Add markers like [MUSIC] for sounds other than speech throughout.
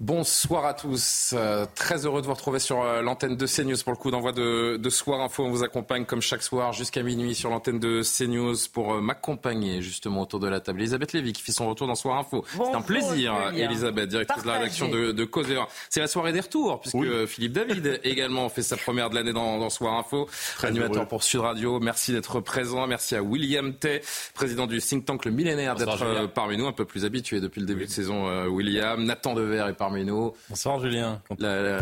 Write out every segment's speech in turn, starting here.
Bonsoir à tous. Euh, très heureux de vous retrouver sur euh, l'antenne de CNews pour le coup d'envoi de, de, Soir Info. On vous accompagne comme chaque soir jusqu'à minuit sur l'antenne de CNews pour euh, m'accompagner justement autour de la table. Elisabeth Lévy qui fait son retour dans Soir Info. C'est un plaisir, Elisabeth, directrice de la rédaction de, de Causeur. C'est la soirée des retours puisque Philippe David [LAUGHS] également fait sa première de l'année dans, dans, Soir Info. Très animateur pour Sud Radio. Merci d'être présent. Merci à William Tay, président du think tank Le Millénaire, d'être parmi nous. Un peu plus habitué depuis le début de saison, William. Nathan Dever est parmi Bonsoir Julien.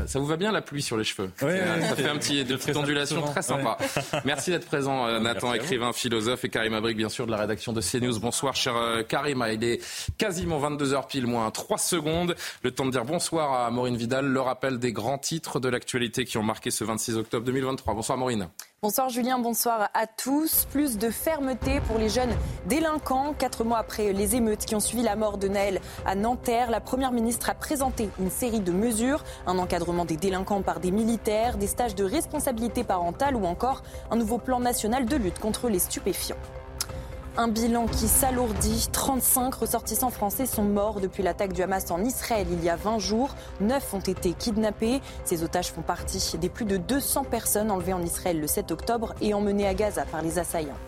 ça vous va bien la pluie sur les cheveux Ça fait un petit, de petites ondulations très sympa. [LAUGHS] Merci d'être présent euh, Nathan, écrivain, philosophe et Karim Abrik bien sûr de la rédaction de CNews. Bonsoir cher euh, Karim. Il est quasiment 22h pile moins 3 secondes. Le temps de dire bonsoir à Maureen Vidal. Le rappel des grands titres de l'actualité qui ont marqué ce 26 octobre 2023. Bonsoir Maureen. Bonsoir Julien, bonsoir à tous. Plus de fermeté pour les jeunes délinquants. Quatre mois après les émeutes qui ont suivi la mort de Naël à Nanterre, la Première ministre a présenté une série de mesures. Un encadrement des délinquants par des militaires, des stages de responsabilité parentale ou encore un nouveau plan national de lutte contre les stupéfiants. Un bilan qui s'alourdit. 35 ressortissants français sont morts depuis l'attaque du Hamas en Israël il y a 20 jours. 9 ont été kidnappés. Ces otages font partie des plus de 200 personnes enlevées en Israël le 7 octobre et emmenées à Gaza par les assaillants.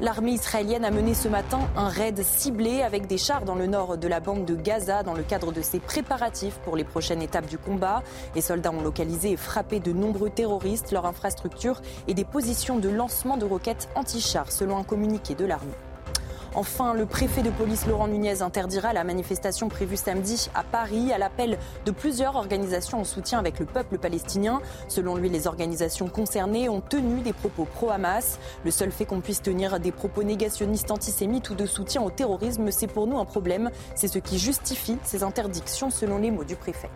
L'armée israélienne a mené ce matin un raid ciblé avec des chars dans le nord de la bande de Gaza dans le cadre de ses préparatifs pour les prochaines étapes du combat. Les soldats ont localisé et frappé de nombreux terroristes, leur infrastructure et des positions de lancement de roquettes anti-chars selon un communiqué de l'armée. Enfin, le préfet de police Laurent Nunez interdira la manifestation prévue samedi à Paris à l'appel de plusieurs organisations en soutien avec le peuple palestinien. Selon lui, les organisations concernées ont tenu des propos pro-Hamas. Le seul fait qu'on puisse tenir des propos négationnistes antisémites ou de soutien au terrorisme, c'est pour nous un problème. C'est ce qui justifie ces interdictions selon les mots du préfet.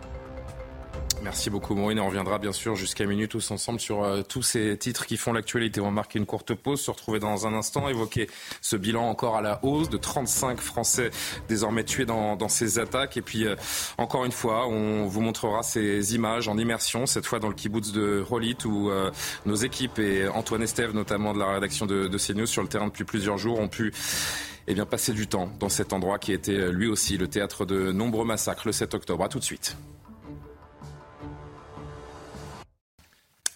Merci beaucoup Maureen. On reviendra bien sûr jusqu'à minuit tous ensemble sur euh, tous ces titres qui font l'actualité. On va marquer une courte pause, se retrouver dans un instant, évoquer ce bilan encore à la hausse de 35 Français désormais tués dans, ces attaques. Et puis euh, encore une fois, on vous montrera ces images en immersion, cette fois dans le kibbutz de Rolit où euh, nos équipes et Antoine Estève notamment de la rédaction de, de CNews sur le terrain depuis plusieurs jours ont pu eh bien, passer du temps dans cet endroit qui était lui aussi le théâtre de nombreux massacres le 7 octobre. A tout de suite.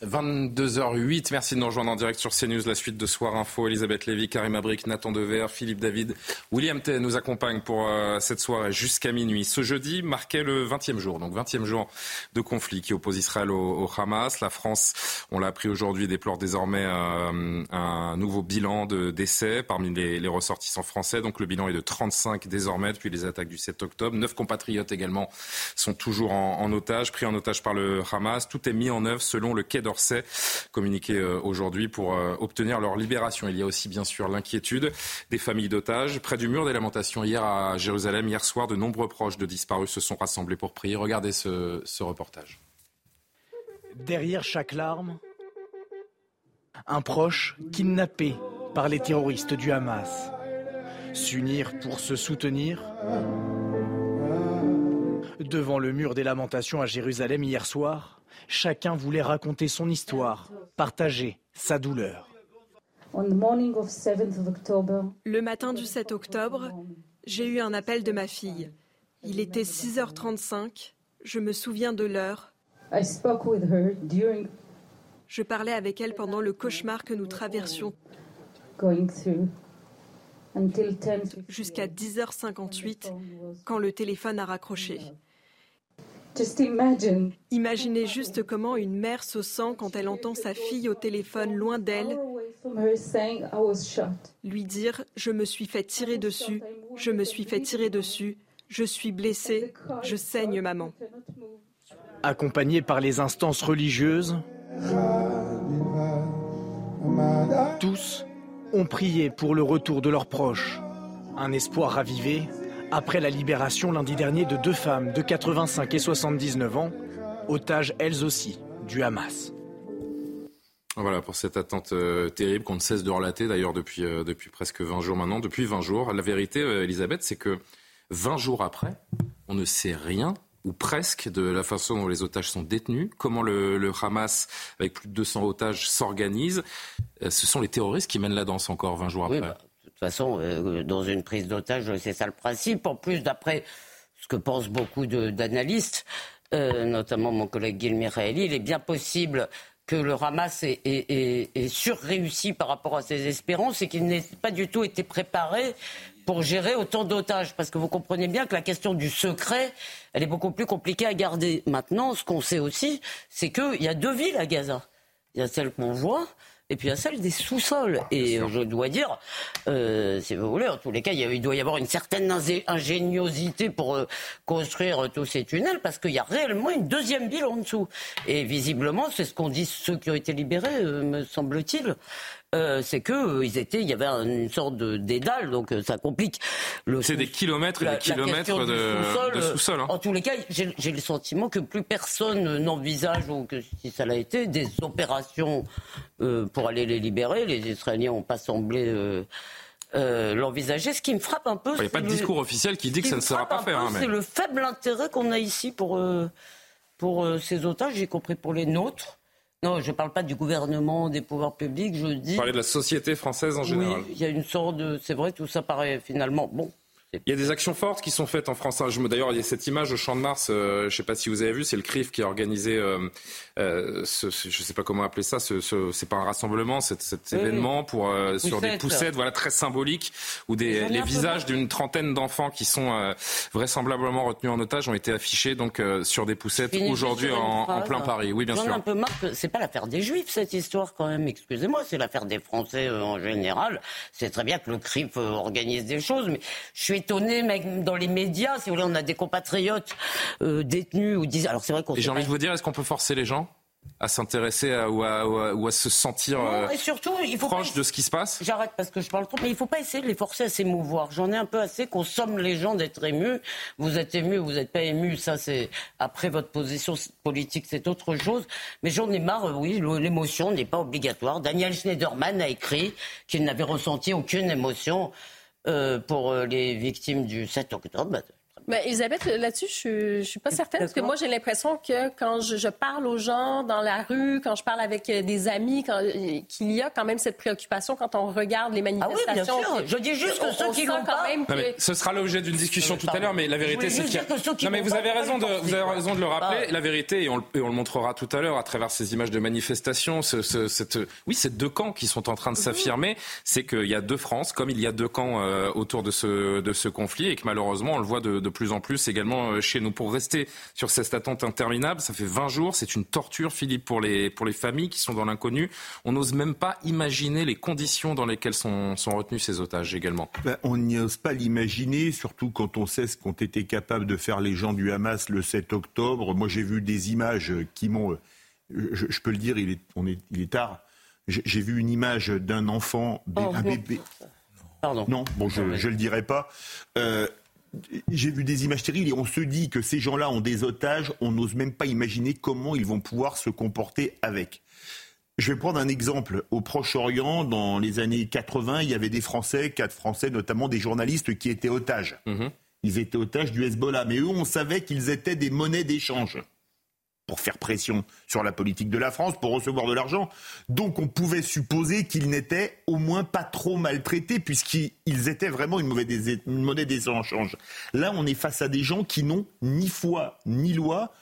22h08. Merci de nous rejoindre en direct sur CNews, la suite de Soir Info. Elisabeth Lévy, Karim Abric, Nathan Dever, Philippe David, William T nous accompagne pour euh, cette soirée jusqu'à minuit. Ce jeudi marquait le 20e jour, donc 20e jour de conflit qui oppose Israël au, Hamas. La France, on l'a appris aujourd'hui, déplore désormais euh, un nouveau bilan de décès parmi les, ressortissants français. Donc le bilan est de 35 désormais depuis les attaques du 7 octobre. Neuf compatriotes également sont toujours en, otage, pris en otage par le Hamas. Tout est mis en œuvre selon le quai d'Orsay, communiqué euh, aujourd'hui pour euh, obtenir leur libération. Il y a aussi bien sûr l'inquiétude des familles d'otages. Près du mur des lamentations hier à Jérusalem, hier soir, de nombreux proches de disparus se sont rassemblés pour prier. Regardez ce, ce reportage. Derrière chaque larme, un proche kidnappé par les terroristes du Hamas. S'unir pour se soutenir. Devant le mur des lamentations à Jérusalem hier soir, Chacun voulait raconter son histoire, partager sa douleur. Le matin du 7 octobre, j'ai eu un appel de ma fille. Il était 6h35. Je me souviens de l'heure. Je parlais avec elle pendant le cauchemar que nous traversions jusqu'à 10h58 quand le téléphone a raccroché. Imaginez juste comment une mère se sent quand elle entend sa fille au téléphone loin d'elle. Lui dire ⁇ Je me suis fait tirer dessus, je me suis fait tirer dessus, je suis blessée, je saigne maman. ⁇ Accompagnés par les instances religieuses, tous ont prié pour le retour de leurs proches. Un espoir ravivé après la libération lundi dernier de deux femmes de 85 et 79 ans, otages elles aussi du Hamas. Voilà pour cette attente euh, terrible qu'on ne cesse de relater d'ailleurs depuis, euh, depuis presque 20 jours maintenant. Depuis 20 jours, la vérité, euh, Elisabeth, c'est que 20 jours après, on ne sait rien ou presque de la façon dont les otages sont détenus, comment le, Hamas, avec plus de 200 otages, s'organise. ce sont les terroristes qui mènent la danse encore 20 jours après. Bah, toute façon, dans une prise d'otage, c'est ça le principe. En plus, d'après ce que pensent beaucoup d'analystes, notamment mon collègue Gilles il est bien possible que le Hamas est, surréussi par rapport à ses espérances et qu'il n'ait pas du tout été préparé pour gérer autant d'otages. Parce que vous comprenez bien que la question du secret, elle est beaucoup plus compliquée à garder. Maintenant, ce qu'on sait aussi, c'est qu'il y a deux villes à Gaza. Il y a celle qu'on voit et puis a celle des sous-sols. Et je dois dire, euh, si vous voulez, en tous les cas, il, doit y avoir une certaine ingéniosité pour euh, construire tous ces tunnels, parce qu'il y a réellement une deuxième ville en dessous. Et visiblement, c'est ce qu'ont dit ceux qui ont été libérés, euh, me semble-t-il. Euh, c'est que euh, ils étaient, il y avait une sorte de dédale, donc euh, ça complique. C'est des kilomètres et des kilomètres de sous-sol. Hein. En tous les cas, j'ai le sentiment que plus personne n'envisage, ou que si ça l'a été, des opérations pour aller les libérer. Les Israéliens n'ont pas semblé. l'envisager. Ce qui me frappe un peu, il n'y a pas de discours officiel qui dit que ça ne sera pas fait. Hein, c'est le faible intérêt qu'on a ici pour pour ces otages, y compris pour les nôtres. Non, je ne parle pas du gouvernement, des pouvoirs publics, je dis. Vous parlez de la société française en général. Il y a une sorte de. C'est vrai, tout ça paraît finalement. Bon, il y a des actions fortes qui sont faites en France. D'ailleurs, il y a cette image au Champ de Mars, euh, je ne sais pas si vous avez vu, c'est le CRIF qui a organisé, euh, euh, ce, je ne sais pas comment appeler ça, ce, ce c'est pas un rassemblement, cet, cet événement pour sur des poussettes, voilà très symbolique, où des, les visages d'une trentaine d'enfants qui sont vraisemblablement retenus en otage ont été affichés donc sur des poussettes aujourd'hui en, en, plein Paris. Oui, bien sûr. Un peu marre c'est pas l'affaire des Juifs cette histoire quand même. Excusez-moi, c'est l'affaire des Français en général. C'est très bien que le CRIF organise des choses, mais je suis étonné, même dans les médias, si vous voulez, on a des compatriotes euh, détenus ou disent. Alors c'est vrai qu'on. J'ai envie de vous dire, est-ce qu'on peut forcer les gens à s'intéresser ou, à, se sentir euh, et surtout, il faut proche de ce qui se passe J'arrête parce que je parle trop, mais il ne faut pas essayer de les forcer à s'émouvoir. J'en ai un peu assez qu'on somme les gens d'être émus. Vous êtes émus, vous n'êtes pas émus, ça c'est après votre position politique, c'est autre chose. Mais j'en ai marre, oui, l'émotion n'est pas obligatoire. Daniel Schneiderman a écrit qu'il n'avait ressenti aucune émotion euh, pour euh, les victimes du 7 octobre. Mais Elisabeth, là-dessus, je ne suis pas certaine, parce que moi, j'ai l'impression que quand je, parle aux gens dans la rue, quand je parle avec euh, des amis, qu'il y a quand même cette préoccupation quand on regarde les manifestations. Ah oui, bien sûr. Je dis juste que ceux qui l'ont pas... ce sera l'objet d'une discussion tout à l'heure, mais la vérité, c'est qu'il y a... Non, mais vous avez raison de, vous avez raison de le rappeler. La vérité, et on, le montrera tout à l'heure à travers ces images de manifestations, ce, cette, oui, ces deux camps qui sont en train de mhm. s'affirmer, c'est qu'il y a deux France, comme il y a deux camps euh, autour de ce, de ce conflit, et que malheureusement, on le voit de, de plus plus en plus également euh, chez nous. Pour rester sur cette attente interminable, ça fait 20 jours, c'est une torture, Philippe, pour les, pour les familles qui sont dans l'inconnu. On n'ose même pas imaginer les conditions dans lesquelles sont, sont retenus ces otages également. Ben, on n'ose pas l'imaginer, surtout quand on sait ce qu'ont été capables de faire les gens du Hamas le 7 octobre. Moi, j'ai vu des images qui m'ont... Je, peux le dire, il est, on est, il est tard. J'ai vu une image d'un enfant, oh, un bébé. Pardon. Non, bon, je ne le dirai pas. Euh, j'ai vu des images terribles et on se dit que ces gens-là ont des otages, on n'ose même pas imaginer comment ils vont pouvoir se comporter avec. Je vais prendre un exemple. Au Proche-Orient, dans les années 80, il y avait des Français, quatre Français, notamment des journalistes qui étaient otages. Mhm. Ils étaient otages du Hezbollah. Mais eux, on savait qu'ils étaient des monnaies d'échange pour faire pression sur la politique de la France, pour recevoir de l'argent. Donc on pouvait supposer qu'ils n'étaient au moins pas trop maltraités, puisqu'ils étaient vraiment une, mauvaise, une monnaie d'échange. Là, on est face à des gens qui n'ont ni foi ni loi,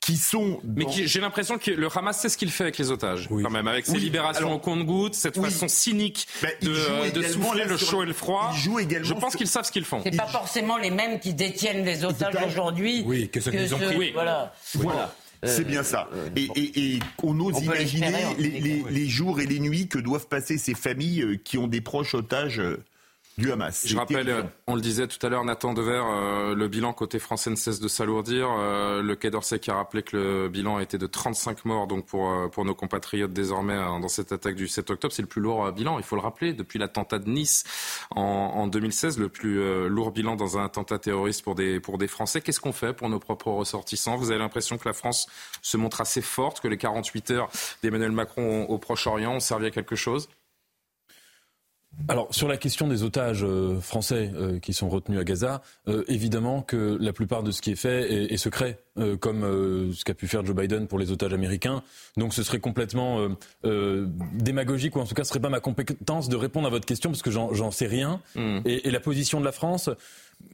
qui sont. Mais j'ai l'impression que le Hamas sait ce qu'il fait avec les otages, quand même, avec ses libérations au compte-gouttes, cette façon cynique ben, de, souffler le chaud et le froid. Également Je pense qu'ils savent ce qu'ils font. C'est pas forcément les mêmes qui détiennent les otages aujourd'hui. Oui, que ceux qui ont pris. Voilà. voilà. C'est bien ça. Euh, et, on ose imaginer les, jours et les nuits que doivent passer ces familles euh, qui ont des proches otages. Euh, du Hamas. Je rappelle, on le disait tout à l'heure, Nathan Dever, euh, le bilan côté français ne cesse de s'alourdir. Euh, le Quai d'Orsay qui a rappelé que le bilan était de 35 morts donc pour, euh, pour nos compatriotes désormais hein, dans cette attaque du 7 octobre. C'est le plus lourd bilan, il faut le rappeler, depuis l'attentat de Nice en, en 2016, le plus lourd bilan dans un attentat terroriste pour des, pour des Français. Qu'est-ce qu'on fait pour nos propres ressortissants? Vous avez l'impression que la France se montre assez forte, que les 48 heures d'Emmanuel Macron au Proche-Orient ont servi à quelque chose? Alors sur la question des otages euh, français euh, qui sont retenus à Gaza, euh, évidemment que la plupart de ce qui est fait est, secret, comme ce qu'a pu faire Joe Biden pour les otages américains. Donc ce serait complètement démagogique ou en tout cas ce serait pas ma compétence de répondre à votre question parce que j'en sais rien. Hmm. Et, et, la position de la France,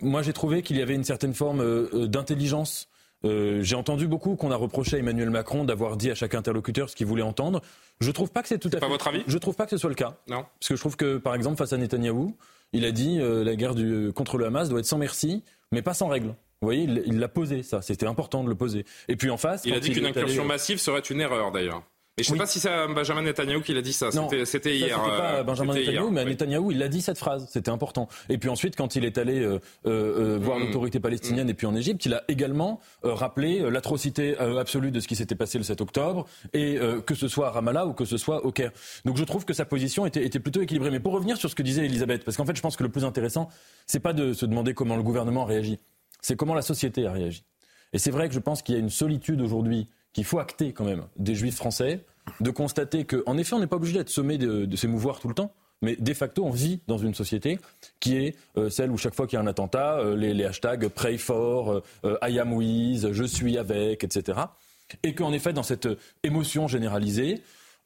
moi j'ai trouvé qu'il y avait une certaine forme d'intelligence euh, j'ai entendu beaucoup qu'on a reproché à Emmanuel Macron d'avoir dit à chaque interlocuteur ce qu'il voulait entendre. Je trouve pas que c'est tout à fait. votre avis? Je trouve pas que ce soit le cas. Non. Parce que je trouve que, par exemple, face à Netanyahou, il a dit euh, la guerre du, contre le Hamas doit être sans merci, mais pas sans règles. Vous voyez, il l'a posé, ça. C'était important de le poser. Et puis en face. Il a dit qu'une incursion massive serait une erreur, d'ailleurs. Mais je ne sais pas si c'est Benjamin Netanyahou qui l'a dit ça. C'était hier. C'était pas euh, Benjamin Netanyahou, mais Netanyahou, il a dit cette phrase. C'était important. Et puis ensuite, quand il est allé euh, euh, voir mm. l'autorité palestinienne mm. et puis en Égypte, il a également rappelé l'atrocité absolue de ce qui s'était passé le 7 octobre, et que ce soit à Ramallah ou que ce soit au Caire. Donc je trouve que sa position était, était plutôt équilibrée. Mais pour revenir sur ce que disait Elisabeth, parce qu'en fait, je pense que le plus intéressant, c'est pas de se demander comment le gouvernement réagit, c'est comment la société a réagi. Et c'est vrai que je pense qu'il y a une solitude aujourd'hui qu'il faut acter quand même des juifs français, de constater qu'en effet, on n'est pas obligé d'être sommé de, de s'émouvoir tout le temps. Mais de facto, on vit dans une société qui est euh, celle où chaque fois qu'il y a un attentat, euh, les, les, hashtags pray for, euh, I am with, je suis avec, etc. Et qu'en effet, dans cette émotion généralisée,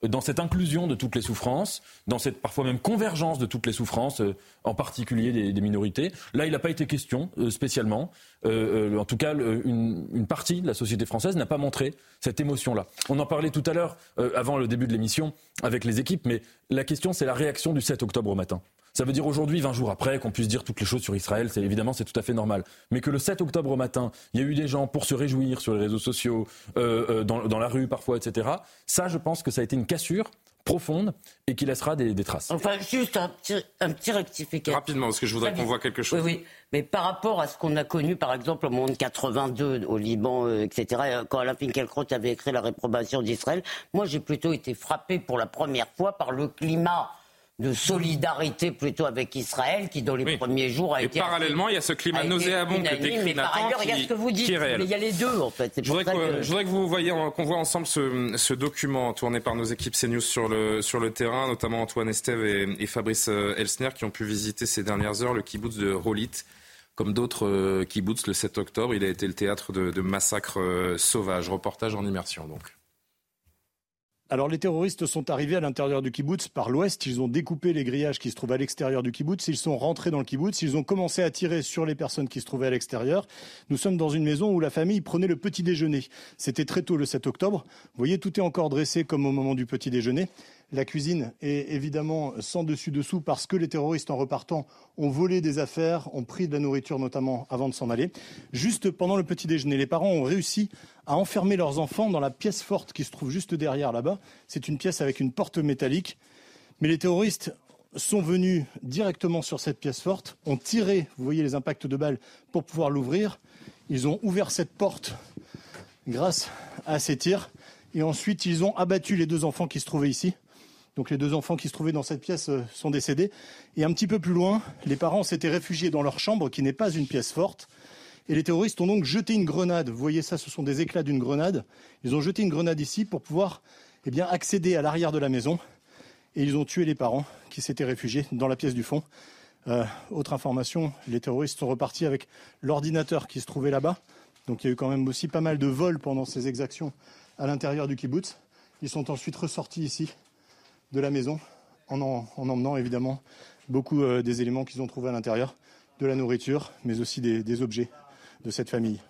dans cette inclusion de toutes les souffrances, dans cette parfois même convergence de toutes les souffrances, euh, en particulier des, minorités. Là, il n'a pas été question euh, spécialement. Euh, en tout cas, une, une, partie de la société française n'a pas montré cette émotion-là. On en parlait tout à l'heure, avant le début de l'émission, avec les équipes, mais la question, c'est la réaction du 7 octobre au matin. Ça veut dire aujourd'hui, 20 jours après, qu'on puisse dire toutes les choses sur Israël, c'est évidemment c'est tout à fait normal. Mais que le 7 octobre au matin, il y a eu des gens pour se réjouir sur les réseaux sociaux, euh, euh, dans, la rue parfois, etc. Ça, je pense que ça a été une cassure profonde et qui laissera des, traces. Enfin, juste un petit, un petit rectificatif. Rapidement, parce que je voudrais qu'on voit quelque chose. Oui, oui. Mais par rapport à ce qu'on a connu, par exemple, au monde 82, au Liban, euh, etc., quand Alain Finkielkraut avait écrit la réprobation d'Israël, moi, j'ai plutôt été frappé pour la première fois par le climat de solidarité plutôt avec Israël qui dans les premiers jours a et été parallèlement il y a ce climat nauséabond que décrit Nathan il y a ce que vous dites, mais il y a les deux en fait. Je voudrais, que, je voudrais que vous voyez qu'on voit ensemble ce, ce, document tourné par nos équipes CNews sur le sur le terrain, notamment Antoine Estève et, Fabrice euh, Elsner qui ont pu visiter ces dernières heures le kibbutz de Rolit. Comme d'autres euh, kibbutz, le 7 octobre, il a été le théâtre de, de massacres euh, sauvages. Reportage en immersion donc. Alors les terroristes sont arrivés à l'intérieur du kibbutz par l'ouest, ils ont découpé les grillages qui se trouvent à l'extérieur du kibbutz, ils sont rentrés dans le kibbutz, ils ont commencé à tirer sur les personnes qui se trouvaient à l'extérieur. Nous sommes dans une maison où la famille prenait le petit déjeuner. C'était très tôt le 7 octobre. Vous voyez, tout est encore dressé comme au moment du petit déjeuner. La cuisine est évidemment sans dessus-dessous parce que les terroristes, en repartant, ont volé des affaires, ont pris de la nourriture notamment avant de s'en aller. Juste pendant le petit déjeuner, les parents ont réussi à enfermer leurs enfants dans la pièce forte qui se trouve juste derrière là-bas. C'est une pièce avec une porte métallique. Mais les terroristes sont venus directement sur cette pièce forte, ont tiré, vous voyez les impacts de balles, pour pouvoir l'ouvrir. Ils ont ouvert cette porte grâce à ces tirs. Et ensuite, ils ont abattu les deux enfants qui se trouvaient ici. Donc les deux enfants qui se trouvaient dans cette pièce euh, sont décédés. Et un petit peu plus loin, les parents s'étaient réfugiés dans leur chambre, qui n'est pas une pièce forte. Et les terroristes ont donc jeté une grenade. Vous voyez ça, ce sont des éclats d'une grenade. Ils ont jeté une grenade ici pour pouvoir eh accéder à l'arrière de la maison. Et ils ont tué les parents qui s'étaient réfugiés dans la pièce du fond. Euh, autre information, les terroristes sont repartis avec l'ordinateur qui se trouvait là-bas. Donc il y a eu quand même aussi pas mal de vols pendant ces exactions à l'intérieur du kibbutz. Ils sont ensuite ressortis ici de la maison en, emmenant évidemment beaucoup euh, des éléments qu'ils ont trouvés à l'intérieur, de la nourriture, mais aussi des, objets de cette famille.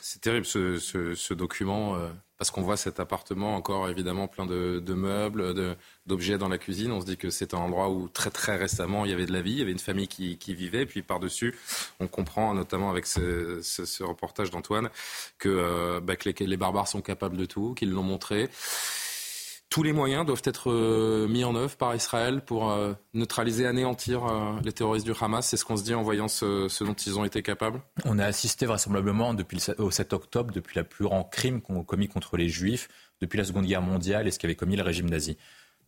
C'est terrible ce, document, euh, parce qu'on voit cet appartement encore évidemment plein de, meubles, d'objets dans la cuisine. On se dit que c'est un endroit où très très récemment il y avait de la vie, il y avait une famille qui, vivait. puis par-dessus, on comprend notamment avec ce, reportage d'Antoine que, euh, bah, que les barbares sont capables de tout, qu'ils l'ont montré. Tous les moyens doivent être euh, mis en œuvre par Israël pour euh, neutraliser, anéantir euh, les terroristes du Hamas. C'est ce qu'on se dit en voyant ce, dont ils ont été capables On a assisté vraisemblablement depuis le, au 7 octobre, depuis le plus grand crime qu'on commis contre les Juifs, depuis la Seconde Guerre mondiale et ce qu'avait commis le régime nazi.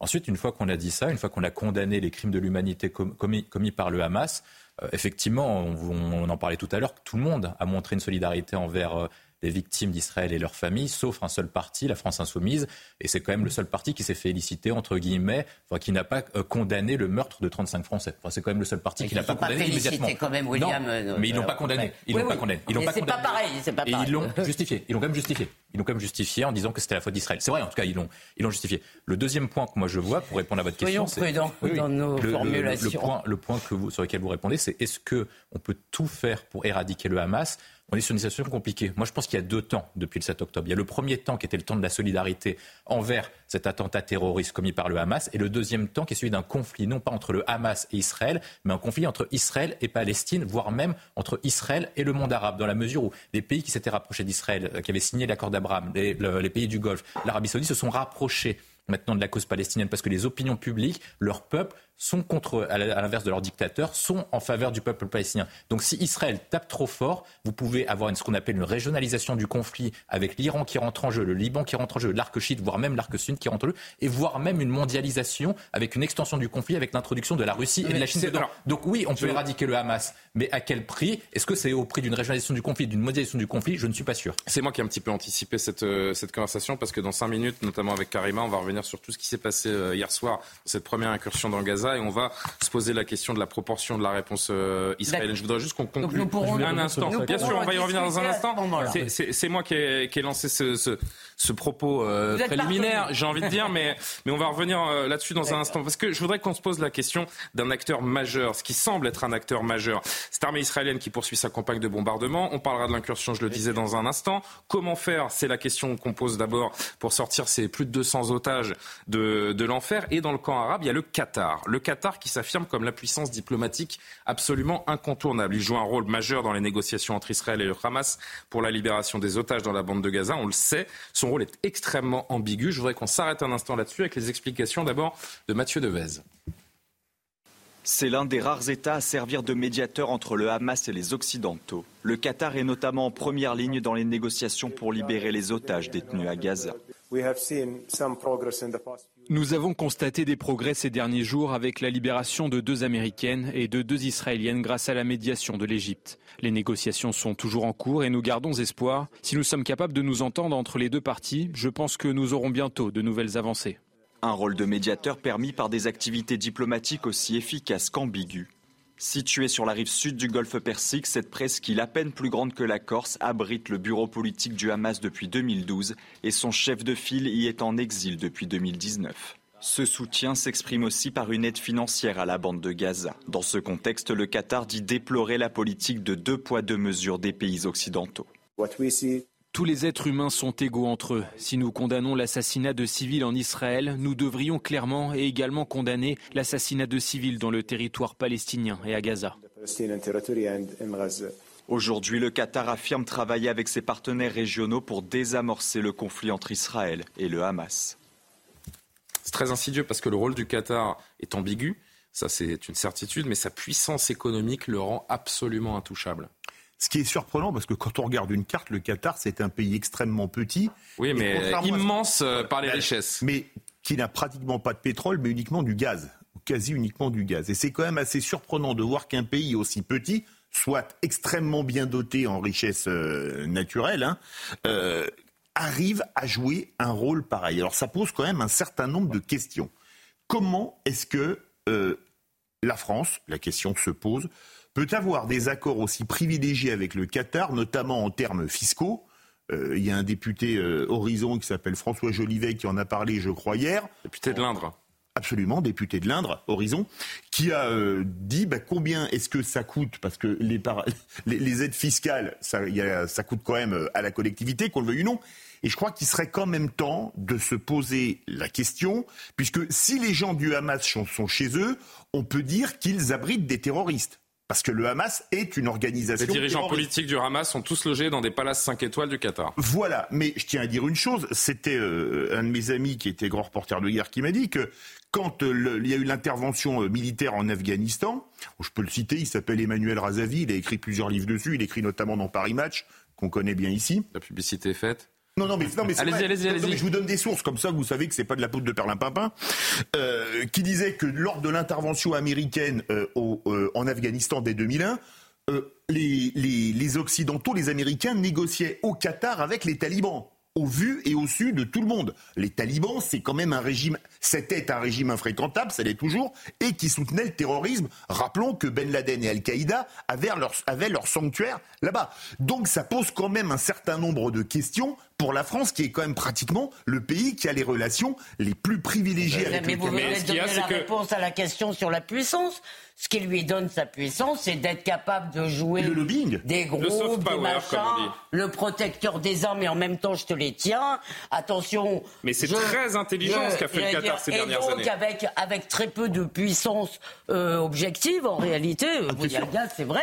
Ensuite, une fois qu'on a dit ça, une fois qu'on a condamné les crimes de l'humanité commis, commis, par le Hamas, effectivement, on, en parlait tout à l'heure, tout le monde a montré une solidarité envers les victimes d'Israël et leurs familles, sauf un seul parti, la France insoumise. Et c'est quand même le seul parti qui s'est félicité, entre guillemets, enfin, qui n'a pas euh, condamné le meurtre de 35 Français. Enfin, c'est quand même le seul parti qui n'a pas condamné immédiatement. quand même, William. Non, euh, mais ils l'ont pas condamné. Ils l'ont pas condamné. Ils l'ont pas condamné. Pas pareil, c'est pas pareil. Et ils l'ont justifié. Ils l'ont quand même justifié. Ils l'ont quand même justifié en disant que c'était la faute d'Israël. C'est vrai, en tout cas, ils l'ont, ils l'ont justifié. Le deuxième point que moi je vois pour répondre à votre question, c'est prudents dans nos le, formulations. Le, point, le point que vous, sur lequel vous répondez, c'est est-ce que on peut tout faire pour éradiquer le Hamas? On est sur une situation compliquée. Moi, je pense qu'il y a deux temps depuis le 7 octobre. Il y a le premier temps qui était le temps de la solidarité envers cet attentat terroriste commis par le Hamas, et le deuxième temps qui est celui d'un conflit, non pas entre le Hamas et Israël, mais un conflit entre Israël et Palestine, voire même entre Israël et le monde arabe, dans la mesure où les pays qui s'étaient rapprochés d'Israël, euh, qui avaient signé l'accord d'Abraham, les, les pays du Golfe, l'Arabie saoudite, se sont rapprochés maintenant de la cause palestinienne parce que les opinions publiques, leur peuple, sont contre, à l'inverse de leurs dictateurs, sont en faveur du peuple palestinien. Donc si Israël tape trop fort, vous pouvez avoir ce qu'on appelle une régionalisation du conflit avec l'Iran qui rentre en jeu, le Liban qui rentre en jeu, l'arc chiite, voire même l'arc sud qui rentre en jeu, et voire même une mondialisation avec une extension du conflit avec l'introduction de la Russie et de la Chine dedans. Donc oui, on peut éradiquer le Hamas, mais à quel prix? Est-ce que c'est au prix d'une régionalisation du conflit, d'une mondialisation du conflit? Je ne suis pas sûr. C'est moi qui ai un petit peu anticipé cette, euh, cette conversation parce que dans cinq minutes, notamment avec Karima, on va revenir sur tout ce qui s'est passé euh, hier soir, cette première incursion dans Gaza, et on va se poser la question de la proportion de la réponse euh, israélienne. Je voudrais juste qu'on conclue un instant. Bien sûr, on va y revenir dans un instant. C'est moi qui ai, qui ai, lancé ce, ce, ce propos euh, préliminaire, j'ai envie de dire, mais, mais on va revenir euh, là-dessus dans un instant. Parce que je voudrais qu'on se pose la question d'un acteur majeur, ce qui semble être un acteur majeur. Cette armée israélienne qui poursuit sa campagne de bombardement. On parlera de l'incursion, je le disais, dans un instant. Comment faire C'est la question qu'on pose d'abord pour sortir ces plus de 200 otages de, de l'enfer. Et dans le camp arabe, il y a le Qatar. Le Qatar qui s'affirme comme la puissance diplomatique absolument incontournable. Il joue un rôle majeur dans les négociations entre Israël et le Hamas pour la libération des otages dans la bande de Gaza. On le sait. Son rôle est extrêmement ambigu. Je voudrais qu'on s'arrête un instant là-dessus avec les explications d'abord de Mathieu Devez. C'est l'un des rares États à servir de médiateur entre le Hamas et les Occidentaux. Le Qatar est notamment en première ligne dans les négociations pour libérer les otages détenus à Gaza. Nous avons constaté des progrès ces derniers jours avec la libération de deux Américaines et de deux Israéliennes grâce à la médiation de l'Égypte. Les négociations sont toujours en cours et nous gardons espoir. Si nous sommes capables de nous entendre entre les deux parties, je pense que nous aurons bientôt de nouvelles avancées. Un rôle de médiateur permis par des activités diplomatiques aussi efficaces qu'ambiguës. Située sur la rive sud du golfe Persique, cette presqu'île à peine plus grande que la Corse abrite le bureau politique du Hamas depuis 2012 et son chef de file y est en exil depuis 2019. Ce soutien s'exprime aussi par une aide financière à la bande de Gaza. Dans ce contexte, le Qatar dit déplorer la politique de deux poids deux mesures des pays occidentaux. Tous les êtres humains sont égaux entre eux. Si nous condamnons l'assassinat de civils en Israël, nous devrions clairement et également condamner l'assassinat de civils dans le territoire palestinien et à Gaza. Aujourd'hui, le Qatar affirme travailler avec ses partenaires régionaux pour désamorcer le conflit entre Israël et le Hamas. C'est très insidieux parce que le rôle du Qatar est ambigu, ça c'est une certitude, mais sa puissance économique le rend absolument intouchable. Ce qui est surprenant, parce que quand on regarde une carte, le Qatar, c'est un pays extrêmement petit. Oui, mais immense euh, par les richesses. Mais qui n'a pratiquement pas de pétrole, mais uniquement du gaz, quasi uniquement du gaz. Et c'est quand même assez surprenant de voir qu'un pays aussi petit soit extrêmement bien doté en richesses euh, naturelles, hein, euh, arrive à jouer un rôle pareil. Alors ça pose quand même un certain nombre de questions. Comment est-ce que la France, la question se pose, peut avoir des accords aussi privilégiés avec le Qatar, notamment en termes fiscaux. Euh, il y a un député euh, Horizon qui s'appelle François Jolivet qui en a parlé, je crois, hier. Député de l'Indre. Absolument, député de l'Indre, Horizon, qui a euh, dit bah, combien est-ce que ça coûte, parce que les, [LAUGHS] les, aides fiscales, ça, ça, coûte quand même à la collectivité, qu'on le veuille ou non. Et je crois qu'il serait quand même temps de se poser la question, puisque si les gens du Hamas sont chez eux, on peut dire qu'ils abritent des terroristes. Parce que le Hamas est une organisation. Les dirigeants terroriste. politiques du Hamas sont tous logés dans des palaces 5 étoiles du Qatar. Voilà, mais je tiens à dire une chose, c'était euh, un de mes amis qui était grand reporter de guerre qui m'a dit que quand euh, le- il y a eu l'intervention euh, militaire en Afghanistan, je peux le citer, il s'appelle Emmanuel Razavi, il a écrit plusieurs livres dessus, il écrit notamment dans Paris Match, qu'on connaît bien ici. La publicité est faite. Non, non, mais, non, mais Allez-y, allez-y, Non, allez-y. mais je vous donne des sources, comme ça vous savez que c'est pas de la poudre de perlimpinpin, euh, qui disait que lors de l'intervention américaine euh, au- euh, en Afghanistan dès 2001, euh, les, les- les Occidentaux, les Américains négociaient au Qatar avec les talibans. Au vu et au su de tout le monde. Les talibans, c'est quand même un régime, c'était un régime infréquentable, ça l'est toujours, et qui soutenait le terrorisme. Rappelons que Ben Laden et Al-Qaïda avaient leur, avaient leur sanctuaire là-bas. Donc ça pose quand même un certain nombre de questions pour la France, qui est quand même pratiquement le pays qui a les relations les plus privilégiées avec Mais le vous de donner la réponse à la question sur la puissance. Ce qui lui donne sa puissance, c'est d'être capable de jouer Le lobbying. des Le groupes, soft des power, machins, comme on dit. le protecteur des armes et en même temps je te les tiens. Attention. Mais c'est je- très intelligent ce qu'a fait le Qatar dire, ces et dernières donc, années. Avec, avec très peu de puissance euh, objective, en réalité, euh, vous dites, regarde, c'est vrai.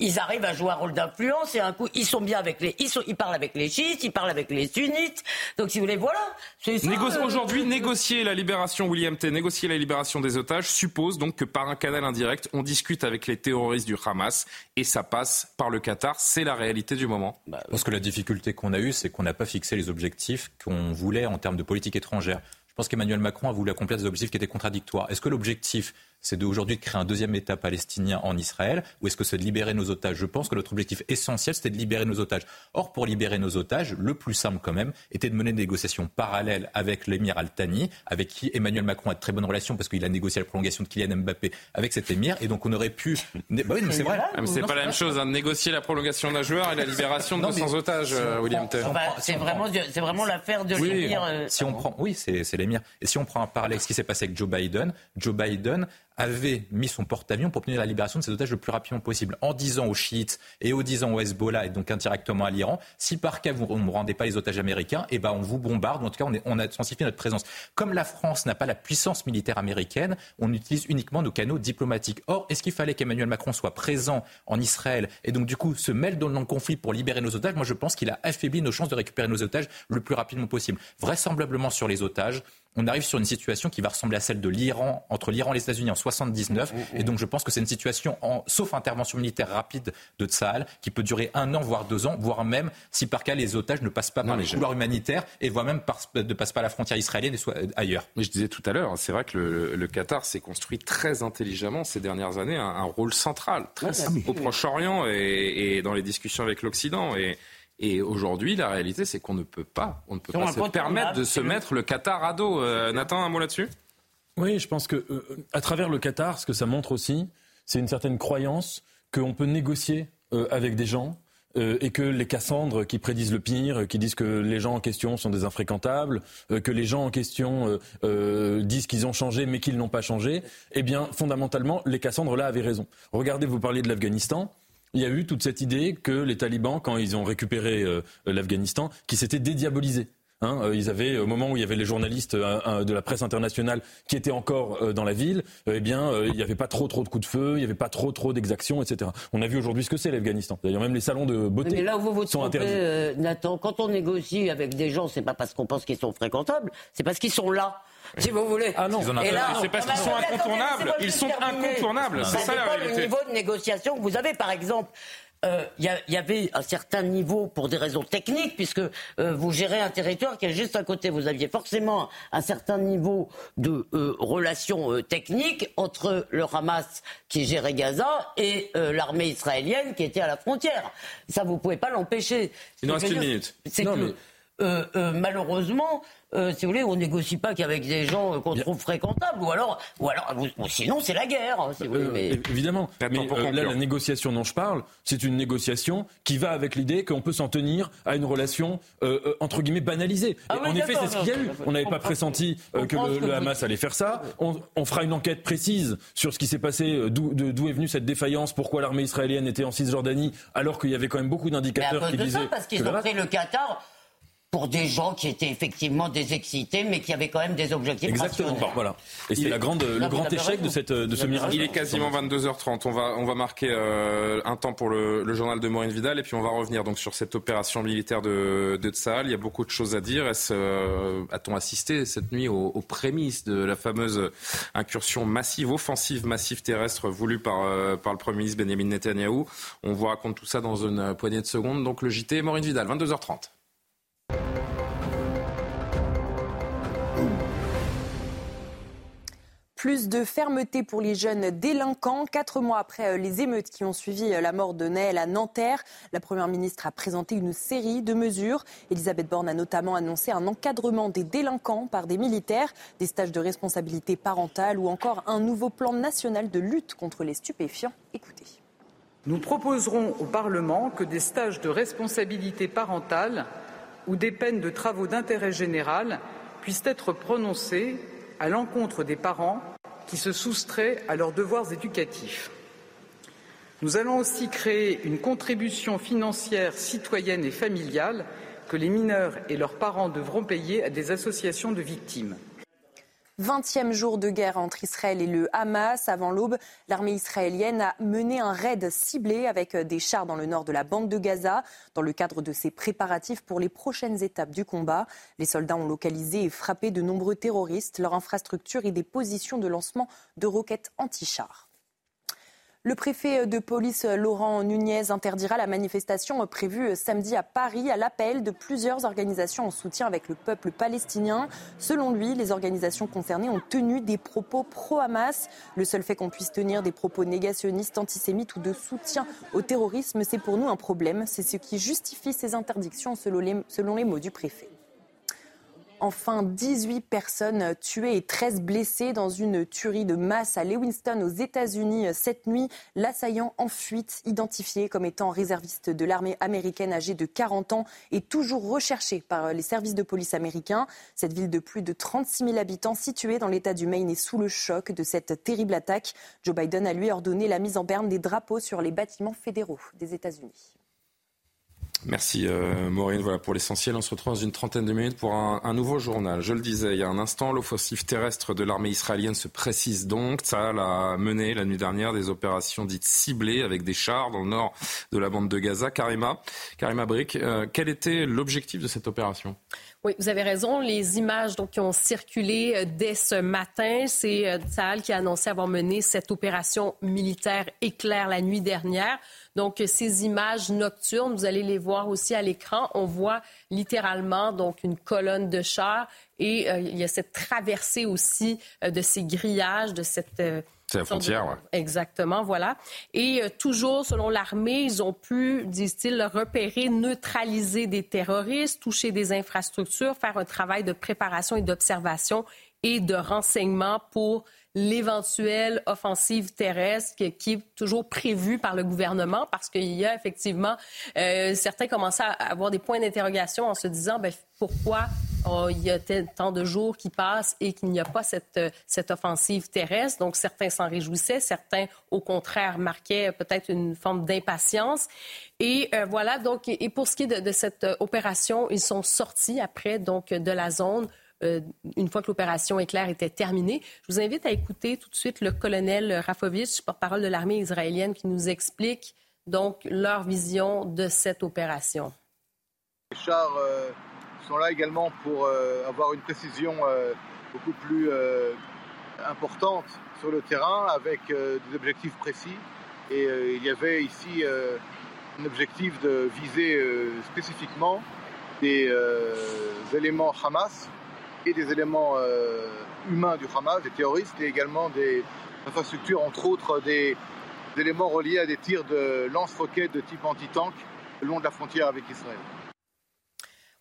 Ils arrivent à jouer un rôle d'influence et un coup, ils sont bien avec les, ils, sont, ils parlent avec les chiites, ils parlent avec les sunnites. Donc, si vous voulez, voilà. Euh, Aujourd'hui, négocier la libération, William T, négocier la libération des otages suppose donc que par un canal indirect, on discute avec les terroristes du Hamas et ça passe par le Qatar. C'est la réalité du moment. Bah, Je pense que la difficulté qu'on a eue, c'est qu'on n'a pas fixé les objectifs qu'on voulait en termes de politique étrangère. Je pense qu'Emmanuel Macron a voulu accomplir des objectifs qui étaient contradictoires. Est-ce que l'objectif, c'est d'aujourd'hui de créer un deuxième État palestinien en Israël ou est-ce que c'est de libérer nos otages? Je pense que notre objectif essentiel, c'était de libérer nos otages. Or, pour libérer nos otages, le plus simple quand même était de mener des négociations parallèles avec l'émir Al-Thani, avec qui Emmanuel Macron a de très bonnes relations parce qu'il a négocié la prolongation de Kylian Mbappé avec cet émir. Et donc, on aurait pu... Bah oui, mais c'est vrai. Ah, c'est pas la même chose, hein, de négocier la prolongation d'un joueur et la libération de Non, mais 200 otages, euh, William T. Bah, c'est vraiment, c'est vraiment l'affaire de Oui, l'émir. euh, si on prend, oui, c'est c'est l'émir. Et si on prend un parallèle avec ce qui s'est passé avec Joe Biden, Joe Biden avait mis son porte-avions pour obtenir la libération de ses otages le plus rapidement possible, en disant aux chiites et en disant au Hezbollah et donc indirectement à l'Iran, si par cas vous ne rendez pas les otages américains, eh ben on vous bombarde, ou en tout cas on, est- on a intensifié notre présence. Comme la France n'a pas la puissance militaire américaine, on utilise uniquement nos canaux diplomatiques. Or, est-ce qu'il fallait qu'Emmanuel Macron soit présent en Israël et donc du coup se mêle dans le conflit pour libérer nos otages? Moi je pense qu'il a affaibli nos chances de récupérer nos otages le plus rapidement possible. Vraisemblablement sur les otages, on arrive sur une situation qui va ressembler à celle de l'Iran, entre l'Iran et les États-Unis en 79. Et donc, je pense que c'est une situation, en, sauf intervention militaire rapide de Tsahal, qui peut durer un an, voire deux ans, voire même, si par cas les otages ne passent pas par mais le je- couloir humanitaire et voire même par- ne passent pas la frontière israélienne et soit euh, ailleurs. Mais je disais tout à l'heure, c'est vrai que le, le Qatar s'est construit très intelligemment ces dernières années, un, un rôle central très- au Proche-Orient et, et dans les discussions avec l'Occident. Et, et aujourd'hui, la réalité, c'est qu'on ne peut pas, on ne peut pas se permettre de se mettre le Qatar à dos. Euh, Nathan, un mot là-dessus? Oui, je pense que euh, à travers le Qatar, ce que ça montre aussi, c'est une certaine croyance qu'on peut négocier euh, avec des gens. euh, et que les Cassandres qui prédisent le pire, qui disent que les gens en question sont des infréquentables, euh, que les gens en question euh, euh, disent qu'ils ont changé mais qu'ils n'ont pas changé, eh bien, fondamentalement, les Cassandres là avaient raison. Regardez, vous parliez de l'Afghanistan. Il y a eu toute cette idée que les talibans, quand ils ont récupéré euh, l'Afghanistan, qui s'étaient dédiabolisés. Hein, euh, ils avaient, au moment où il y avait les journalistes euh, euh, de la presse internationale qui étaient encore euh, dans la ville, euh, eh bien, euh, il n'y avait pas trop trop de coups de feu, il n'y avait pas trop trop d'exactions, etc. On a vu aujourd'hui ce que c'est l'Afghanistan. D'ailleurs, même les salons de beauté Mais là où vous vous sont trompez, interdits. euh, Nathan, quand on négocie avec des gens, c'est pas parce qu'on pense qu'ils sont fréquentables, c'est parce qu'ils sont là. Si vous voulez. Ah non. Et là, C'est parce qu'ils sont incontournables. Ils sont incontournables. C'est ça la réalité. du niveau de négociation que vous avez. Par exemple, euh, il y, avait un certain niveau pour des raisons techniques, puisque euh, vous gérez un territoire qui est juste à côté. Vous aviez forcément un certain niveau de euh, relations euh, techniques entre le Hamas qui gérait Gaza et euh, l'armée israélienne qui était à la frontière. Ça, vous pouvez pas l'empêcher. Il nous reste une minute. C'est Non, que mais- euh, euh, malheureusement, euh, si vous voulez, on négocie pas qu'avec des gens qu'on trouve fréquentables, ou alors, ou alors, ou- ou sinon c'est la guerre. hein, si vous voulez, Euh, mais- Évidemment. Mais euh, là, la négociation dont je parle, c'est une négociation qui va avec l'idée qu'on peut s'en tenir à une relation euh, entre guillemets banalisée. Ah Et oui, en effet, c'est ce qu'il y a eu. On n'avait pas pressenti que le, que Hamas allait faire ça. On, on fera une enquête précise sur ce qui s'est passé, d'où est venue cette défaillance, pourquoi l'armée israélienne était en Cisjordanie, alors qu'il y avait quand même beaucoup Mais à d'indicateurs cause qui de disaient ça, parce qu'ils ont pris le Qatar pour des gens qui étaient effectivement des excités, mais qui avaient quand même des objectifs Exactement. voilà. Et c'est la grande, le grand échec de, cette, de ce mirage. Il est quasiment 22h30. On va, on va marquer euh, un temps pour le, le, journal de Maureen Vidal et puis on va revenir donc sur cette opération militaire de, de Tsahal. Il y a beaucoup de choses à dire. Euh, a-t-on assisté cette nuit aux, aux, prémices de la fameuse incursion massive, offensive massive terrestre voulue par, euh, par le Premier ministre Benjamin Netanyahou On vous raconte tout ça dans une poignée de secondes. Donc le JT Maureen Vidal, 22h30. Plus de fermeté pour les jeunes délinquants. Quatre mois après euh, les émeutes qui ont suivi euh, la mort de Naël à Nanterre, la Première ministre a présenté une série de mesures. Elisabeth Borne a notamment annoncé un encadrement des délinquants par des militaires, des stages de responsabilité parentale ou encore un nouveau plan national de lutte contre les stupéfiants. Écoutez. Nous proposerons au Parlement que des stages de responsabilité parentale ou des peines de travaux d'intérêt général puissent être prononcés à l'encontre des parents qui se soustraient à leurs devoirs éducatifs. Nous allons aussi créer une contribution financière citoyenne et familiale que les mineurs et leurs parents devront payer à des associations de victimes. 20e jour de guerre entre Israël et le Hamas. Avant l'aube, l'armée israélienne a mené un raid ciblé avec des chars dans le nord de la bande de Gaza. Dans le cadre de ses préparatifs pour les prochaines étapes du combat, les soldats ont localisé et frappé de nombreux terroristes, leur infrastructure et des positions de lancement de roquettes anti-chars. Le préfet de police Laurent Nunez interdira la manifestation prévue samedi à Paris à l'appel de plusieurs organisations en soutien avec le peuple palestinien. Selon lui, les organisations concernées ont tenu des propos pro-Hamas. Le seul fait qu'on puisse tenir des propos négationnistes, antisémites ou de soutien au terrorisme, c'est pour nous un problème. C'est ce qui justifie ces interdictions selon les, selon les mots du préfet. Enfin, 18 personnes tuées et 13 blessées dans une tuerie de masse à Lewiston aux États-Unis cette nuit. L'assaillant en fuite, identifié comme étant réserviste de l'armée américaine âgé de 40 ans, est toujours recherché par les services de police américains. Cette ville de plus de 36 000 habitants située dans l'État du Maine est sous le choc de cette terrible attaque. Joe Biden a lui ordonné la mise en berne des drapeaux sur les bâtiments fédéraux des États-Unis. Merci euh, Maureen. Voilà pour l'essentiel. On se retrouve dans une trentaine de minutes pour un, nouveau journal. Je le disais il y a un instant, l'offensive terrestre de l'armée israélienne se précise donc. Ça a mené la nuit dernière des opérations dites ciblées avec des chars dans le nord de la bande de Gaza. Karima, Karima Brick, euh, quel était l'objectif de cette opération? Oui, vous avez raison. Les images donc, qui ont circulé euh, dès ce matin, c'est euh, Tsahal qui a annoncé avoir mené cette opération militaire éclair la nuit dernière. Donc, ces images nocturnes, vous allez les voir aussi à l'écran. On voit littéralement donc une colonne de chars et euh, il y a cette traversée aussi euh, de ces grillages, de cette euh, c'est la frontière, oui. Exactement, voilà. Et euh, toujours, selon l'armée, ils ont pu, disent-ils, repérer, neutraliser des terroristes, toucher des infrastructures, faire un travail de préparation et d'observation et de renseignement pour l'éventuelle offensive terrestre qui, est toujours prévue par le gouvernement parce qu'il y a effectivement euh, certains commencent à avoir des points d'interrogation en se disant ben, pourquoi oh, il y a tant de jours qui passent et qu'il n'y a pas cette, cette offensive terrestre. Donc certains s'en réjouissaient, certains au contraire marquaient peut-être une forme d'impatience. Et euh, voilà donc et pour ce qui est de, de cette opération, ils sont sortis après donc de la zone euh, une fois que l'opération éclair était terminée. Je vous invite à écouter tout de suite le colonel Rafovitch, porte-parole de l'armée israélienne, qui nous explique donc leur vision de cette opération. Les chars euh, sont là également pour euh, avoir une précision beaucoup plus importante sur le terrain avec des objectifs précis. Et il y avait ici un objectif de viser spécifiquement des éléments Hamas des éléments euh, humains du Hamas, des terroristes, et également des infrastructures, entre autres des, des éléments reliés à des tirs de lance-roquettes de type anti-tank le long de la frontière avec Israël.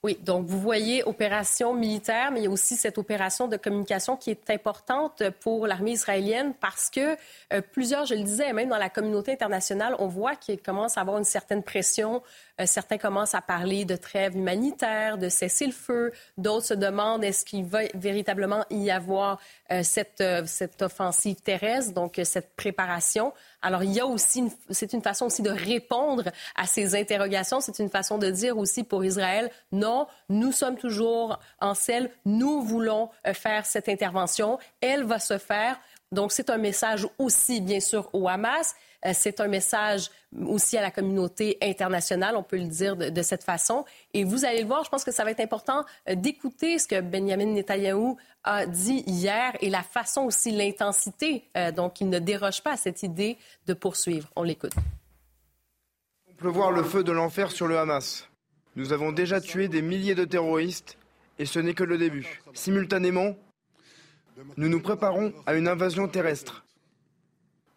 Oui, donc vous voyez opération militaire, mais il y a aussi cette opération de communication qui est importante pour l'armée israélienne parce que euh, plusieurs, je le disais, même dans la communauté internationale, on voit qu'il commence à avoir une certaine pression. Euh, certains commencent à parler de trêve humanitaire, de cesser le feu. D'autres se demandent est-ce qu'il va véritablement y avoir cette, cette offensive terrestre, donc cette préparation. Alors, il y a aussi, c'est une façon aussi de répondre à ces interrogations. C'est une façon de dire aussi pour Israël, non, nous sommes toujours en selle, nous voulons euh, faire cette intervention, elle va se faire. Donc, c'est un message aussi, bien sûr, au Hamas. Euh, c'est un message aussi à la communauté internationale, on peut le dire de, cette façon. Et vous allez le voir, je pense que ça va être important euh, d'écouter ce que Benjamin Netanyahou a dit hier et la façon aussi, l'intensité. Euh, donc, il ne déroge pas à cette idée de poursuivre. On l'écoute. On peut voir le feu de l'enfer sur le Hamas. Nous avons déjà tué des milliers de terroristes et ce n'est que le début. Simultanément, nous nous préparons à une invasion terrestre.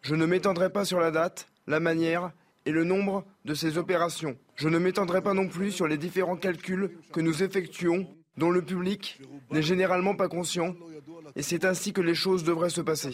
Je ne m'étendrai pas sur la date, la manière et le nombre de ces opérations. Je ne m'étendrai pas non plus sur les différents calculs que nous effectuons, dont le public n'est généralement pas conscient, et c'est ainsi que les choses devraient se passer.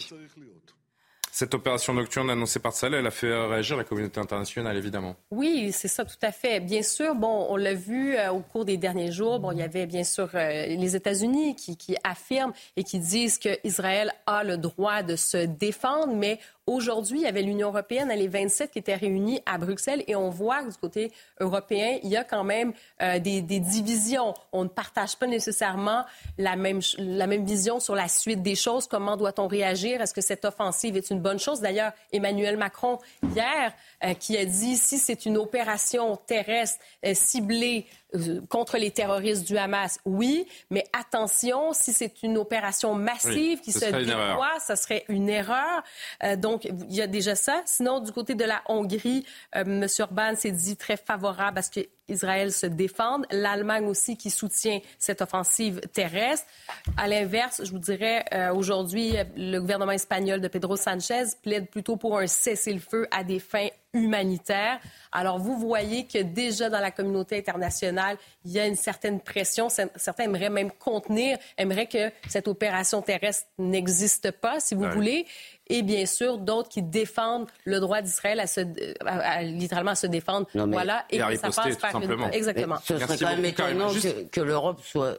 Cette opération nocturne annoncée par Saleh, elle a fait réagir la communauté internationale, évidemment. Oui, c'est ça, tout à fait. Bien sûr, bon, on l'a vu euh, au cours des derniers jours. Bon, il y avait bien sûr euh, les États-Unis qui, qui, affirment et qui disent qu'Israël a le droit de se défendre, mais Aujourd'hui, il y avait l'Union européenne, les 27 qui étaient réunis à Bruxelles et on voit que du côté européen, il y a quand même euh, des, des, divisions. On ne partage pas nécessairement la même, la même vision sur la suite des choses. Comment doit-on réagir? Est-ce que cette offensive est une bonne chose? D'ailleurs, Emmanuel Macron, hier, euh, qui a dit si c'est une opération terrestre euh, ciblée contre les terroristes du Hamas, oui, mais attention, si c'est une opération massive qui se déploie, ça serait une erreur. Euh, donc, il y a déjà ça. Sinon, du côté de la Hongrie, euh, M. Orban s'est dit très favorable à ce qu'Israël se défende. L'Allemagne aussi qui soutient cette offensive terrestre. À l'inverse, je vous dirais, aujourd'hui, le gouvernement espagnol de Pedro Sanchez plaide plutôt pour un cessez-le-feu à des fins humanitaires. Alors, vous voyez que déjà dans la communauté internationale, il y a une certaine pression. Certains aimeraient même contenir, aimeraient que cette opération terrestre n'existe pas, si vous voulez. Et bien sûr, d'autres qui défendent le droit d'Israël à, se, littéralement à se défendre. voilà. Et, et ça passe par une... Exactement. Ce serait quand même étonnant que l'Europe soit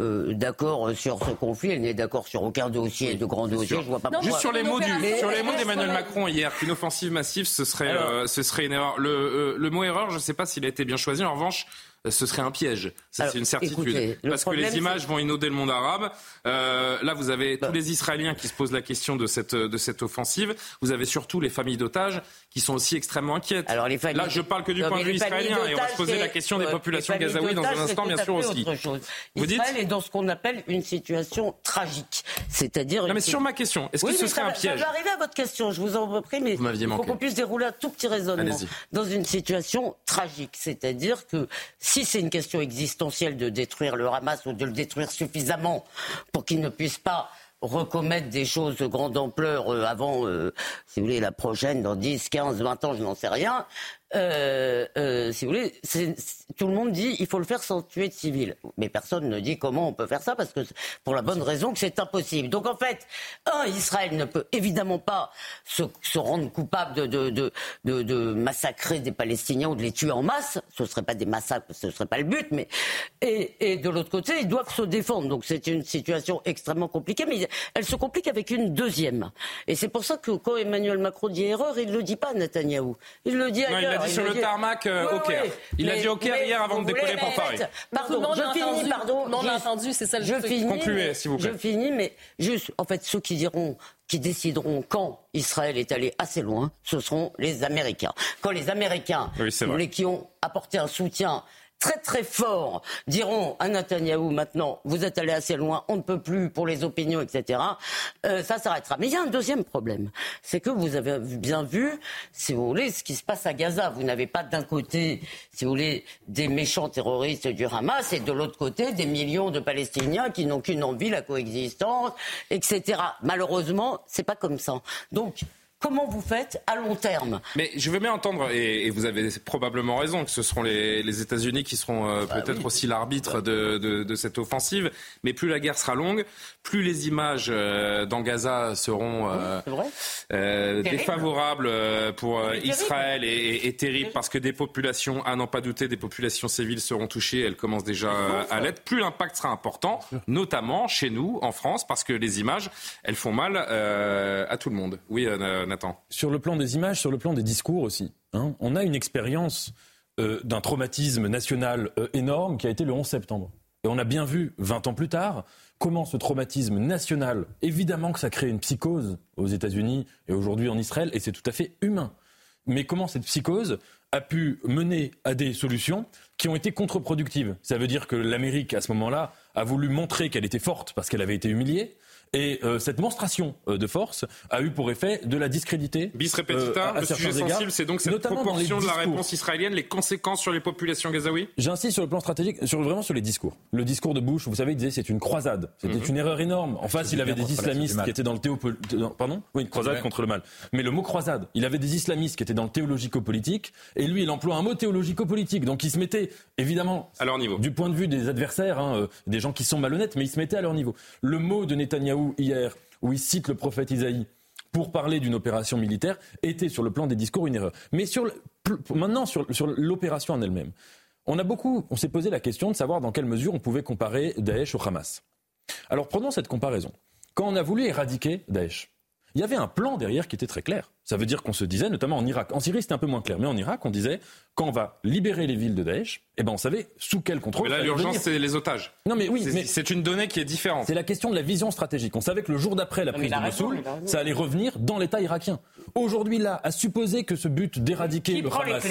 euh, d'accord sur ce conflit. Elle n'est d'accord sur aucun dossier de grand dossier. Je vois pas Juste sur les mots sur les mots d'Emmanuel Macron hier, qu'une offensive massive, ce serait, euh, ce serait une erreur. Le, euh, le mot erreur, je ne sais pas s'il a été bien choisi. En revanche, ce serait un piège. C'est une certitude. parce que les images vont inonder le monde arabe. Euh, là, vous avez tous bah. les Israéliens qui se posent la question de cette, de cette offensive. Vous avez surtout les familles d'otages qui sont aussi extrêmement inquiètes. Alors, les familles... Là, je parle que du point de vue israélien et on va se poser la question des populations gazaouies dans un instant, bien sûr aussi. Vous Israël est dans ce qu'on appelle une situation tragique. C'est-à-dire. Non, mais sur ma question, est-ce que ce serait un piège Je vais arriver à votre question, je vous en prie, mais il faut qu'on puisse dérouler un tout petit raisonnement. Dans une situation tragique, c'est-à-dire que si c'est une question existentielle de détruire le Hamas ou de le détruire suffisamment pour qu'il ne puisse pas recommettre des choses de grande ampleur euh, avant, euh, si vous voulez, la prochaine, dans 10, 15, 20 ans, je n'en sais rien, euh, euh, si vous voulez, tout le monde dit il faut le faire sans tuer de civils. Mais personne ne dit comment on peut faire ça parce que pour la bonne raison que c'est impossible. Donc en fait, un, Israël ne peut évidemment pas se, se rendre coupable de, de, de, de, massacrer des Palestiniens ou de les tuer en masse. Ce ne serait pas des massacres, ce ne serait pas le but. Mais et, et de l'autre côté, ils doivent se défendre. Donc c'est une situation extrêmement compliquée, mais elle se complique avec une deuxième. Et c'est pour ça que quand Emmanuel Macron dit erreur, il ne le dit pas à Netanyahou. Il le dit ailleurs dit sur le tarmac euh, au Caire. Il a dit au Caire hier avant de décoller pour Paris. Pardon, je finis, pardon. Non, entendu, c'est ça le Je finis. Concluez, s'il vous plaît. Je finis, mais juste, en fait, ceux qui diront qui décideront quand Israël est allé assez loin, ce seront les Américains. Quand les Américains, oui, qui ont apporté un soutien très très fort diront à Netanyahou maintenant, vous êtes allé assez loin, on ne peut plus pour les opinions, etc., euh, ça s'arrêtera. Mais il y a un deuxième problème, c'est que vous avez bien vu, si vous voulez, ce qui se passe à Gaza. Vous n'avez pas d'un côté, si vous voulez, des méchants terroristes du Hamas et de l'autre côté des millions de Palestiniens qui n'ont qu'une envie, la coexistence, etc. Malheureusement, c'est pas comme ça. Donc, Comment vous faites à long terme Mais je veux bien entendre, et, vous avez probablement raison, que ce seront les, États-Unis qui seront euh, bah peut-être aussi l'arbitre de, cette offensive. Mais plus la guerre sera longue, plus les images euh, dans Gaza seront euh, défavorables pour Israël et, et, terribles parce que des populations, à n'en pas douter, des populations civiles seront touchées. Elles commencent déjà à l'être. Plus l'impact sera important, [LAUGHS] notamment chez nous, en France, parce que les images, elles font mal à tout le monde. Oui, Sur le plan des images, sur le plan des discours aussi. Hein. on a une expérience d'un traumatisme national énorme qui a été le 11 septembre. Et on a bien vu, 20 ans plus tard, comment ce traumatisme national, évidemment que ça crée une psychose aux États-Unis et aujourd'hui en Israël, et c'est tout à fait humain. Mais comment cette psychose a pu mener à des solutions qui ont été contre-productives? Ça veut dire que l'Amérique, à ce moment-là, a voulu montrer qu'elle était forte parce qu'elle avait été humiliée. Et euh, cette monstration euh, de force a eu pour effet de la discréditer. Bis repetita, euh, le sujet sensible, c'est donc cette proportion de la réponse israélienne, les conséquences sur les populations gazaouis J'insiste sur le plan stratégique, sur, vraiment sur les discours. Le discours de Bush, vous savez, il disait c'est une croisade. C'était mhm. une erreur énorme. En face, il avait des islamistes qui étaient dans le théo... Pardon? Oui, une croisade contre le mal. Mais le mot croisade, il avait des islamistes qui étaient dans le théologico-politique, et lui, il emploie un mot théologico-politique. Donc il se mettait, évidemment, à leur niveau. du point de vue des adversaires, hein, des gens qui sont malhonnêtes, mais il se mettait à leur niveau. Le mot de Netanyahou hier, où il cite le prophète Isaïe pour parler d'une opération militaire, était sur le plan des discours une erreur. Mais sur maintenant, sur, l'opération en elle-même, on a beaucoup, on s'est posé la question de savoir dans quelle mesure on pouvait comparer Daesh au Hamas. Alors prenons cette comparaison. Quand on a voulu éradiquer Daesh, il y avait un plan derrière qui était très clair. Ça veut dire qu'on se disait, notamment en Irak, en Syrie c'était un peu moins clair, mais en Irak on disait, quand on va libérer les villes de Daesh, eh ben on savait sous quel contrôle. Mais là l'urgence c'est les otages. Non mais oui, mais c'est une donnée qui est différente. C'est la question de la vision stratégique. On savait que le jour d'après la prise de Mossoul, ça allait revenir dans l'État irakien. Aujourd'hui là, à supposer que ce but d'éradiquer le Hamas,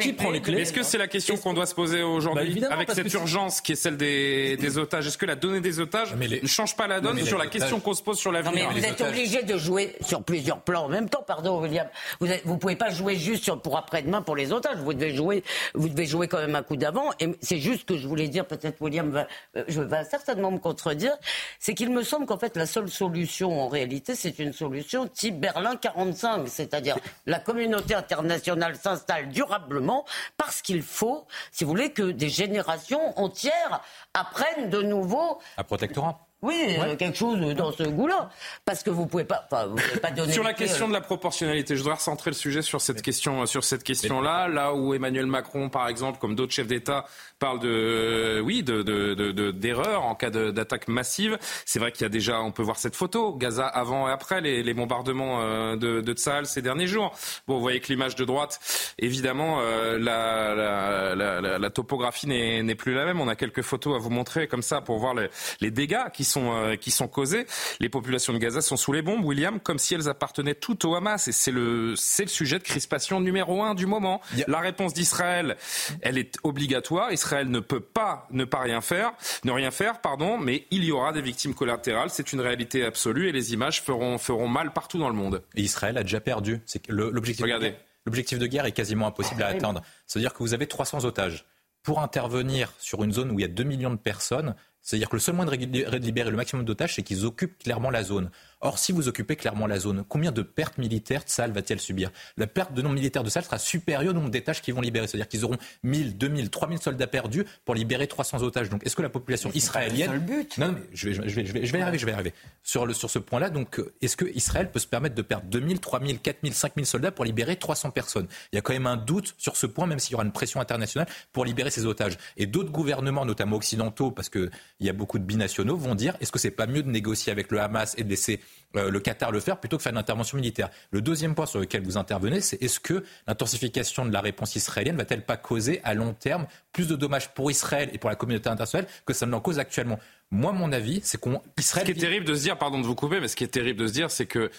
qui prend les clés Est-ce que c'est la question qu'on doit se poser aujourd'hui bah, avec cette urgence qui est celle des, otages? Est-ce que la donnée des otages ne change pas la donne sur la question qu'on se pose sur l'avenir? Mais vous êtes obligé de jouer sur plusieurs plans en même temps, pardon William. Vous ne pouvez pas jouer juste pour après-demain pour les otages. Vous devez jouer, vous devez jouer quand même un coup d'avant. Et c'est juste que je voulais dire, peut-être William va, euh, je vais certainement me contredire, c'est qu'il me semble qu'en fait la seule solution en réalité, c'est une solution type Berlin 45, c'est-à-dire la communauté internationale s'installe durablement parce qu'il faut, si vous voulez, que des générations entières apprennent de nouveau. Un protectorat. Oui, euh, quelque chose dans ce goût-là. Parce que vous pouvez pas, vous pouvez pas donner. [LAUGHS] sur la question de la proportionnalité, je voudrais recentrer le sujet sur cette question, sur cette question-là, là où Emmanuel Macron, par exemple, comme d'autres chefs d'État, parle de, oui, de, de, d'erreurs en cas d'attaque massive. C'est vrai qu'il y a déjà, on peut voir cette photo, Gaza avant et après les, les bombardements euh, de, de Tsahal ces derniers jours. Bon, vous voyez que l'image de droite, évidemment, euh, la, la, la, la, topographie n'est plus la même. On a quelques photos à vous montrer comme ça pour voir les, les dégâts qui sont, euh, qui sont causés. Les populations de Gaza sont sous les bombes, William, comme si elles appartenaient toutes au Hamas. Et c'est le, c'est le sujet de crispation numéro un du moment. La réponse d'Israël, elle est obligatoire. Israël ne peut pas ne pas rien faire, ne rien faire, pardon, mais il y aura des victimes collatérales. C'est une réalité absolue et les images feront, feront mal partout dans le monde. Et Israël a déjà perdu. C'est l'objectif. Regardez. L'objectif de guerre est quasiment impossible à atteindre. C'est-à-dire que vous avez 300 otages. Pour intervenir sur une zone où il y a 2 millions de personnes, c'est-à-dire que le seul moyen de libérer le maximum d'otages, c'est qu'ils occupent clairement la zone. Or, si vous occupez clairement la zone, combien de pertes militaires Tsahal va-t-elle subir? La perte de nombre militaire de Tsahal sera supérieure au nombre d'étages qu'ils vont libérer. C'est-à-dire qu'ils auront 1000, 2000, 3000 soldats perdus pour libérer 300 otages. Donc, est-ce que la population israélienne... C'est but. Non, mais je vais, je, vais, je, vais, je vais y arriver, je vais y arriver. Sur, le, sur ce point-là, donc, est-ce que Israël peut se permettre de perdre 2000, 3000, 4000, 5000 soldats pour libérer 300 personnes? Il y a quand même un doute sur ce point, même s'il y aura une pression internationale pour libérer ces otages. Et d'autres gouvernements, notamment occidentaux, parce qu'il y a beaucoup de binationaux, vont dire est-ce que c'est pas mieux de négocier avec le Hamas et de laisser euh, le Qatar le faire plutôt que faire une intervention militaire? Le deuxième point sur lequel vous intervenez, c'est est-ce que l'intensification de la réponse israélienne va-t-elle pas causer à long terme plus de dommages pour Israël et pour la communauté internationale que ça ne l'en cause actuellement? Moi, mon avis, c'est qu'on Ce qui est terrible de se dire, pardon de vous couper, mais ce qui est terrible de se dire, c'est que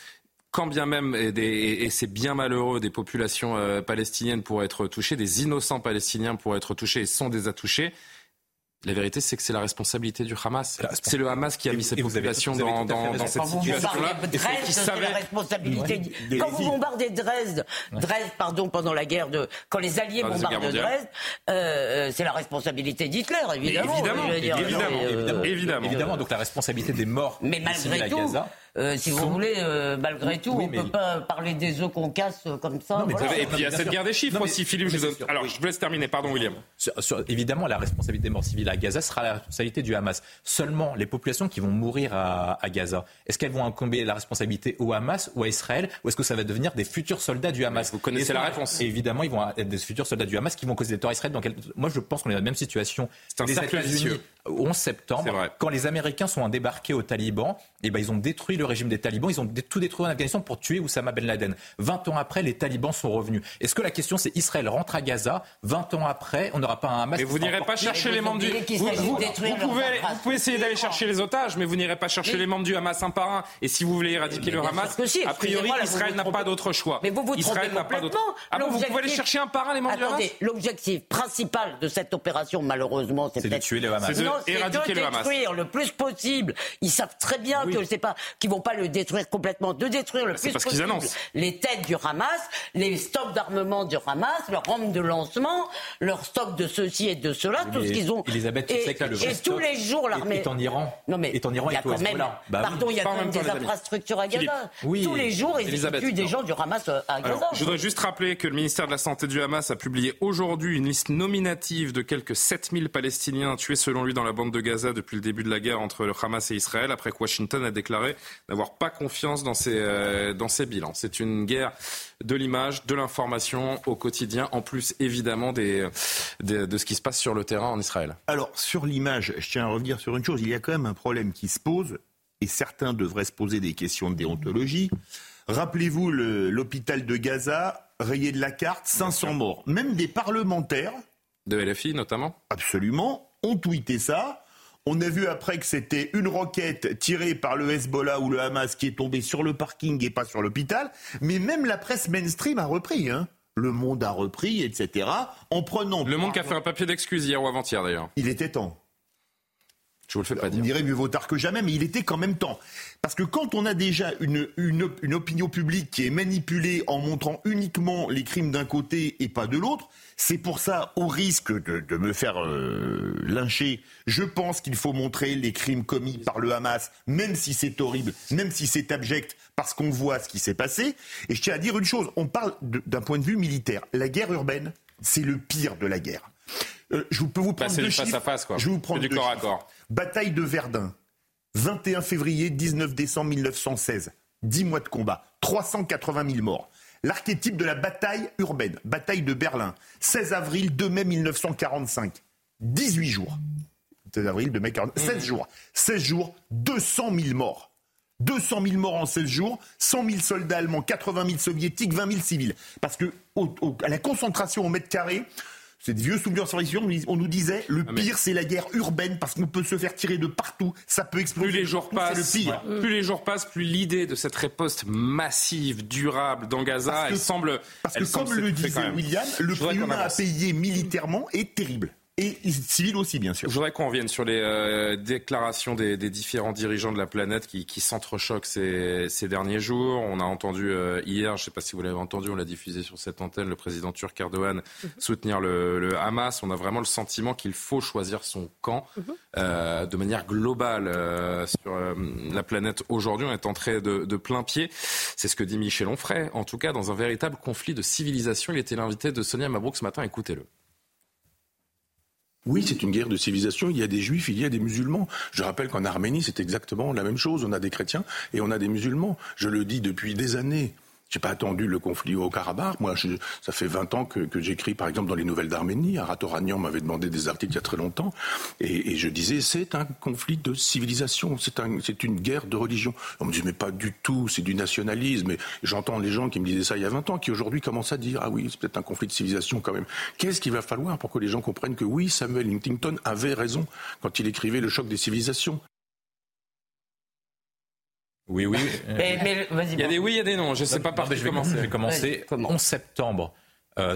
quand bien même, et, c'est bien malheureux, des populations euh, palestiniennes pourraient être touchées, des innocents palestiniens pourraient être touchés et sont déjà touchés, la vérité, c'est que c'est la responsabilité du Hamas. C'est le Hamas qui a mis cette population dans, dans, dans cette situation-là. C'est la responsabilité. Quand vous bombardez Dresde, Dresde, pardon, pendant la guerre de, quand les Alliés bombardent Dresde, euh, c'est la responsabilité d'Hitler, évidemment. Évidemment, évidemment, évidemment, évidemment. Donc la responsabilité des morts. Mais malgré tout. Gaza, euh, si vous voulez, euh, malgré tout, on ne peut pas parler des œufs qu'on casse comme ça. Et puis il y a cette guerre des chiffres aussi, Philippe. Alors, je vous laisse terminer. Pardon, William. évidemment, la responsabilité des morts civiles à Gaza sera la responsabilité du Hamas. Seulement, les populations qui vont mourir à, Gaza, est-ce qu'elles vont incomber la responsabilité au Hamas ou à Israël Ou est-ce que ça va devenir des futurs soldats du Hamas? Vous connaissez la réponse. évidemment, ils vont être des futurs soldats du Hamas qui vont causer des torts à Israël. Donc, moi, je pense qu'on est dans la même situation. C'est un cercle au 11 septembre, quand les Américains sont débarqués aux talibans, eh ben, ils ont détruit le régime des talibans, ils ont tout détruit en Afghanistan pour tuer Oussama Ben Laden. 20 ans après, les talibans sont revenus. Est-ce que la question c'est Israël rentre à Gaza, 20 ans après, on n'aura pas un Hamas Mais vous n'irez pas chercher les membres du... Vous, pouvez, essayer d'aller chercher les otages, mais vous n'irez pas chercher les membres du Hamas un par un. Et si vous voulez éradiquer le Hamas, a priori, Israël n'a pas d'autre choix. Mais vous vous Israël d'autre Ah bon, vous pouvez aller chercher un par un les membres du Hamas L'objectif principal de cette opération, malheureusement, c'est de tuer le Hamas. C'est de détruire le plus possible. Ils savent très bien que c'est pas qu'ils vont pas le détruire complètement, de détruire le plus possible les têtes du Hamas, les stocks d'armement du Hamas, leur rampe de lancement, leur stock de ceci et de cela, tout ce qu'ils ont. Elisabeth, et, tu le et tous les jours l'armée est en Iran. Non mais est en Iran il y a quand même, bah pardon, il y a quand même des infrastructures à Gaza. Tous les jours, ils tuent des gens du Hamas euh, à Gaza. je voudrais juste rappeler que le ministère de la Santé du Hamas a publié aujourd'hui une liste nominative de quelques 7000 Palestiniens tués selon lui dans la bande de Gaza depuis le début de la guerre entre le Hamas et Israël, après que Washington a déclaré n'avoir pas confiance dans ses, euh, dans ses bilans. C'est une guerre de l'image, de l'information au quotidien, en plus évidemment des, de ce qui se passe sur le terrain en Israël. Alors sur l'image, je tiens à revenir sur une chose, il y a quand même un problème qui se pose, et certains devraient se poser des questions de déontologie. Rappelez-vous l'hôpital de Gaza, rayé de la carte, 500 morts. Même des parlementaires. De LFI notamment Absolument, ont tweeté ça. On a vu après que c'était une roquette tirée par le Hezbollah ou le Hamas qui est tombée sur le parking et pas sur l'hôpital. Mais même la presse mainstream a repris. Hein. Le Monde a repris, etc. En prenant. Le Monde qui a fait un papier d'excuse hier ou avant-hier d'ailleurs. Il était temps. Je vous le fais pas dire. On dirait mieux vaut tard que jamais, mais il était quand même temps. Parce que quand on a déjà une, une, opinion publique qui est manipulée en montrant uniquement les crimes d'un côté et pas de l'autre, c'est pour ça, au risque de, me faire euh, lyncher, je pense qu'il faut montrer les crimes commis par le Hamas, même si c'est horrible, même si c'est abject, parce qu'on voit ce qui s'est passé. Et je tiens à dire une chose, on parle d'un point de vue militaire. La guerre urbaine, c'est le pire de la guerre. Euh, je peux vous bah, prendre deux chiffres. Face à face, quoi. Je vous prendre du corps à corps. Bataille de Verdun, 21 février, 19 décembre 1916. 10 mois de combat, 380 000 morts. L'archétype de la bataille urbaine, bataille de Berlin, 16 avril, 2 mai 1945. 18 jours. 16 avril, 2 mai 1945. 16 jours. 16 jours, 200 000 morts. 200 000 morts en 16 jours, 100 000 soldats allemands, 80 000 soviétiques, 20 000 civils. Parce que à la concentration au mètre carré, c'est des vieux souvenirs sur on nous disait le ah, pire c'est la guerre urbaine parce qu'on peut se faire tirer de partout, ça peut exploser. Plus les jours passent, le pire. plus les jours passent, plus l'idée de cette riposte massive, durable dans Gaza, elle semble. Parce que comme le disait William, le prix humain à payer militairement est terrible et civils aussi, bien sûr. Je voudrais qu'on revienne sur les euh, déclarations des, différents dirigeants de la planète qui, s'entrechoquent ces, derniers jours. On a entendu euh, hier, je ne sais pas si vous l'avez entendu, on l'a diffusé sur cette antenne, le président turc Erdogan mhm. soutenir le, Hamas. On a vraiment le sentiment qu'il faut choisir son camp mhm. euh, de manière globale sur la planète aujourd'hui. On est entré de, de plein pied. C'est ce que dit Michel Onfray. En tout cas, dans un véritable conflit de civilisation, il était l'invité de Sonia Mabrouk ce matin. Écoutez-le. Oui, c'est une guerre de civilisation. Il y a des juifs, il y a des musulmans. Je rappelle qu'en Arménie, c'est exactement la même chose. On a des chrétiens et on a des musulmans. Je le dis depuis des années. J'ai pas attendu le conflit au Karabakh. Moi, ça fait 20 ans que, j'écris, par exemple, dans les Nouvelles d'Arménie. Aratoranian m'avait demandé des articles il y a très longtemps. Et, je disais, c'est un conflit de civilisation. C'est un, une guerre de religion. On me dit, mais pas du tout. C'est du nationalisme. Et j'entends les gens qui me disaient ça il y a 20 ans, qui aujourd'hui commencent à dire, ah oui, c'est peut-être un conflit de civilisation quand même. Qu'est-ce qu'il va falloir pour que les gens comprennent que oui, Samuel Huntington avait raison quand il écrivait Le choc des civilisations? Oui, oui. il y a des oui, il y a des non. Je ne sais pas par je vais commencer. Je vais commencer. 11 septembre.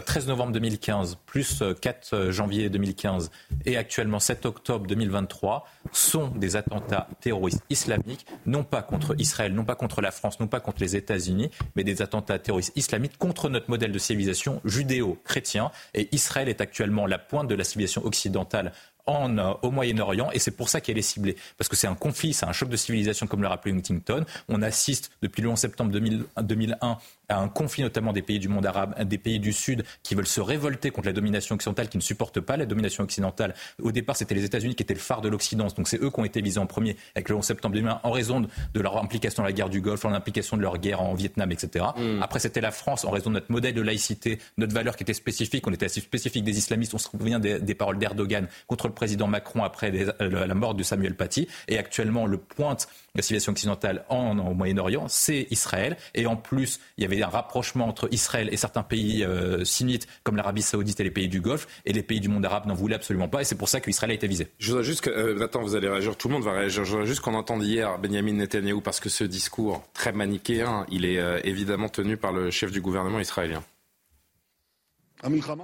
13 euh, novembre 2015 plus 4 euh, euh, janvier 2015 et actuellement 7 octobre 2023 sont des attentats terroristes islamiques, non pas contre Israël, non pas contre la France, non pas contre les États-Unis, mais des attentats terroristes islamiques contre notre modèle de civilisation judéo-chrétien. Et Israël est actuellement la pointe de la civilisation occidentale en, euh, au Moyen-Orient et c'est pour ça qu'elle est ciblée. Parce que c'est un conflit, c'est un choc de civilisation comme l'a rappelé Huntington. On assiste depuis le 11 septembre 2001 à un conflit notamment des pays du monde arabe, des pays du Sud qui veulent se révolter contre la domination occidentale, qui ne supportent pas la domination occidentale. Au départ, c'était les États-Unis qui étaient le phare de l'Occident, donc c'est eux qui ont été visés en premier avec le 11 septembre 2001 en raison de leur implication dans la guerre du Golfe, en implication de leur guerre en Vietnam, etc. Mm. Après, c'était la France en raison de notre modèle de laïcité, notre valeur qui était spécifique. On était assez spécifique des islamistes. On se souvient des, des paroles d'Erdogan contre le président Macron après la mort de Samuel Paty. Et actuellement, le pointe la civilisation occidentale en, au Moyen-Orient, c'est Israël. Et en plus, il y avait un rapprochement entre Israël et certains pays euh, sunnites comme l'Arabie saoudite et les pays du Golfe. Et les pays du monde arabe n'en voulaient absolument pas. Et c'est pour ça qu'Israël a été visé. Je voudrais juste que... Euh, attends, vous allez réagir. Tout le monde va réagir. Je voudrais juste qu'on entende hier Benjamin Netanyahu parce que ce discours très manichéen, il est euh, évidemment tenu par le chef du gouvernement israélien.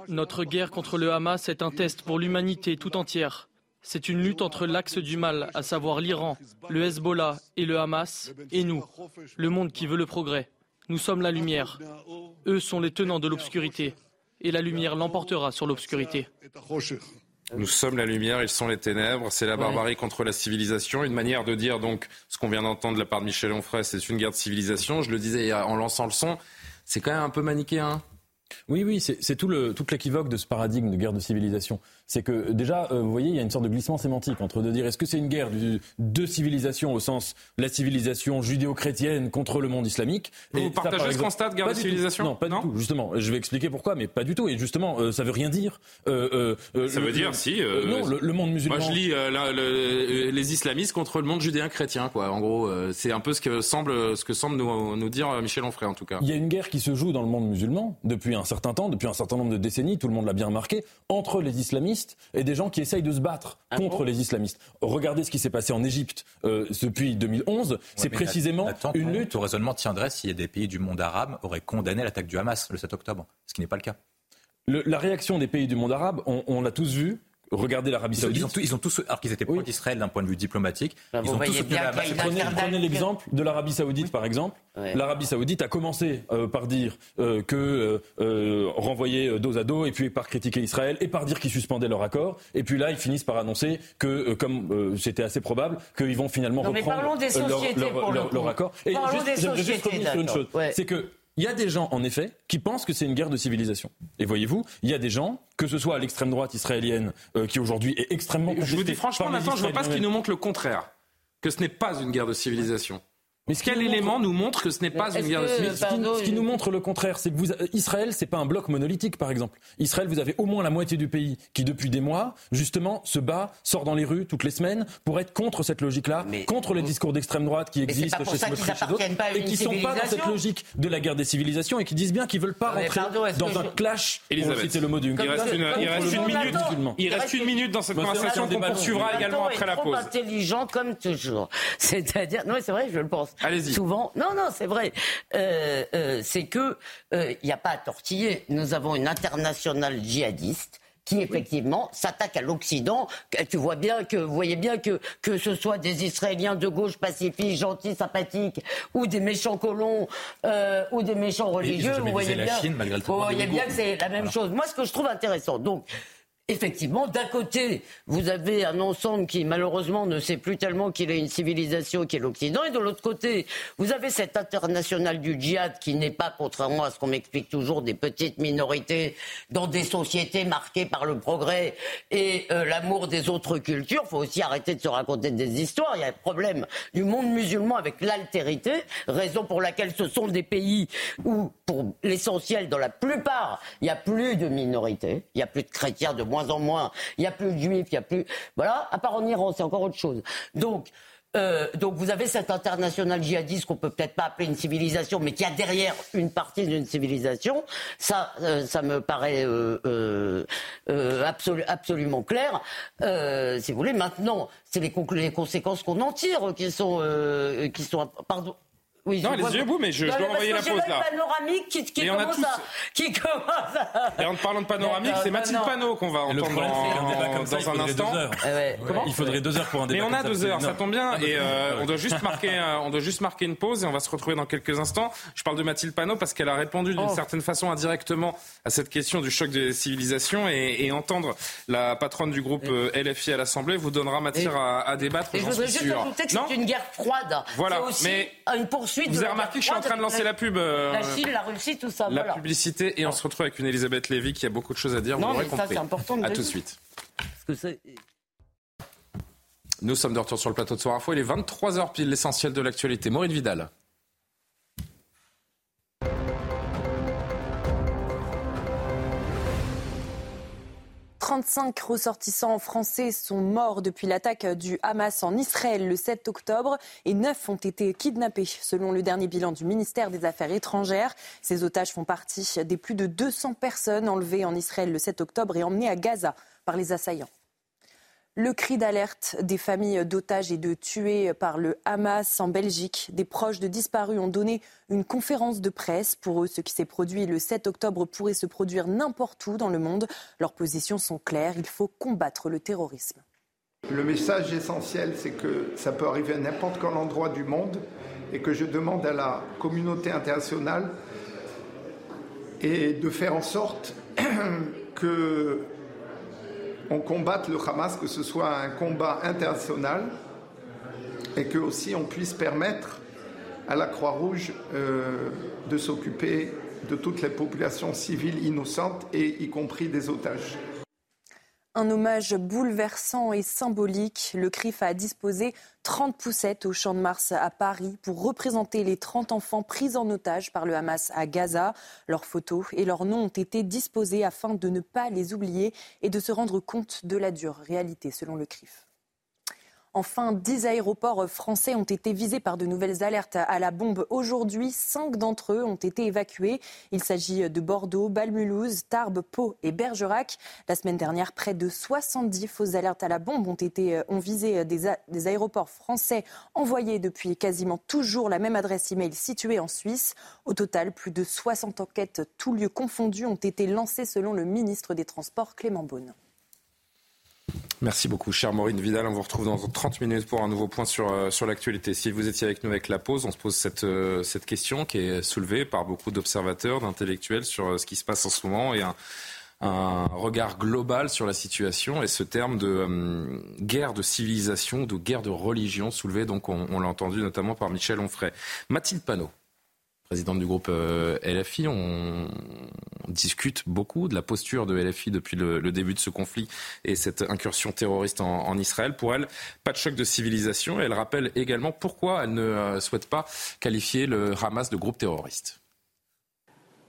Notre guerre contre le Hamas est un test pour l'humanité tout entière. C'est une lutte entre l'axe du mal, à savoir l'Iran, le Hezbollah et le Hamas, et nous, le monde qui veut le progrès. Nous sommes la lumière. Eux sont les tenants de l'obscurité. Et la lumière l'emportera sur l'obscurité. Nous sommes la lumière, ils sont les ténèbres. C'est la barbarie contre la civilisation. Une manière de dire donc ce qu'on vient d'entendre de la part de Michel Onfray, c'est une guerre de civilisation. Je le disais en lançant le son, c'est quand même un peu manichéen. Oui, oui, c'est tout toute l'équivoque de ce paradigme de guerre de civilisation c'est que déjà, euh, vous voyez, il y a une sorte de glissement sémantique entre de dire est-ce que c'est une guerre de civilisation au sens la civilisation judéo-chrétienne contre le monde islamique Vous partagez ce constat de guerre de civilisation Non, pas du tout. Justement, je vais expliquer pourquoi, mais pas du tout. Et justement, euh, ça veut rien dire. Euh, ça veut dire si. non, le, monde musulman. Moi, je lis les islamistes contre le monde judéen-chrétien, quoi. En gros, c'est un peu ce que semble, ce que semble nous, nous dire Michel Onfray, en tout cas. Il y a une guerre qui se joue dans le monde musulman depuis un certain temps, depuis un certain nombre de décennies. Tout le monde l'a bien remarqué entre les islamistes et des gens qui essayent de se battre ah contre les islamistes. Regardez ce qui s'est passé en Égypte euh, depuis 2011. c'est précisément une lutte. Tout raisonnement tiendrait si des pays du monde arabe auraient condamné l'attaque du Hamas le 7 octobre, ce qui n'est pas le cas. la réaction des pays du monde arabe, on l'a tous vu, Regardez l'Arabie Saoudite. Ils ont, tous, alors qu'ils étaient pour d'Israël d'un point de vue diplomatique, bah, ils ont tous soutenu la Prenez, prenez l'exemple de l'Arabie Saoudite, par exemple. L'Arabie Saoudite a commencé euh, par dire euh, que euh, euh, renvoyer dos à dos, et puis par critiquer Israël, et par dire qu'ils suspendaient leur accord. Et puis là, ils finissent par annoncer que, comme c'était assez probable, qu'ils vont finalement reprendre leur, leur, accord. Et juste, juste revenir sur une chose, c'est que il y a des gens, en effet, qui pensent que c'est une guerre de civilisation. Et voyez-vous, il y a des gens, que ce soit à l'extrême droite israélienne, euh, qui aujourd'hui est extrêmement Je vous dis franchement, maintenant, je ne veux pas ce qui nous montre le contraire, que ce n'est pas une guerre de civilisation. Mais quel élément nous montre que ce n'est pas une guerre de civilisation Ce qui nous montre le contraire, c'est que vous, Israël, c'est pas un bloc monolithique, par exemple. Israël, vous avez au moins la moitié du pays qui, depuis des mois, justement, se bat, sort dans les rues toutes les semaines pour être contre cette logique-là, contre les discours d'extrême droite qui existent chez Smotrich et d'autres, et qui sont pas dans cette logique de la guerre des civilisations et qui disent bien qu'ils veulent pas rentrer dans un clash. Elisabeth, le mot du. Il reste une minute. Il reste une minute dans cette conversation qu'on poursuivra également après la pause. intelligent comme toujours. [LAUGHS] C'est-à-dire, non, c'est vrai, je le pense. Souvent, non, non, c'est vrai. Euh, euh, c'est que il euh, n'y a pas à tortiller. Nous avons une internationale djihadiste qui effectivement s'attaque à l'Occident. Tu vois bien que, vous voyez bien que que ce soit des Israéliens de gauche pacifiques, gentils, sympathiques, ou des méchants colons, ou des méchants religieux, vous voyez bien, vous voyez bien que c'est la même chose. Moi, ce que je trouve intéressant, donc effectivement, d'un côté, vous avez un ensemble qui, malheureusement, ne sait plus tellement qu'il est une civilisation qui est l'Occident, et de l'autre côté, vous avez cette internationale du djihad qui n'est pas, contrairement à ce qu'on m'explique toujours, des petites minorités dans des sociétés marquées par le progrès et euh, l'amour des autres cultures. Il faut aussi arrêter de se raconter des histoires. Il y a un problème du monde musulman avec l'altérité, raison pour laquelle ce sont des pays où, pour l'essentiel, dans la plupart, il n'y a plus de minorités, il n'y a plus de chrétiens, de moins en moins. Il n'y a plus de juifs, il n'y a plus. Voilà, à part en Iran, c'est encore autre chose. Donc, euh, donc vous avez cette internationale djihadiste qu'on peut peut-être pas appeler une civilisation, mais qui a derrière une partie d'une civilisation. Ça, euh, ça me paraît euh, absolument clair. si vous voulez, maintenant, c'est les, les, conséquences qu'on en tire qui sont, qui sont, pardon, oui, non, les yeux bout, mais je, je dois envoyer la pause là. panoramique qui, qui, commence, tous... à, qui commence à... Et en parlant de panoramique, c'est Mathilde Panot qu'on va entendre dans, dans un instant. Eh Comment Il faudrait deux heures pour un débat. Mais on a deux heures, ça tombe bien. Et euh, on doit juste marquer, euh, on doit juste marquer une pause et on va se retrouver dans quelques instants. Je parle de Mathilde Panot parce qu'elle a répondu d'une oh. certaine façon indirectement à cette question du choc des civilisations et, et entendre la patronne du groupe euh, LFI à l'Assemblée vous donnera matière à, à, débattre. Et je voudrais juste ajouter que c'est une guerre froide. Voilà. mais une poursuite poursuite. Vous avez remarqué que je suis en train de lancer la pub. Euh, la Chine, la Russie, tout ça. La publicité et on se retrouve avec une Elisabeth Lévy qui a beaucoup de choses à dire. Non, vous mais l'aurez ça, compris. c'est important de À tout de suite. Parce que c'est- Nous sommes de retour sur le plateau de Soir Info. Il est 23h pile, l'essentiel de l'actualité. Maureen Vidal. 35 ressortissants français sont morts depuis l'attaque du Hamas en Israël le 7 octobre et 9 ont été kidnappés, selon le dernier bilan du ministère des Affaires étrangères. Ces otages font partie des plus de 200 personnes enlevées en Israël le 7 octobre et emmenées à Gaza par les assaillants. Le cri d'alerte des familles d'otages et de tués par le Hamas en Belgique. Des proches de disparus ont donné une conférence de presse. Pour eux, ce qui s'est produit le 7 octobre pourrait se produire n'importe où dans le monde. Leurs positions sont claires. Il faut combattre le terrorisme. Le message essentiel, c'est que ça peut arriver à n'importe quel endroit du monde et que je demande à la communauté internationale de faire en sorte [CLEARS THROAT] que on combatte le Hamas, que ce soit un combat international et que aussi on puisse permettre à la Croix-Rouge euh, de s'occuper de toutes les populations civiles innocentes et y compris des otages. Un hommage bouleversant et symbolique. Le CRIF a disposé 30 poussettes au Champ de Mars à Paris pour représenter les 30 enfants pris en otage par le Hamas à Gaza. Leurs photos et leurs noms ont été disposés afin de ne pas les oublier et de se rendre compte de la dure réalité selon le CRIF. Enfin, 10 aéroports français ont été visés par de nouvelles alertes à la bombe. Aujourd'hui, cinq d'entre eux ont été évacués. Il s'agit de Bordeaux, Balmulhouse, Tarbes, Pau et Bergerac. La semaine dernière, près de 70 fausses alertes à la bombe ont, été, ont visé des, a- des aéroports français envoyés depuis quasiment toujours la même adresse email située en Suisse. Au total, plus de 60 enquêtes, tous lieux confondus, ont été lancées selon le ministre des Transports Clément Beaune. Merci beaucoup, cher Maureen Vidal. On vous retrouve dans 30 minutes pour un nouveau point sur, euh, sur l'actualité. Si vous étiez avec nous avec la pause, on se pose cette, euh, question qui est soulevée par beaucoup d'observateurs, d'intellectuels sur euh, ce qui se passe en ce moment et un, regard global sur la situation et ce terme de guerre de civilisation, de guerre de religion soulevé, donc on, on l'a entendu notamment par Michel Onfray. Mathilde Panot, présidente du groupe euh, LFI, on, discute beaucoup de la posture de LFI depuis le, le début de ce conflit et cette incursion terroriste en, en Israël. Pour elle, pas de choc de civilisation et elle rappelle également pourquoi elle ne euh, souhaite pas qualifier le Hamas de groupe terroriste.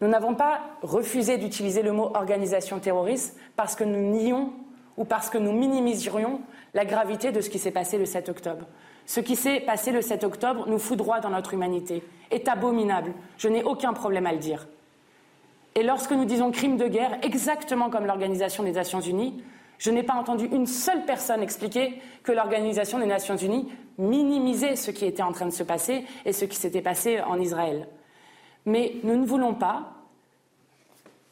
Nous n'avons pas refusé d'utiliser le mot organisation terroriste parce que nous nions ou parce que nous minimiserions la gravité de ce qui s'est passé le 7 octobre. Ce qui s'est passé le 7 octobre nous fout droit dans notre humanité, est abominable. Je n'ai aucun problème à le dire. Et lorsque nous disons crime de guerre, exactement comme l'Organisation des Nations Unies, je n'ai pas entendu une seule personne expliquer que l'Organisation des Nations Unies minimisait ce qui était en train de se passer et ce qui s'était passé en Israël. Mais nous ne voulons pas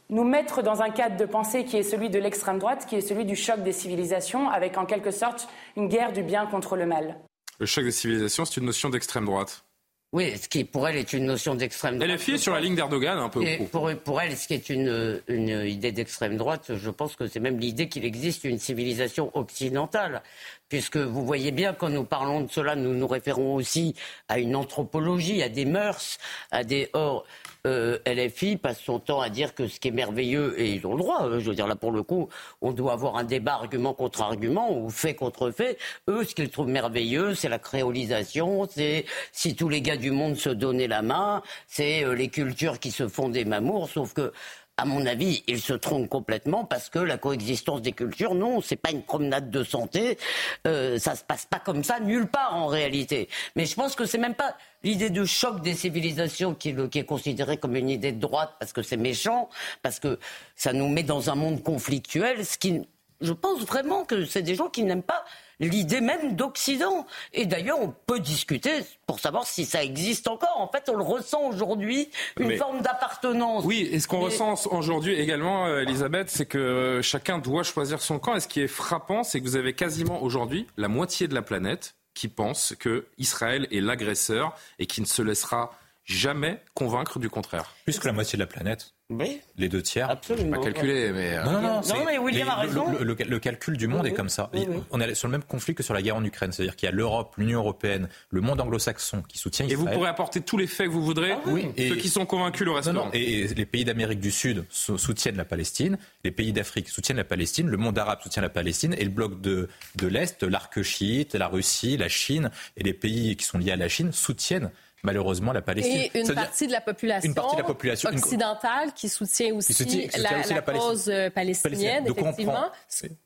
nous mettre dans un cadre de pensée qui est celui de l'extrême droite, qui est celui du choc des civilisations, avec en quelque sorte une guerre du bien contre le mal. Le choc des civilisations, c'est une notion d'extrême droite. Oui, ce qui pour elle est une notion d'extrême droite. LFI est sur la ligne d'Erdogan un peu. Et pour, pour elle, ce qui est une, une idée d'extrême droite, je pense que c'est même l'idée qu'il existe une civilisation occidentale. Puisque vous voyez bien, quand nous parlons de cela, nous nous référons aussi à une anthropologie, à des mœurs, à des. Or, euh, LFI passe son temps à dire que ce qui est merveilleux, et ils ont le droit, hein, je veux dire, là pour le coup, on doit avoir un débat argument contre argument, ou fait contre fait. Eux, ce qu'ils trouvent merveilleux, c'est la créolisation, c'est si tous les gars du monde se donnaient la main, c'est euh, les cultures qui se font des mamours, sauf que à mon avis, ils se trompent complètement parce que la coexistence des cultures, non, c'est pas une promenade de santé. Euh, ça se passe pas comme ça nulle part en réalité. Mais je pense que c'est même pas l'idée de choc des civilisations qui, qui est considérée comme une idée de droite parce que c'est méchant, parce que ça nous met dans un monde conflictuel. Ce qui, je pense vraiment que c'est des gens qui n'aiment pas l'idée même d'Occident. Et d'ailleurs, on peut discuter pour savoir si ça existe encore. En fait, on le ressent aujourd'hui, une Mais- forme d'appartenance. Oui, et ce qu'on Mais- ressent aujourd'hui également, euh, Elisabeth, c'est que euh, chacun doit choisir son camp. Et ce qui est frappant, c'est que vous avez quasiment aujourd'hui la moitié de la planète qui pense que Israël est l'agresseur et qui ne se laissera jamais convaincre du contraire. Plus que la moitié de la planète. Oui. Les deux tiers. Absolument. Pas calculé, mais. Non, non, non. Non, c'est- mais William les- a raison. Le, le- le calcul du monde Oui, est comme ça. oui, oui. On est sur le même conflit que sur la guerre en Ukraine. C'est-à-dire qu'il y a l'Europe, l'Union européenne, le monde anglo-saxon qui soutient Et Israël. vous pourrez apporter tous les faits que vous voudrez. Oui, et- Ceux qui sont convaincus le Non, non, et, et les pays d'Amérique du Sud sou- soutiennent la Palestine, les pays d'Afrique soutiennent la Palestine, le monde arabe soutient la Palestine, et le bloc de, de l'Est, l'arc chiite, la Russie, la Chine, et les pays qui sont liés à la Chine soutiennent malheureusement la Palestine. Et une partie de la population, Une partie de la population, une- occidentale qui soutient aussi, soutient- qui soutient la, aussi la la cause euh, palestinienne, Donc on effectivement. prend,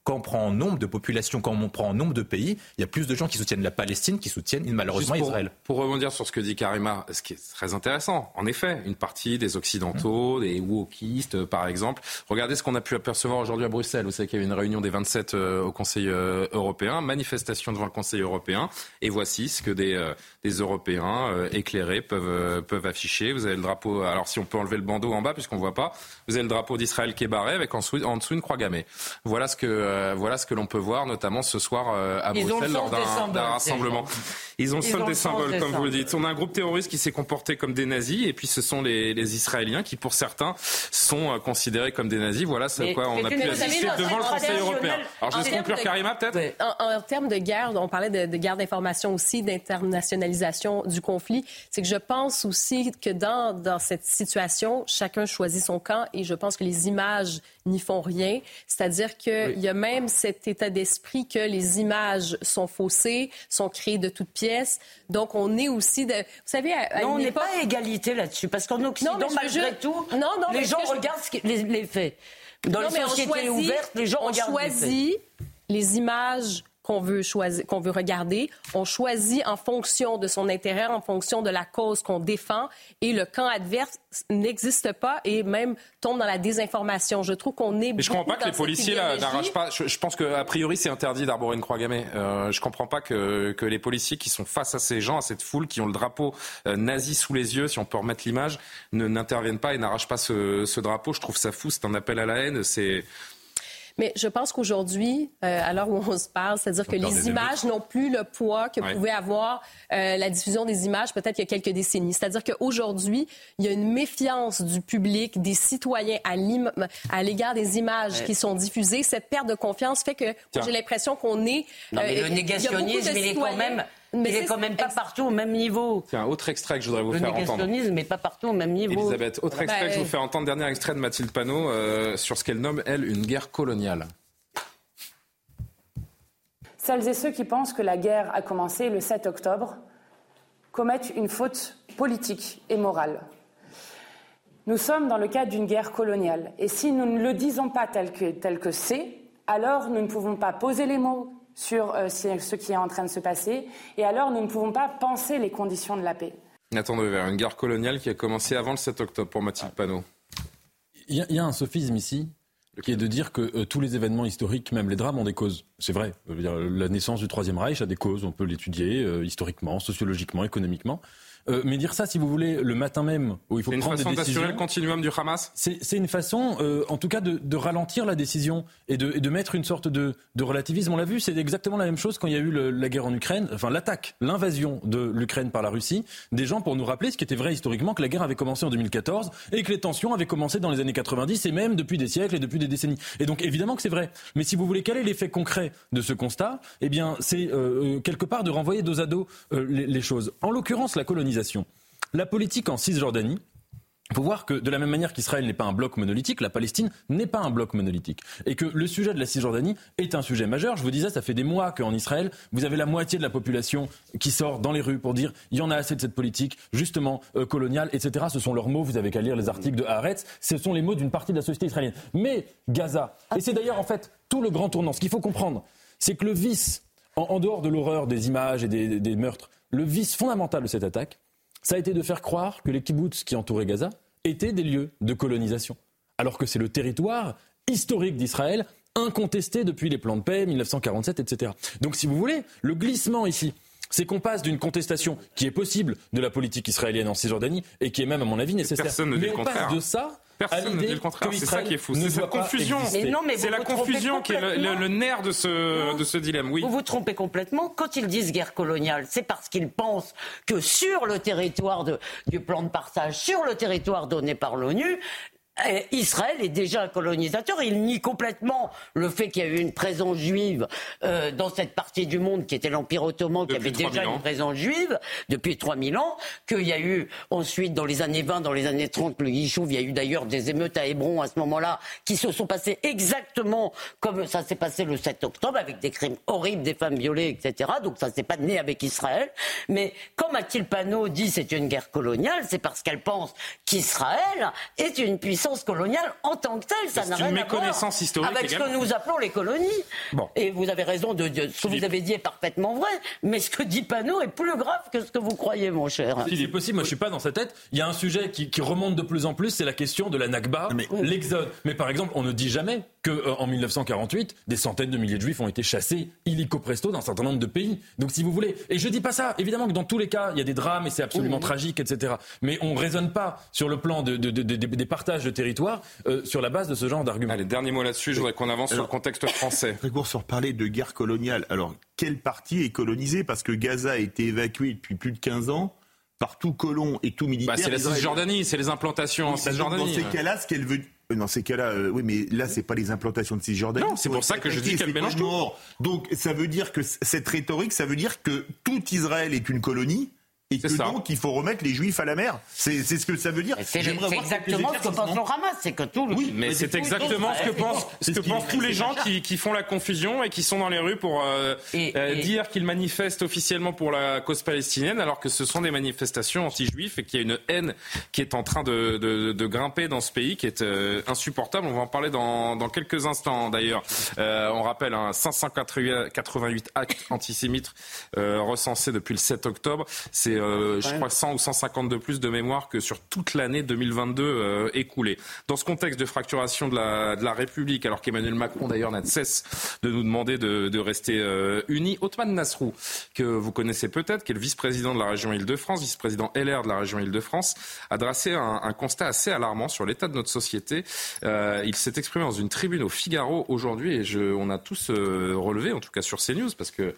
quand on prend en nombre de populations, quand on prend en nombre de pays, il y a plus de gens qui soutiennent la Palestine qui soutiennent malheureusement pour, Israël. Pour rebondir sur ce que dit Karima, ce qui est très intéressant, en effet, une partie des Occidentaux, des wokistes, euh, par exemple. Regardez ce qu'on a pu apercevoir aujourd'hui à Bruxelles. Vous savez qu'il y avait une réunion des 27 euh, au Conseil euh, européen, manifestation devant le Conseil européen. Et voici ce que des, euh, des Européens euh, éclairés peuvent, euh, peuvent afficher. Vous avez le drapeau, alors si on peut enlever le bandeau en bas, puisqu'on ne voit pas, vous avez le drapeau d'Israël qui est barré avec en dessous, en dessous une croix gammée. Voilà ce que, euh, voilà ce que l'on peut voir, notamment ce soir euh, à Ils Bruxelles lors d'un- rassemblement. Ils ont Ils ont des symboles, des comme vous le dites. On a un groupe terroriste qui s'est comporté comme des nazis, et puis ce sont les, les Israéliens qui, pour certains, sont euh, considérés comme des nazis. Voilà ce à Mais- quoi on a pu assister devant le Conseil européen. Alors je termes conclure Karima, peut-être En, en termes de guerre, on parlait de, de guerre d'information aussi, d'internationalisation du conflit. C'est que je pense aussi que dans, dans cette situation, chacun choisit son camp et je pense que les images n'y font rien. C'est-à-dire qu'il y a même cet état d'esprit que les images sont faussées, sont créées de toutes pièces. Donc on est aussi de... Vous savez, à, à Non, on n'est époque- pas à égalité là-dessus, parce qu'en Occident, Non, je malgré tout, Non, non, les gens je- regardent ce qui- les, les faits. Dans Non, les sociétés choisit- ouvertes, les gens on regardent les faits. choisit les images qu'on veut choisir, qu'on veut regarder. On choisit en fonction de son intérêt, en fonction de la cause qu'on défend. Et le camp adverse n'existe pas et même tombe dans la désinformation. Je trouve qu'on est. Mais je comprends pas que les policiers là, n'arrachent n'arrachent pas. Je, je pense qu'a priori c'est interdit d'arborer une croix gammée. Euh, je comprends pas que, que les policiers qui sont face à ces gens, à cette foule, qui ont le drapeau euh, nazi sous les yeux, si on peut remettre l'image, ne n'interviennent pas et n'arrachent pas ce, ce drapeau. Je trouve ça fou. C'est un appel à la haine. C'est Mais je pense qu'aujourd'hui, euh, à l'heure où on se parle, c'est-à-dire que les images n'ont plus le poids que Ouais. pouvait avoir euh, la diffusion des images peut-être il y a quelques décennies. C'est-à-dire qu'aujourd'hui, il y a une méfiance du public, des citoyens à l'im- à l'égard des images Ouais. qui sont diffusées. Cette perte de confiance fait que j'ai l'impression qu'on est... Non, mais euh, le il négationnisme, il est quand même, Mais il est c'est- quand même pas partout au même niveau. c'est un autre extrait que je voudrais vous Le faire entendre. négationnisme n'est pas partout au même niveau. Elisabeth, autre extrait Bah, que je vous euh, fais entendre, dernier extrait de Mathilde Panot euh, sur ce qu'elle nomme, elle, une guerre coloniale. Celles et ceux qui pensent que la guerre a commencé le 7 octobre commettent une faute politique et morale. Nous sommes dans le cadre d'une guerre coloniale. Et si nous ne le disons pas tel que tel que c'est, alors nous ne pouvons pas poser les mots sur euh, ce qui est en train de se passer, et alors nous ne pouvons pas penser les conditions de la paix. Nathan Dever, une guerre coloniale qui a commencé avant le 7 octobre pour Mathilde Panot. Il y, a- il y a un sophisme ici qui est de dire que euh, tous les événements historiques, même les drames, ont des causes. C'est vrai. Dire, la naissance du Troisième Reich a des causes. On peut l'étudier euh, historiquement, sociologiquement, économiquement. Euh, mais dire ça, si vous voulez, le matin même où il faut C'est une prendre façon des d'assurer décisions. le continuum du Hamas C'est une façon, euh, en tout cas, de, de ralentir la décision et de, et de mettre une sorte de, de relativisme. On l'a vu, c'est exactement la même chose quand il y a eu le- la guerre en Ukraine, enfin l'attaque, l'invasion de l'Ukraine par la Russie. Des gens pour nous rappeler ce qui était vrai historiquement, que la guerre avait commencé en 2014 et que les tensions avaient commencé dans les années 90 et même depuis des siècles et depuis des décennies. Et donc évidemment que c'est vrai. Mais si vous voulez, quel est l'effet concret de ce constat? Eh bien, c'est euh, quelque part de renvoyer dos à dos les, les choses. En l'occurrence, la La politique en Cisjordanie, il faut voir que de la même manière qu'Israël n'est pas un bloc monolithique, la Palestine n'est pas un bloc monolithique. Et que le sujet de la Cisjordanie est un sujet majeur. Je vous disais, ça fait des mois qu'en Israël, vous avez la moitié de la population qui sort dans les rues pour dire il y en a assez de cette politique, justement, euh, coloniale, etc. Ce sont leurs mots, vous avez qu'à lire les articles de Haaretz. Ce sont les mots d'une partie de la société israélienne. Mais Gaza, et c'est d'ailleurs en fait tout le grand tournant, ce qu'il faut comprendre, c'est que le vice, en, dehors de l'horreur des images et des meurtres, le vice fondamental de cette attaque, ça a été de faire croire que les kibbutz qui entouraient Gaza étaient des lieux de colonisation. Alors que c'est le territoire historique d'Israël, incontesté depuis les plans de paix, 1947, etc. Donc si vous voulez, le glissement ici, c'est qu'on passe d'une contestation qui est possible de la politique israélienne en Cisjordanie et qui est même, à mon avis, nécessaire. Personne ne dit Mais on passe de ça Personne ne dit le contraire. C'est ça qui est fou. C'est cette confusion. exister. Mais non, mais C'est vous la confusion qui est le, le- complètement. le nerf de ce, de ce dilemme. Oui. Vous vous trompez complètement. Quand ils disent guerre coloniale, c'est parce qu'ils pensent que sur le territoire de- du plan de partage, sur le territoire donné par l'ONU, Israël est déjà un colonisateur. Il nie complètement le fait qu'il y a eu une présence juive euh, dans cette partie du monde qui était l'Empire ottoman, qui avait déjà une présence juive depuis 3000 ans, qu'il y a eu ensuite dans les années 20, dans les années 30, le Yishuv, il y a eu d'ailleurs des émeutes à Hébron à ce moment-là qui se sont passées exactement comme ça s'est passé le 7 octobre, avec des crimes horribles, des femmes violées, etc. Donc ça s'est pas né avec Israël. Mais comme Mathilde Panot dit c'est une guerre coloniale, c'est parce qu'elle pense qu'Israël est une puissance coloniale en tant que telle. Ça n'a rien à voir avec ce que nous appelons les colonies. Et vous avez raison de, ce que vous avez dit est parfaitement vrai, mais ce que dit Panot est plus grave que ce que vous croyez, mon cher. Il est possible, moi je suis pas dans sa tête. Il y a un sujet qui, remonte de plus en plus, c'est la question de la Nakba, l'exode. Mais par exemple, on ne dit jamais qu'en euh, en 1948, des centaines de milliers de juifs ont été chassés illico presto dans un certain nombre de pays. Donc si vous voulez, et je dis pas ça, évidemment que dans tous les cas, il y a des drames et c'est absolument tragique, etc. Mais on raisonne pas sur le plan de, des partages de territoire euh, sur la base de ce genre d'arguments. Allez, dernier mot là-dessus, je voudrais qu'on avance sur le contexte français. [COUGHS] Très court sur parler de guerre coloniale. Alors, quelle partie est colonisée Parce que Gaza a été évacué depuis plus de 15 ans par tout colon et tout militaire. Bah, c'est la Cisjordanie, c'est les implantations en Cisjordanie. Dans ces cas-là, ce qu'elle veut euh, dans ces cas-là, euh, oui, mais là, c'est pas les implantations de Cisjordanie. Non, c'est pour ça que je dis qu'elle mélange tout. Donc, ça veut dire que cette rhétorique, ça veut dire que tout Israël est une colonie et que donc il faut remettre les juifs à la mer. C'est ce que ça veut dire. C'est exactement ce que pense le Hamas, c'est que tout. Oui, mais c'est exactement ce que pensent, ce que pensent tous les gens qui, qui, font la confusion et qui sont dans les rues pour euh, euh, dire qu'ils manifestent officiellement pour la cause palestinienne, alors que ce sont des manifestations anti-juifs et qu'il y a une haine qui est en train de, de, de grimper dans ce pays, qui est euh, insupportable. On va en parler dans, dans quelques instants. D'ailleurs, on rappelle un hein, 588 actes antisémites recensés depuis le 7 octobre. C'est euh, je crois, 100 ou 150 de plus de mémoire que sur toute l'année 2022 euh, écoulée. Dans ce contexte de fracturation de la, de la République, alors qu'Emmanuel Macron d'ailleurs n'a de cesse de nous demander de, de rester euh, unis, Othman Nasrou, que vous connaissez peut-être, qui est le vice-président de la région Île-de-France, vice-président LR de la région Île-de-France, a dressé un, un, constat assez alarmant sur l'état de notre société. Euh, il s'est exprimé dans une tribune au Figaro aujourd'hui et je, on a tous relevé, en tout cas sur CNews, parce que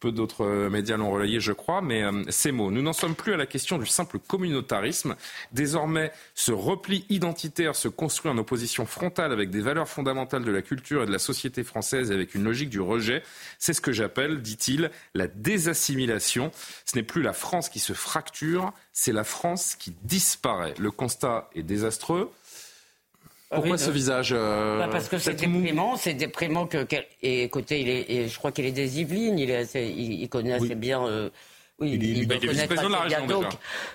peu d'autres euh, médias l'ont relayé, je crois, mais euh, ces mots. Nous n'en sommes plus à la question du simple communautarisme. Désormais, ce repli identitaire se construit en opposition frontale avec des valeurs fondamentales de la culture et de la société française et avec une logique du rejet. C'est ce que j'appelle, dit-il, la désassimilation. Ce n'est plus la France qui se fracture, c'est la France qui disparaît. Le constat est désastreux. Pourquoi ce visage euh, bah Parce que c'est déprimant, c'est déprimant que et écoutez, il est, je crois qu'il est des Yvelines, il, est il, connaît assez bien. Euh, oui, il, il, il est président de la région donc,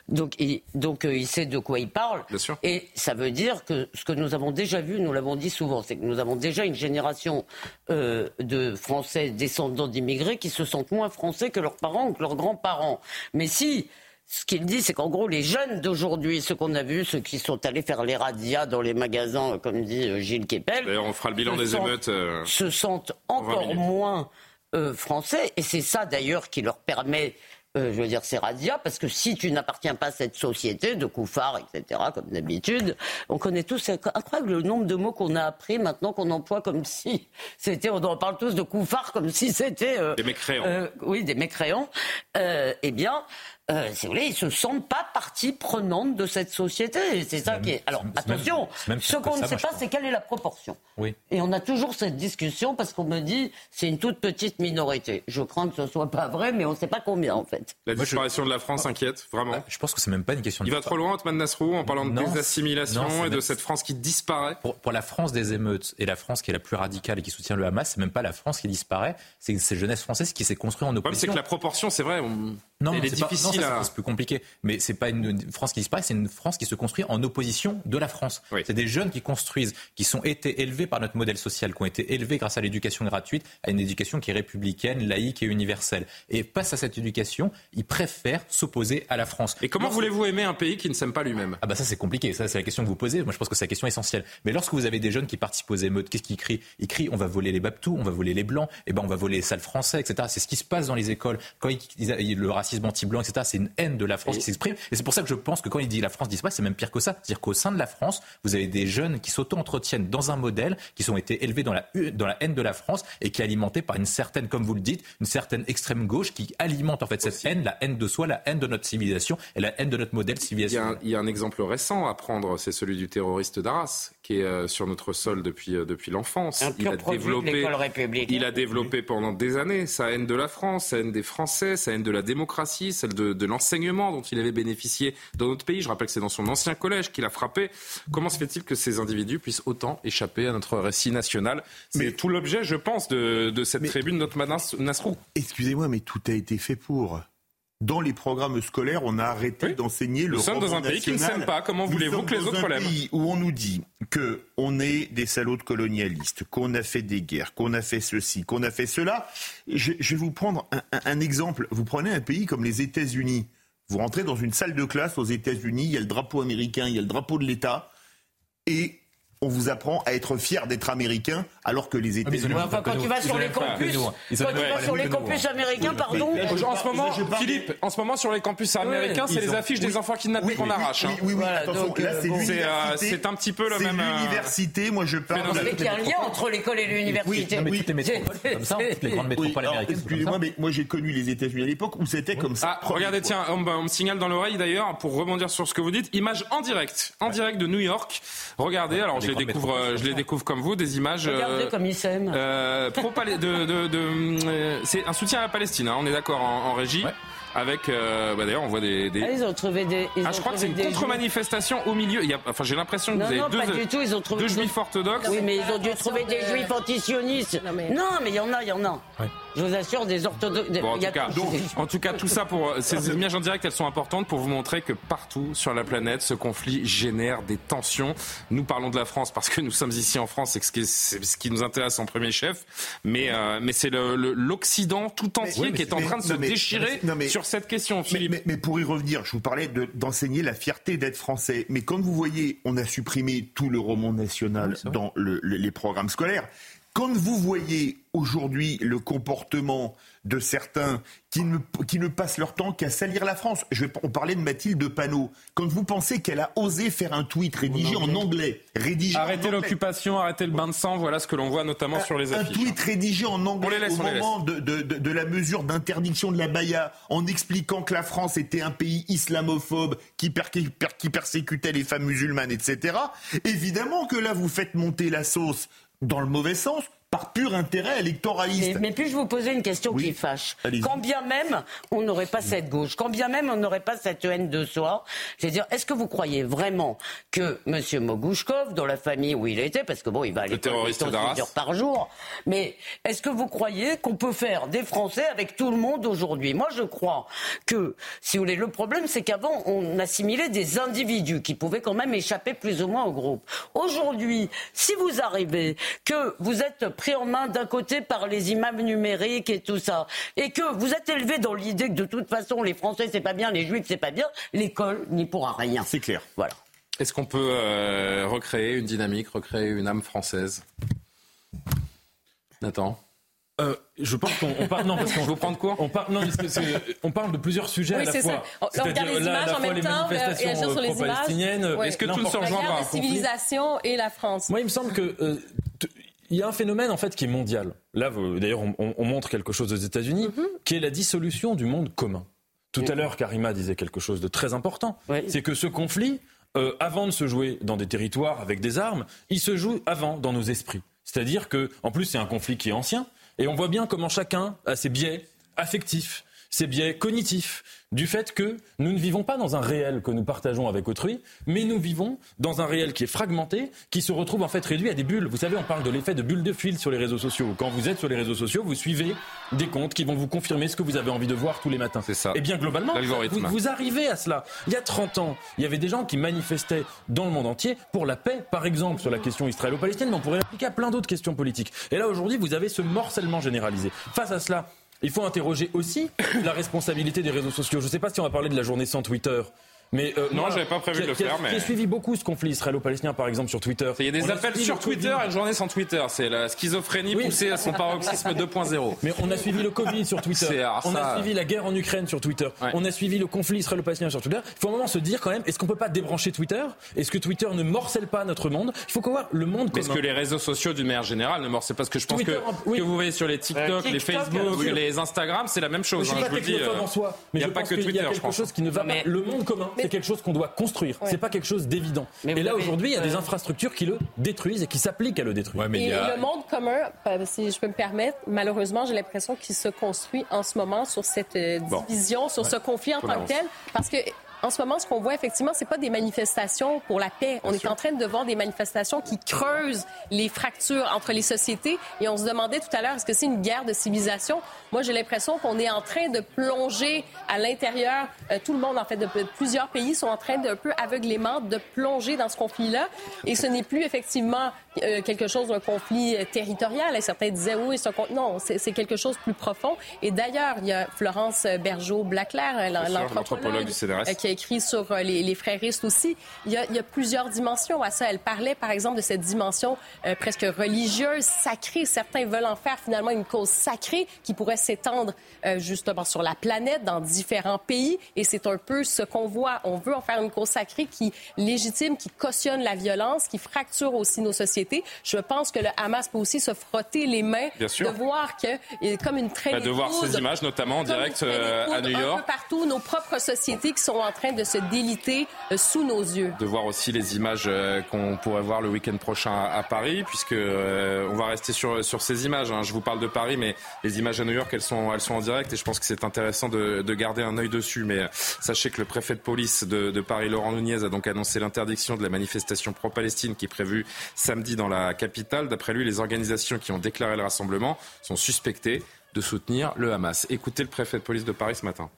donc, il, donc euh, il sait de quoi il parle. Bien sûr. Et ça veut dire que ce que nous avons déjà vu, nous l'avons dit souvent, c'est que nous avons déjà une génération euh, de Français descendants d'immigrés qui se sentent moins français que leurs parents ou que leurs grands-parents. Mais si ce qu'il dit, c'est qu'en gros, les jeunes d'aujourd'hui, ceux qu'on a vus, ceux qui sont allés faire les radias dans les magasins, comme dit euh, Gilles Kepel. D'ailleurs, on fera le bilan des émeutes. Euh, se sentent encore moins euh, français. Et c'est ça, d'ailleurs, qui leur permet, je veux dire, ces radias. Parce que si tu n'appartiens pas à cette société de couffards, etc., comme d'habitude, on connaît tous, c'est incroyable le nombre de mots qu'on a appris maintenant qu'on emploie comme [LAUGHS] si c'était, on en parle tous de couffards comme si c'était. des mécréants. oui, des mécréants. eh bien, euh, si vous voulez, ils se sentent pas partie prenante de cette société. C'est ça qui est. Alors attention, ce qu'on ne sait pas, c'est quelle est la proportion. Oui. Et on a toujours cette discussion parce qu'on me dit c'est une toute petite minorité. Je crains que ce soit pas vrai, mais on ne sait pas combien en fait. La disparition de la France inquiète vraiment. je pense que c'est même pas une question. Il va trop loin, Otman Nasrou, en parlant de désassimilation et de cette France qui disparaît. Pour, pour, la France des émeutes et la France qui est la plus radicale et qui soutient le Hamas, c'est même pas la France qui disparaît, c'est cette jeunesse française qui s'est construite en opposition. C'est que la proportion, c'est vrai. On... Non, elle est, difficile. C'est plus compliqué. Mais c'est pas une France qui disparaît, c'est une France qui se construit en opposition de la France. C'est des jeunes qui construisent, qui sont été élevés par notre modèle social, qui ont été élevés grâce à l'éducation gratuite, à une éducation qui est républicaine, laïque et universelle. Et face à cette éducation, ils préfèrent s'opposer à la France. Et comment voulez-vous aimer un pays qui ne s'aime pas lui-même? Ah bah ça c'est compliqué. Ça c'est la question que vous posez. Moi je pense que c'est la question essentielle. Mais lorsque vous avez des jeunes qui participent aux émeutes, qu'est-ce qu'ils crient? Ils crient on va voler les babtous, on va voler les blancs, et ben on va voler les salles français, etc. C'est ce qui se passe dans les écoles quand ils, le racisme anti-blanc, etc c'est une haine de la France qui s'exprime. Et c'est pour ça que je pense que quand il dit la France disparaît, c'est même pire que ça. C'est-à-dire qu'au sein de la France, vous avez des jeunes qui s'auto-entretiennent dans un modèle, qui sont été élevés dans la, dans la haine de la France et qui est alimenté par une certaine, comme vous le dites, une certaine extrême gauche qui alimente en fait cette haine, la haine de soi, la haine de notre civilisation et la haine de notre modèle civilisationnel. Il y a un, exemple récent à prendre, c'est celui du terroriste d'Arras, qui est euh, sur notre sol depuis, euh, depuis l'enfance. Il a développé, il a développé pendant des années sa haine de la France, sa haine des Français, sa haine de la démocratie, celle de, de l'enseignement dont il avait bénéficié dans notre pays. Je rappelle que c'est dans son ancien collège qu'il a frappé. Comment se fait-il que ces individus puissent autant échapper à notre récit national? C'est tout l'objet, je pense, de, de cette tribune de notre Nasrou. Excusez-moi, mais tout a été fait pour dans les programmes scolaires, on a arrêté d'enseigner le Nous sommes dans un pays qui ne s'aime pas. Comment voulez-vous que les autres l'aiment pays où on nous dit que on est des salauds de colonialistes, qu'on a fait des guerres, qu'on a fait ceci, qu'on a fait cela. Je, je vais vous prendre un, un, un, exemple. Vous prenez un pays comme les États-Unis. Vous rentrez dans une salle de classe aux États-Unis, il y a le drapeau américain, il y a le drapeau de l'État, et on vous apprend à être fier d'être américain alors que les États-Unis. Enfin, quand tu vas sur les campus, quand tu vas sur les campus américains, pardon. En ce moment, Philippe, en ce moment sur les campus américains, c'est les affiches des enfants kidnappés qu'on arrache. Oui, oui, attention, là c'est un petit peu le même. l'université, moi je parle. Il y a un lien entre l'école et l'université. Oui, mais toutes les métropoles, comme ça, toutes les grandes métropoles américaines. Excusez-moi, mais moi j'ai connu les États-Unis à l'époque où c'était comme ça. Ah, regardez, tiens, on me signale dans l'oreille d'ailleurs pour rebondir sur ce que vous dites. Image en direct, en direct de New York. Regardez, alors je les découvre, je les découvre comme vous, des images. Regardez comme ils s'aiment. Euh, pro de, de, de euh, c'est un soutien à la Palestine, hein, on est d'accord en, en, régie. Ouais. Avec, euh, bah d'ailleurs, on voit des. des... Ah, ils ont trouvé des. Ils ah, je crois que c'est une contre-manifestation au milieu. Il y a, enfin, j'ai l'impression que non, vous avez non, deux, pas du tout. Ils ont trouvé deux juifs orthodoxes. Oui, mais ils ont dû trouver des juifs antisionistes. Non, mais il y en a, il y en a. Ouais. Je vous assure, des orthodoxes. Bon, en, tout cas, donc, en, tout cas, tout ça pour ces images en direct, elles sont importantes pour vous montrer que partout sur la planète, ce conflit génère des tensions. Nous parlons de la France parce que nous sommes ici en France et que c'est ce qui nous intéresse en premier chef. Mais, euh, mais c'est l'Occident tout entier oui, qui est en train de se mais, déchirer non, mais, sur cette question. Philippe. Mais, mais, pour y revenir, je vous parlais d'enseigner de, la fierté d'être français. Mais quand vous voyez, on a supprimé tout le roman national oui, dans le, le, les programmes scolaires. Quand vous voyez aujourd'hui le comportement de certains qui ne, qui ne passent leur temps qu'à salir la France. Je vais, on parlait de Mathilde Panot. Quand vous pensez qu'elle a osé faire un tweet rédigé en anglais, rédigé arrêtez l'occupation, arrêtez le bain de sang, voilà ce que l'on voit notamment un, sur les affiches. Un tweet rédigé en anglais laisse, au moment de, de, de, de, la mesure d'interdiction de la baya, en expliquant que la France était un pays islamophobe qui, per, qui, per, qui persécutait les femmes musulmanes, etc. Évidemment que là, vous faites monter la sauce dans le mauvais sens, par pur intérêt électoraliste. Mais, mais puis-je vous poser une question oui. qui fâche Quand bien même on n'aurait pas cette gauche, quand bien même on n'aurait pas cette haine de soi, je veux dire, est-ce que vous croyez vraiment que M. Mogouchkov, dans la famille où il était, parce que bon, il va aller heures par jour, mais est-ce que vous croyez qu'on peut faire des Français avec tout le monde aujourd'hui? Moi, je crois que, si vous voulez, le problème, c'est qu'avant, on assimilait des individus qui pouvaient quand même échapper plus ou moins au groupe. Aujourd'hui, si vous arrivez que vous êtes pris en main d'un côté par les imams numériques et tout ça, et que vous êtes élevé dans l'idée que de toute façon les Français c'est pas bien, les Juifs c'est pas bien, l'école n'y pourra rien. C'est clair. Voilà. Est-ce qu'on peut euh, recréer une dynamique, recréer une âme française? Nathan? Euh, je pense qu'on parle non parce qu'on vous prendre quoi On parle non on parle de plusieurs sujets oui, à la fois. C'est-à-dire les images en même temps, réagir sur les images. Ouais. Est-ce que tout ne se rejoint pas La civilisation et la France. Moi, il me semble que euh, il y a un phénomène en fait qui est mondial. Là, d'ailleurs, on, on, montre quelque chose aux États-Unis, mm -hmm. qui est la dissolution du monde commun. Tout à l'heure, Karima disait quelque chose de très important. Oui. C'est que ce conflit, euh, avant de se jouer dans des territoires avec des armes, il se joue avant dans nos esprits. C'est-à-dire que, en plus, c'est un conflit qui est ancien, et on voit bien comment chacun a ses biais affectifs, ses biais cognitifs, du fait que nous ne vivons pas dans un réel que nous partageons avec autrui, mais nous vivons dans un réel qui est fragmenté, qui se retrouve en fait réduit à des bulles. Vous savez, on parle de l'effet de bulle de fil sur les réseaux sociaux. Quand vous êtes sur les réseaux sociaux, vous suivez des comptes qui vont vous confirmer ce que vous avez envie de voir tous les matins. C'est ça. Et bien globalement, vous, vous, arrivez à cela. Il y a 30 ans, il y avait des gens qui manifestaient dans le monde entier pour la paix, par exemple sur la question israélo-palestinienne, mais on pourrait l'appliquer à plein d'autres questions politiques. Et là aujourd'hui, vous avez ce morcellement généralisé. Face à cela, il faut interroger aussi la responsabilité des réseaux sociaux. Je ne sais pas si on va parler de la journée sans Twitter. Mais euh, non, j'avais pas prévu de le faire. Mais j'ai suivi beaucoup ce conflit israélo-palestinien, par exemple, sur Twitter. Il y a des appels sur Twitter et une journée sans Twitter. C'est la schizophrénie poussée à son paroxysme 2.0. [LAUGHS] Mais on a suivi le Covid sur Twitter. On a suivi la guerre en Ukraine sur Twitter. On a suivi le conflit israélo-palestinien sur Twitter. Il faut un moment se dire quand même, est-ce qu'on peut pas débrancher Twitter? Est-ce que Twitter ne morcelle pas notre monde? Il faut qu'on voit le monde. Est-ce que les réseaux sociaux d'une manière générale ne morcellent pas? Parce que je pense que, que vous voyez sur les TikTok, les Facebook, les Instagram, c'est la même chose. Hein, je vous dis. Euh, il n'y a pas que Twitter. Il y a quelque chose qui ne va pas. Le monde commun, c'est quelque chose qu'on doit construire. C'est pas quelque chose d'évident. Et là, aujourd'hui, il y a des infrastructures qui le détruisent et qui s'appliquent à le détruire. et le monde commun, euh, si je peux me permettre, malheureusement, j'ai l'impression qu'il se construit en ce moment sur cette euh, division, sur ce conflit en tant que tel. Parce que en ce moment, ce qu'on voit effectivement, c'est pas des manifestations pour la paix. on est en train de voir des manifestations qui creusent les fractures entre les sociétés. Et on se demandait tout à l'heure, est-ce que c'est une guerre de civilisation? Moi, j'ai l'impression qu'on est en train de plonger à l'intérieur. Euh, tout le monde, en fait, de, plusieurs pays sont en train d'un peu aveuglément de plonger dans ce conflit-là. Et ce n'est plus effectivement euh, quelque chose d'un conflit euh, territorial. Et certains disaient oui, c'est non, c'est quelque chose de plus profond. Et d'ailleurs, il y a Florence Bergeau-Blaclair, l'anthropologue du CNRS, qui écrit sur euh, les, les fréristes aussi. Il y, a, il y, a, plusieurs dimensions à ça. Elle parlait, par exemple, de cette dimension euh, presque religieuse, sacrée. Certains veulent en faire finalement une cause sacrée qui pourrait s'étendre euh, justement sur la planète, dans différents pays. Et c'est un peu ce qu'on voit. On veut en faire une cause sacrée qui légitime, qui cautionne la violence, qui fracture aussi nos sociétés. Je pense que le Hamas peut aussi se frotter les mains, de voir que, comme une traînée bah, de voir ces images, notamment en direct à New York. Un peu partout, nos propres sociétés qui sont en train de se déliter euh, sous nos yeux. De voir aussi les images euh, qu'on pourrait voir le week-end prochain à Paris, puisque euh, on va rester sur, sur ces images. Hein. Je vous parle de Paris, mais les images à New York, elles sont, elles sont en direct et je pense que c'est intéressant de, de, garder un œil dessus. Mais sachez que le préfet de police de, de Paris, Laurent Nunez, a donc annoncé l'interdiction de la manifestation pro-Palestine qui est prévue samedi dans la capitale. D'après lui, les organisations qui ont déclaré le rassemblement sont suspectées de soutenir le Hamas. Écoutez le préfet de police de Paris ce matin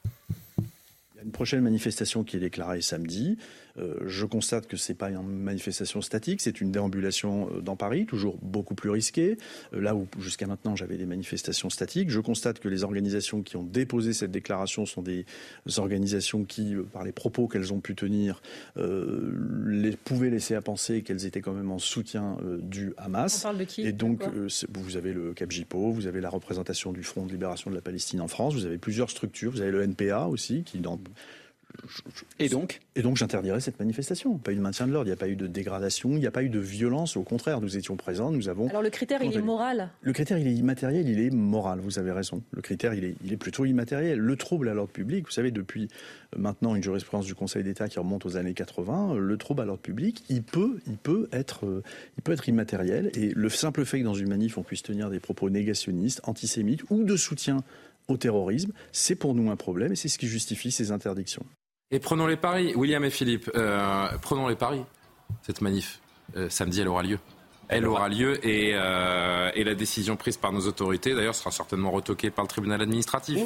prochaine manifestation qui est déclarée samedi. Euh, je constate que ce n'est pas une manifestation statique, c'est une déambulation euh, dans Paris, toujours beaucoup plus risquée. Euh, là où jusqu'à maintenant j'avais des manifestations statiques, je constate que les organisations qui ont déposé cette déclaration sont des organisations qui, par les propos qu'elles ont pu tenir, les, pouvaient laisser à penser qu'elles étaient quand même en soutien du Hamas. On parle de qui? Et donc, vous avez le Capgipo, vous avez la représentation du Front de libération de la Palestine en France, vous avez plusieurs structures, vous avez le NPA aussi, qui dans et donc Et donc j'interdirais cette manifestation. Pas eu de maintien de l'ordre, il n'y a pas eu de dégradation, il n'y a pas eu de violence. Au contraire, nous étions présents, nous avons. Alors le critère, il est moral Le critère, il est immatériel, il est moral, vous avez raison. Le critère, il est, il est plutôt immatériel. Le trouble à l'ordre public, vous savez, depuis maintenant une jurisprudence du Conseil d'État qui remonte aux années 80, euh, le trouble à l'ordre public, il peut, il, peut être, euh, il peut être immatériel. Et le simple fait que dans une manif, on puisse tenir des propos négationnistes, antisémites ou de soutien au terrorisme, c'est pour nous un problème et c'est ce qui justifie ces interdictions. Et prenons les paris, William et Philippe, euh, prenons les paris. Cette manif, euh, samedi, elle aura lieu elle aura lieu euh, et, la décision prise par nos autorités, d'ailleurs, sera certainement retoquée par le tribunal administratif.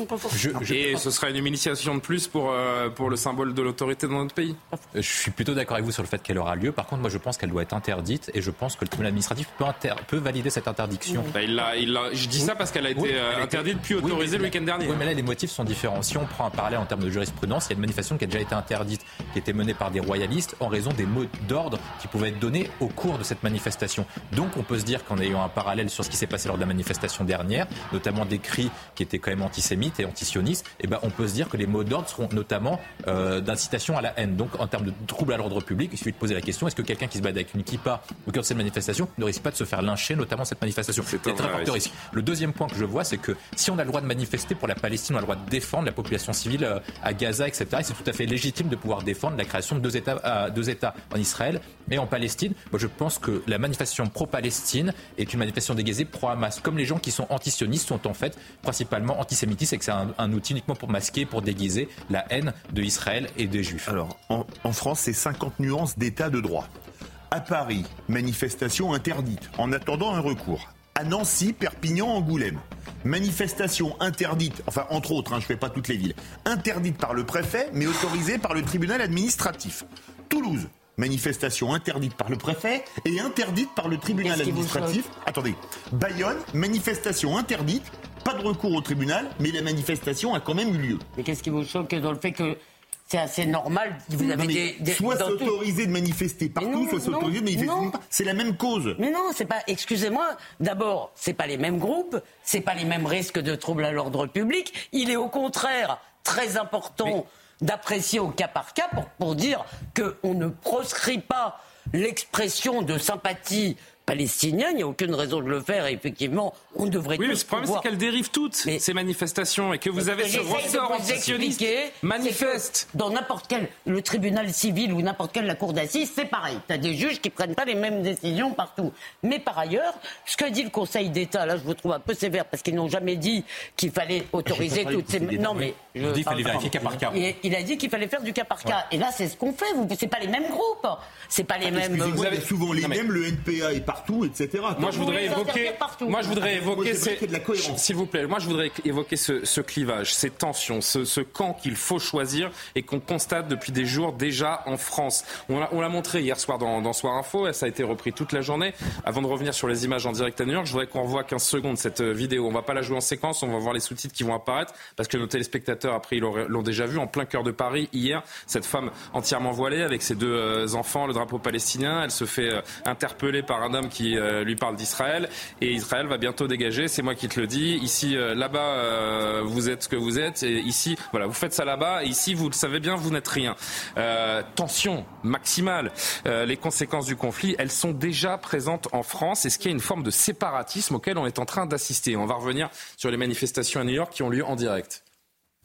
et ce sera une humiliation de plus pour, euh, pour le symbole de l'autorité dans notre pays. Je suis plutôt d'accord avec vous sur le fait qu'elle aura lieu. Par contre, moi, je pense qu'elle doit être interdite et je pense que le tribunal administratif peut, peut valider cette interdiction. Bah, il il je dis ça parce qu'elle a été euh, interdite puis autorisée le week-end dernier. Oui, mais là, les motifs sont différents. Si on prend un parallèle en termes de jurisprudence, il y a une manifestation qui a déjà été interdite, qui était menée par des royalistes en raison des mots d'ordre qui pouvaient être donnés au cours de cette manifestation. Donc on peut se dire qu'en ayant un parallèle sur ce qui s'est passé lors de la manifestation dernière, notamment des cris qui étaient quand même antisémites et antisionistes, eh ben on peut se dire que les mots d'ordre seront notamment euh, d'incitation à la haine. Donc en termes de trouble à l'ordre public, il suffit de poser la question est-ce que quelqu'un qui se bat avec une kippa au cœur de cette manifestation ne risque pas de se faire lyncher, notamment cette manifestation? C'est très fort risque. Le deuxième point que je vois, c'est que si on a le droit de manifester pour la Palestine, on a le droit de défendre la population civile euh, à Gaza, etc. c'est tout à fait légitime de pouvoir défendre la création de deux États, euh, deux États en Israël et en Palestine. Moi, je pense que la manifestation pro Palestine est une manifestation déguisée pro-Hamas. Comme les gens qui sont antisionistes sont en fait principalement antisémitistes et que c'est un, outil uniquement pour masquer, pour déguiser la haine de Israël et des Juifs. Alors, en, en France, c'est 50 nuances d'état de droit. À Paris, manifestation interdite en attendant un recours. À Nancy, Perpignan, Angoulême. Manifestation interdite, enfin entre autres, hein, je ne fais pas toutes les villes, interdite par le préfet mais autorisée par le tribunal administratif. Toulouse, manifestation interdite par le préfet et interdite par le tribunal administratif. Attendez, Bayonne, manifestation interdite, pas de recours au tribunal, mais la manifestation a quand même eu lieu. Mais qu'est-ce qui vous choque dans le fait que c'est assez normal. Vous avez des, des, soit s'autoriser de manifester partout, soit s'autoriser de manifester C'est la même cause. Mais non, c'est pas. Excusez-moi. D'abord, c'est pas les mêmes groupes, c'est pas les mêmes risques de troubles à l'ordre public. Il est au contraire très important d'apprécier au cas par cas pour, pour dire qu'on ne proscrit pas l'expression de sympathie palestiniens. Il n'y a aucune raison de le faire. Et effectivement, on devrait. Oui, mais le problème, c'est qu'elles dérivent toutes ces manifestations et que vous avez ce ressort antisioniste manifeste. Dans n'importe quel le tribunal civil ou n'importe quelle la cour d'assises, c'est pareil. Tu as des juges qui prennent pas les mêmes décisions partout. Mais par ailleurs, ce qu'a dit le Conseil d'État, là, je vous trouve un peu sévère parce qu'ils n'ont jamais dit qu'il fallait autoriser toutes ces. Non, mais il dit qu'il fallait vérifier cas par cas. Il a dit qu'il fallait faire du cas par cas. Et là, c'est ce qu'on fait. Vous, c'est pas les mêmes groupes. C'est pas les ah, mêmes. Vous avez souvent les mêmes. Le NPA est partout, etc. Moi, je voudrais évoquer. Moi, je voudrais évoquer. S'il vous plaît, moi, je voudrais évoquer ce, clivage, ces tensions, ce, camp qu'il faut choisir et qu'on constate depuis des jours déjà en France. On l'a montré hier soir dans, Soir Info. Et ça a été repris toute la journée. Avant de revenir sur les images en direct à New York, je voudrais qu'on revoie 15 secondes cette euh, vidéo. On va pas la jouer en séquence. On va voir les sous-titres qui vont apparaître parce que nos téléspectateurs après ils l'ont déjà vu en plein cœur de Paris hier. Cette femme entièrement voilée avec ses deux euh, enfants, le drapeau palestinien. Elle se fait euh, interpeller par un homme qui euh, lui parle d'Israël et Israël va bientôt dégager. C'est moi qui te le dis. Ici, là-bas, vous êtes ce que vous êtes et ici, voilà, vous faites ça là-bas et ici, vous le savez bien, vous n'êtes rien. tension maximale. les conséquences du conflit, elles sont déjà présentes en France. Est-ce qu'il y a une forme de séparatisme auquel on est en train d'assister? On va revenir sur les manifestations à New York qui ont lieu en direct.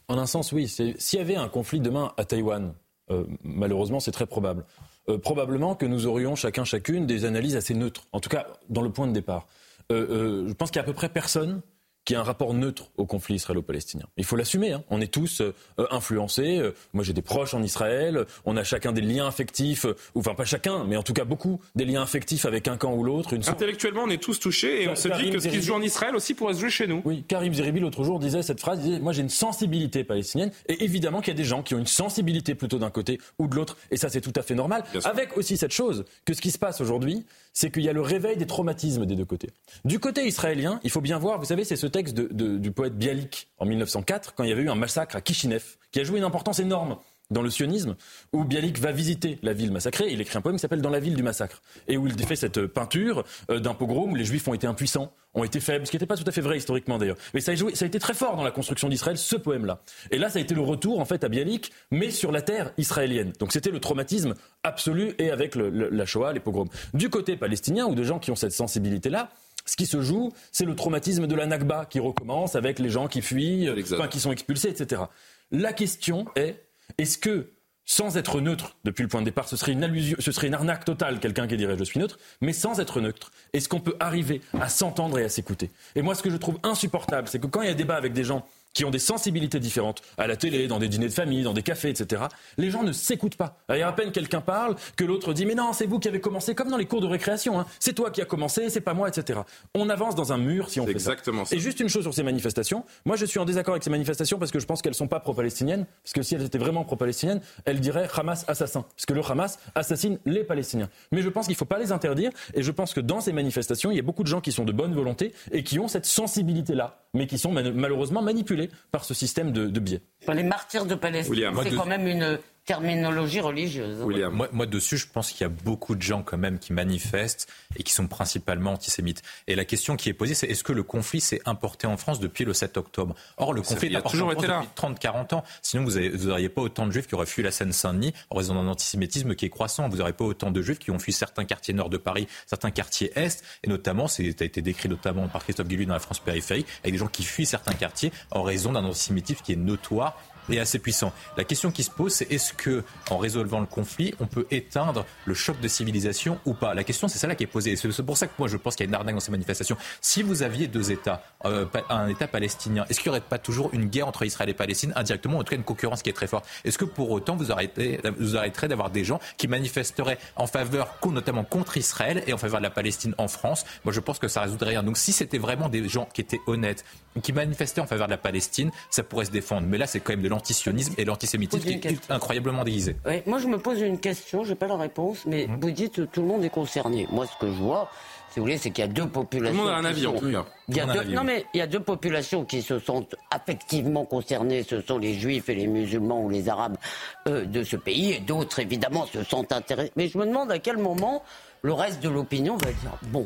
En un sens, oui. S'il y avait un conflit demain à Taïwan, euh, malheureusement, c'est très probable. Euh, probablement que nous aurions chacun, chacune des analyses assez neutres, en tout cas dans le point de départ. Euh, je pense qu'il y a à peu près personne qui a un rapport neutre au conflit israélo-palestinien. Il faut l'assumer. Hein. On est tous euh, influencés. Euh, moi, j'ai des proches en Israël. On a chacun des liens affectifs, euh, ou enfin pas chacun, mais en tout cas beaucoup des liens affectifs avec un camp ou l'autre. Une... Intellectuellement, on est tous touchés et on se dit que ce qui se joue en Israël aussi pourrait se jouer chez nous. Oui, Karim Zeribi l'autre jour disait cette phrase. disait, moi, j'ai une sensibilité palestinienne, et évidemment qu'il y a des gens qui ont une sensibilité plutôt d'un côté ou de l'autre, et ça c'est tout à fait normal. Avec aussi cette chose que ce qui se passe aujourd'hui, c'est qu'il y a le réveil des traumatismes des deux côtés. Du côté israélien, il faut bien voir, vous savez, c'est ce texte du poète Bialik en 1904, quand il y avait eu un massacre à Kishinev, qui a joué une importance énorme dans le sionisme, où Bialik va visiter la ville massacrée. Il écrit un poème qui s'appelle Dans la ville du massacre, et où il fait cette peinture euh, d'un pogrom où les juifs ont été impuissants, ont été faibles, ce qui n'était pas tout à fait vrai historiquement d'ailleurs. Mais ça a, joué, ça a été très fort dans la construction d'Israël, ce poème-là. Et là, ça a été le retour en fait à Bialik, mais sur la terre israélienne. Donc c'était le traumatisme absolu, et avec la Shoah, les pogroms. Du côté palestinien, ou de gens qui ont cette sensibilité-là, ce qui se joue, c'est le traumatisme de la Nakba qui recommence avec les gens qui fuient, enfin, qui sont expulsés, etc. La question est est-ce que, sans être neutre depuis le point de départ, ce serait une arnaque totale, quelqu'un qui dirait je suis neutre, mais sans être neutre, est-ce qu'on peut arriver à s'entendre et à s'écouter? Et moi, ce que je trouve insupportable, c'est que quand il y a débat avec des gens qui ont des sensibilités différentes, à la télé, dans des dîners de famille, dans des cafés, etc., les gens ne s'écoutent pas. Il y a à peine quelqu'un parle que l'autre dit Mais non, c'est vous qui avez commencé, comme dans les cours de récréation. Hein. C'est toi qui as commencé, c'est pas moi, etc. On avance dans un mur si on fait exactement ça. Et juste une chose sur ces manifestations. Moi, je suis en désaccord avec ces manifestations parce que je pense qu'elles sont pas pro-palestiniennes. Parce que si elles étaient vraiment pro-palestiniennes, elles diraient Hamas assassin. Parce que le Hamas assassine les Palestiniens. Mais je pense qu'il ne faut pas les interdire. Et je pense que dans ces manifestations, il y a beaucoup de gens qui sont de bonne volonté et qui ont cette sensibilité-là, mais qui sont malheureusement manipulés par ce système de, de biais. Les martyrs de Palestine, c'est quand même une terminologie religieuse. Moi, moi, dessus, je pense qu'il y a beaucoup de gens quand même qui manifestent et qui sont principalement antisémites. Et la question qui est posée, c'est est-ce que le conflit s'est importé en France depuis le 7 octobre? Or, le conflit a toujours été là depuis 30-40 ans. Sinon, vous n'auriez pas autant de juifs qui auraient fui la Seine-Saint-Denis en raison d'un antisémitisme qui est croissant. Vous n'aurez pas autant de juifs qui ont fui certains quartiers nord de Paris, certains quartiers est, et notamment, ça a été décrit notamment par Christophe Guilluy dans la France périphérique, avec des gens qui fuient certains quartiers en raison d'un antisémitisme qui est notoire et assez puissant. La question qui se pose, c'est est-ce que, en résolvant le conflit, on peut éteindre le choc de civilisation ou pas? La question, c'est celle-là qui est posée. C'est pour ça que moi, je pense qu'il y a une arnaque dans ces manifestations. Si vous aviez deux États, euh, un État palestinien, est-ce qu'il n'y aurait pas toujours une guerre entre Israël et Palestine, indirectement, en tout cas une concurrence qui est très forte? Est-ce que pour autant, vous, arrêtez, vous arrêterez d'avoir des gens qui manifesteraient en faveur, notamment contre Israël et en faveur de la Palestine en France? Moi, je pense que ça résoudrait rien. Donc, si c'était vraiment des gens qui étaient honnêtes, qui manifestaient en faveur de la Palestine, ça pourrait se défendre. Mais là, c'est quand même de l'antisionisme et l'antisémitisme qui est incroyablement déguisé. moi, je me pose une question, je n'ai pas la réponse, mais mhm. vous dites que tout le monde est concerné. Moi, ce que je vois, si vous voulez, c'est qu'il y a deux populations. Tout le monde a un avis, en tout cas. Il y a On a un deux, avis, non, oui. mais il y a deux populations qui se sentent affectivement concernées. Ce sont les juifs et les musulmans ou les arabes euh, de ce pays. Et d'autres, évidemment, se sentent intéressés. Mais je me demande à quel moment le reste de l'opinion va dire bon.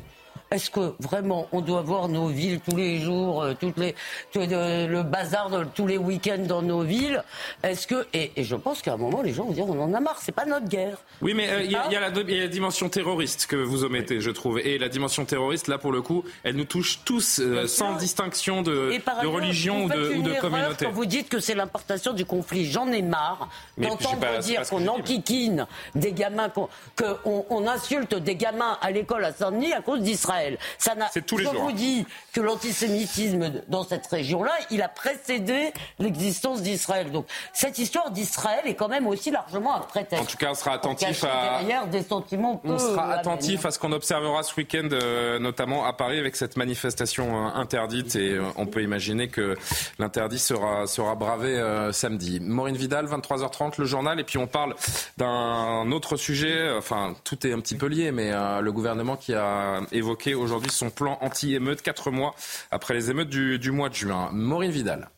Est-ce que vraiment on doit voir nos villes tous les jours, euh, toutes les, tout, euh, le bazar de, tous les week-ends dans nos villes? Est-ce que et, et je pense qu'à un moment les gens vont dire on en a marre, c'est pas notre guerre. Oui, mais euh, il y, a- il y a la il y a la dimension terroriste que vous omettez, je trouve. Et la dimension terroriste, là, pour le coup, elle nous touche tous, sans distinction de, Et par de ailleurs, religion ou de, ou communauté. Quand vous dites que c'est l'importation du conflit, j'en ai marre d'entendre dire qu'on enquiquine des gamins, qu'on qu'on- on insulte des gamins à l'école à Saint-Denis à cause d'Israël. Ça n'a. C'est tous les je jours. vous dis que l'antisémitisme dans cette région-là, il a précédé l'existence d'Israël. Donc cette histoire d'Israël est quand même aussi largement un prétexte. En tout cas, on sera attentif à. derrière des sentiments peu On sera attentif à ce qu'on observera ce week-end, euh, notamment à Paris, avec cette manifestation euh, interdite. Et euh, on peut imaginer que l'interdit sera, sera bravé samedi. Maureen Vidal, 23h30, le journal. Et puis on parle d'un autre sujet. Enfin, tout est un petit peu lié, mais le gouvernement qui a évoqué aujourd'hui son plan anti-émeute, quatre mois après les émeutes du, du mois de juin. Maureen Vidal.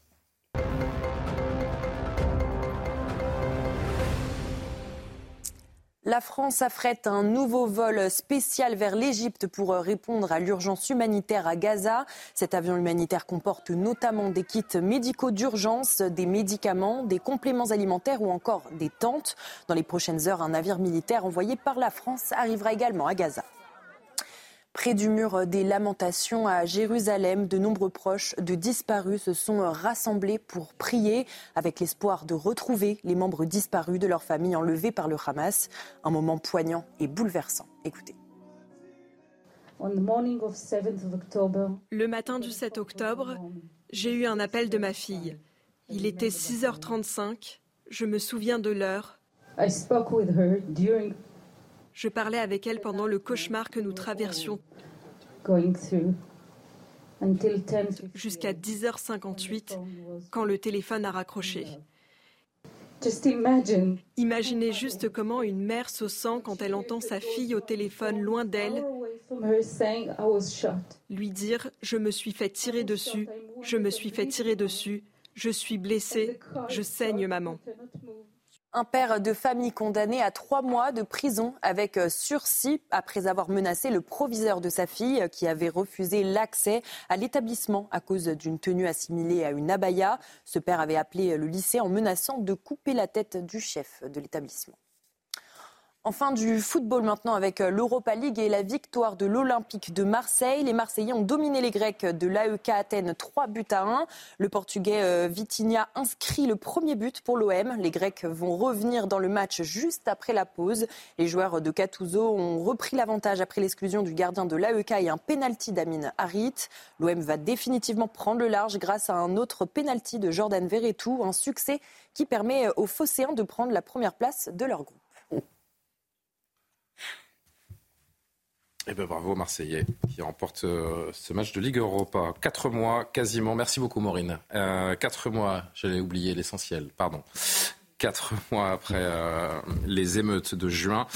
La France affrète un nouveau vol spécial vers l'Égypte pour répondre à l'urgence humanitaire à Gaza. Cet avion humanitaire comporte notamment des kits médicaux d'urgence, des médicaments, des compléments alimentaires ou encore des tentes. Dans les prochaines heures, un navire militaire envoyé par la France arrivera également à Gaza. Près du mur des lamentations à Jérusalem, de nombreux proches de disparus se sont rassemblés pour prier avec l'espoir de retrouver les membres disparus de leur famille enlevés par le Hamas. Un moment poignant et bouleversant. Écoutez. Le matin du 7 octobre, j'ai eu un appel de ma fille. Il était 6h35. Je me souviens de l'heure. Je parlais avec elle pendant le cauchemar que nous traversions. Jusqu'à 10h58 quand le téléphone a raccroché. Imaginez juste comment une mère se sent quand elle entend sa fille au téléphone loin d'elle. Lui dire ⁇ Je me suis fait tirer dessus, je me suis fait tirer dessus, je suis blessée, je saigne maman ⁇ Un père de famille condamné à trois mois de prison avec euh, sursis après avoir menacé le proviseur de sa fille euh, qui avait refusé l'accès à l'établissement à cause d'une tenue assimilée à une abaya. Ce père avait appelé le lycée en menaçant de couper la tête du chef de l'établissement. Enfin, du football maintenant avec euh, l'Europa League et la victoire de l'Olympique de Marseille. Les Marseillais ont dominé les Grecs de l'AEK Athènes 3 buts à 1. Le Portugais euh, Vitinha inscrit le premier but pour l'OM. Les Grecs vont revenir dans le match juste après la pause. Les joueurs de Catouzo ont repris l'avantage après l'exclusion du gardien de l'AEK et un pénalty d'Amin Harit. L'OM va définitivement prendre le large grâce à un autre pénalty de Jordan Verretou, un succès qui permet aux Phocéens de prendre la première place de leur groupe. Eh ben bravo Marseillais qui remporte euh, ce match de Ligue Europa. Quatre mois quasiment. Merci beaucoup Maureen. Euh, quatre mois, j'allais oublier l'essentiel, pardon. Quatre mois après euh, les émeutes de juin,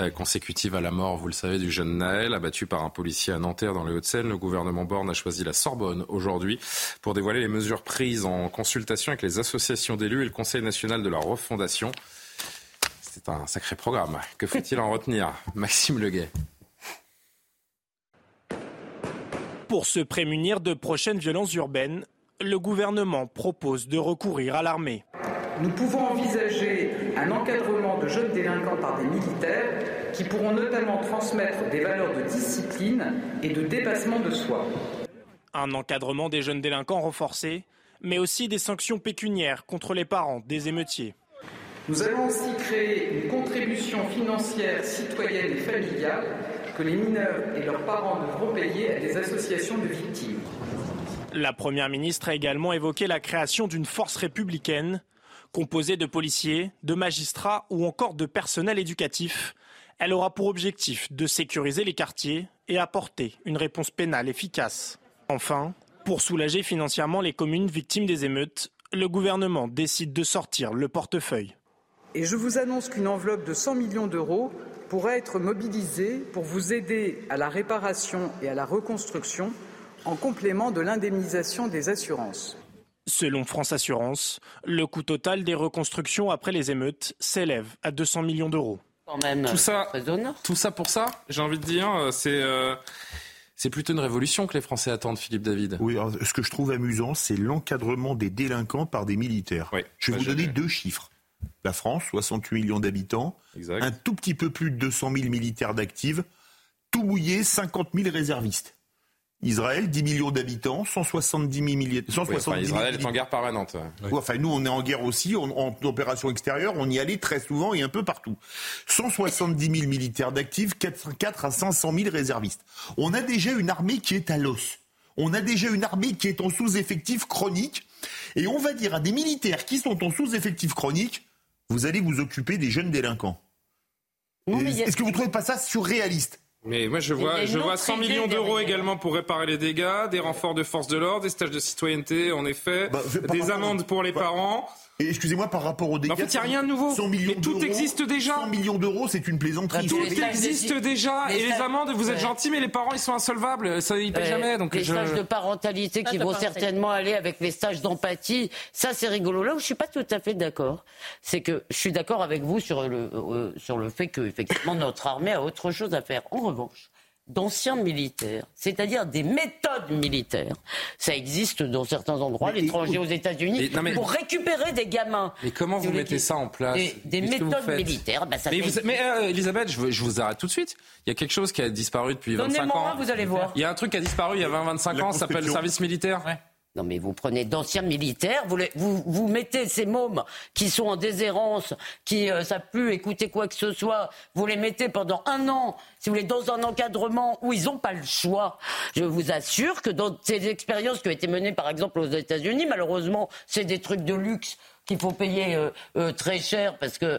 euh, consécutives à la mort, vous le savez, du jeune Naël, abattu par un policier à Nanterre dans les Hauts-de-Seine, le gouvernement Borne a choisi la Sorbonne aujourd'hui pour dévoiler les mesures prises en consultation avec les associations d'élus et le Conseil national de la refondation. C'est un sacré programme. Que faut-il en retenir? Maxime Leguet. Pour se prémunir de prochaines violences urbaines, le gouvernement propose de recourir à l'armée. Nous pouvons envisager un encadrement de jeunes délinquants par des militaires qui pourront notamment transmettre des valeurs de discipline et de dépassement de soi. Un encadrement des jeunes délinquants renforcé, mais aussi des sanctions pécuniaires contre les parents des émeutiers. Nous allons aussi créer une contribution financière citoyenne et familiale que les mineurs et leurs parents devront payer à des associations de victimes. La Première ministre a également évoqué la création d'une force républicaine composée de policiers, de magistrats ou encore de personnel éducatif. Elle aura pour objectif de sécuriser les quartiers et apporter une réponse pénale efficace. Enfin, pour soulager financièrement les communes victimes des émeutes, le gouvernement décide de sortir le portefeuille. Et je vous annonce qu'une enveloppe de 100 millions d'euros pourrait être mobilisée pour vous aider à la réparation et à la reconstruction en complément de l'indemnisation des assurances. Selon France Assurance, le coût total des reconstructions après les émeutes s'élève à 200 millions d'euros. Tout ça, tout ça pour ça, j'ai envie de dire, euh, c'est euh, c'est plutôt une révolution que les Français attendent, Philippe David. Oui, ce que je trouve amusant, c'est l'encadrement des délinquants par des militaires. je vais vous donner deux chiffres. La France, 68 millions d'habitants, un tout petit peu plus de 200 000 militaires d'actifs, tout mouillé, 50 000 réservistes. Israël, 10 millions d'habitants, 170 000 milliers. Israël est en guerre permanente. enfin, nous, on est en guerre aussi, en opération extérieure, on y allait très souvent et un peu partout. 170 000 militaires d'actifs, 4, 4 à 500 000 réservistes. On a déjà une armée qui est à l'os. On a déjà une armée qui est en sous-effectif chronique. Et on va dire à des militaires qui sont en sous-effectif chronique, vous allez vous occuper des jeunes délinquants. Est-ce que vous ne trouvez pas ça surréaliste? Mais moi, je vois, je vois 100 millions d'euros également pour réparer les dégâts, des renforts de force de l'ordre, des stages de citoyenneté, en effet, bah, des amendes pour les parents. Et excusez-moi, par rapport aux dégâts. en fait, il n'y a rien de nouveau. 100 millions tout existe déjà. 100 millions d'euros, c'est une plaisanterie. Tout existe déjà. et les amendes, vous êtes gentils, mais les parents, ils sont insolvables. Ça, ils payent jamais. Donc les stages de parentalité qui vont certainement aller avec les stages d'empathie, ça, c'est rigolo. Là où je suis pas tout à fait d'accord, c'est que je suis d'accord avec vous sur le, euh, sur le fait que, effectivement, notre armée a autre chose à faire. En revanche, d'anciens militaires, c'est-à-dire des méthodes militaires. Ça existe dans certains endroits, l'étranger aux États-Unis, pour récupérer des gamins. Mais comment vous mettez ça en place Des, méthodes militaires. Ben, ça mais, mais euh, Elisabeth, je, je, vous arrête tout de suite. Il y a quelque chose qui a disparu depuis 25 ans. Un, vous allez voir. Il y a un truc qui a disparu il y a 20-25 ans, ça s'appelle le service militaire. Non, mais vous prenez d'anciens militaires, vous, vous, vous, mettez ces mômes qui sont en déshérence, qui ne euh, savent plus écouter quoi que ce soit, vous les mettez pendant un an, si vous voulez, dans un encadrement où ils n'ont pas le choix. Je vous assure que dans ces expériences qui ont été menées, par exemple, aux États-Unis, malheureusement, c'est des trucs de luxe qu'il faut payer euh, euh, très cher parce que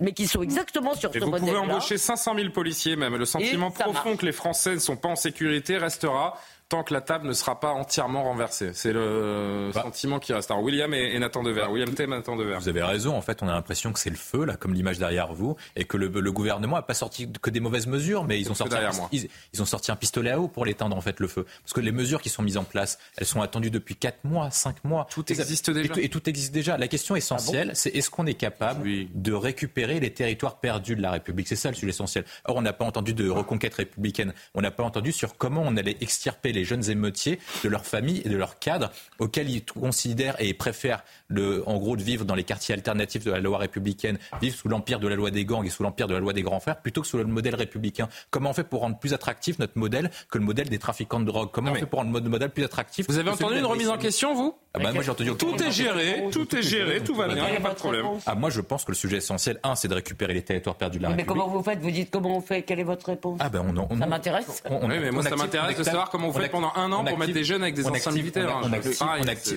mais qui sont exactement sur ce modèle-là. Vous pouvez embaucher 500 000 policiers même. Le sentiment profond que les Français ne sont pas en sécurité restera tant que la table ne sera pas entièrement renversée. C'est le bah. sentiment qui reste. Alors William et, Nathan Dever. Bah. William T. Nathan Dever. Vous avez raison. En fait, on a l'impression que c'est le feu, là, comme l'image derrière vous, et que le, gouvernement n'a pas sorti que des mauvaises mesures, mais ils ont, sorti un, ils, ils, ont sorti un pistolet à eau pour l'éteindre, en fait, le feu. Parce que les mesures qui sont mises en place, elles sont attendues depuis 4 mois, 5 mois. Tout existe déjà. Et tout, existe déjà. La question essentielle, ah c'est est-ce qu'on est capable de récupérer les territoires perdus de la République? C'est ça le sujet essentiel. Or, on n'a pas entendu de reconquête républicaine. On n'a pas entendu sur comment on allait extirper les jeunes émeutiers de leur famille et de leur cadre auxquels ils considèrent et préfèrent, le, en gros, de vivre dans les quartiers alternatifs de la loi républicaine, vivre sous l'empire de la loi des gangs et sous l'empire de la loi des grands frères, plutôt que sous le modèle républicain. Comment on fait pour rendre plus attractif notre modèle que le modèle des trafiquants de drogue? Comment on fait pour rendre notre modèle plus attractif Vous avez entendu une remise en question, vous? Ah bah, moi, j'ai entendu Tout est géré, tout est géré, tout va bien, il n'y a pas de problème. Ah, moi, je pense que le sujet essentiel, un, c'est de récupérer les territoires perdus de la République. Mais comment vous faites? Vous dites comment on fait? Quelle est votre réponse? Ah ben on, ça m'intéresse. Oui, mais moi, ça m'intéresse de savoir comment vous pendant un an pour mettre des jeunes avec des anciens militaires.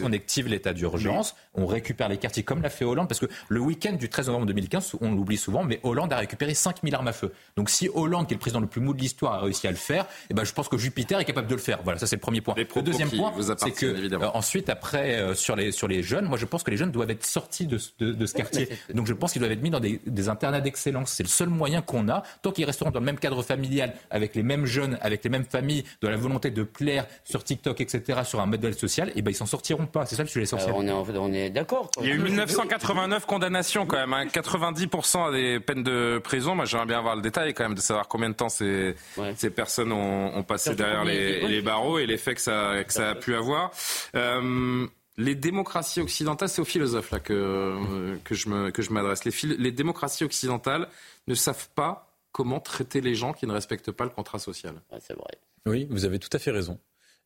On active l'état d'urgence, on récupère les quartiers comme l'a fait Hollande, parce que le week-end du 13 novembre 2015, on l'oublie souvent, mais Hollande a récupéré 5000 armes à feu. Donc si Hollande, qui est le président le plus mou de l'histoire, a réussi à le faire, eh ben, je pense que Jupiter est capable de le faire. Voilà, ça c'est le premier point. Le deuxième point, c'est que euh, ensuite, après, euh, sur les sur les jeunes, moi je pense que les jeunes doivent être sortis de, de, ce quartier. Donc je pense qu'ils doivent être mis dans des, des internats d'excellence. C'est le seul moyen qu'on a. Tant qu'ils resteront dans le même cadre familial, avec les mêmes jeunes, avec les mêmes familles, dans la volonté de plaire sur TikTok, etc., sur un modèle social, et eh ben ils s'en sortiront pas. C'est ça le sujet essentiel. on est, on est d'accord. Il y a eu 1989 condamnations quand même, hein. 90% à des peines de prison. Moi j'aimerais bien avoir le détail quand même de savoir combien de temps ces, ces personnes ont, ont passé derrière les, les, barreaux et l'effet que ça, que ça a pu avoir. Euh, les démocraties occidentales, c'est aux philosophes là que, que je m'adresse. Les, les démocraties occidentales ne savent pas comment traiter les gens qui ne respectent pas le contrat social. c'est vrai. Oui, vous avez tout à fait raison.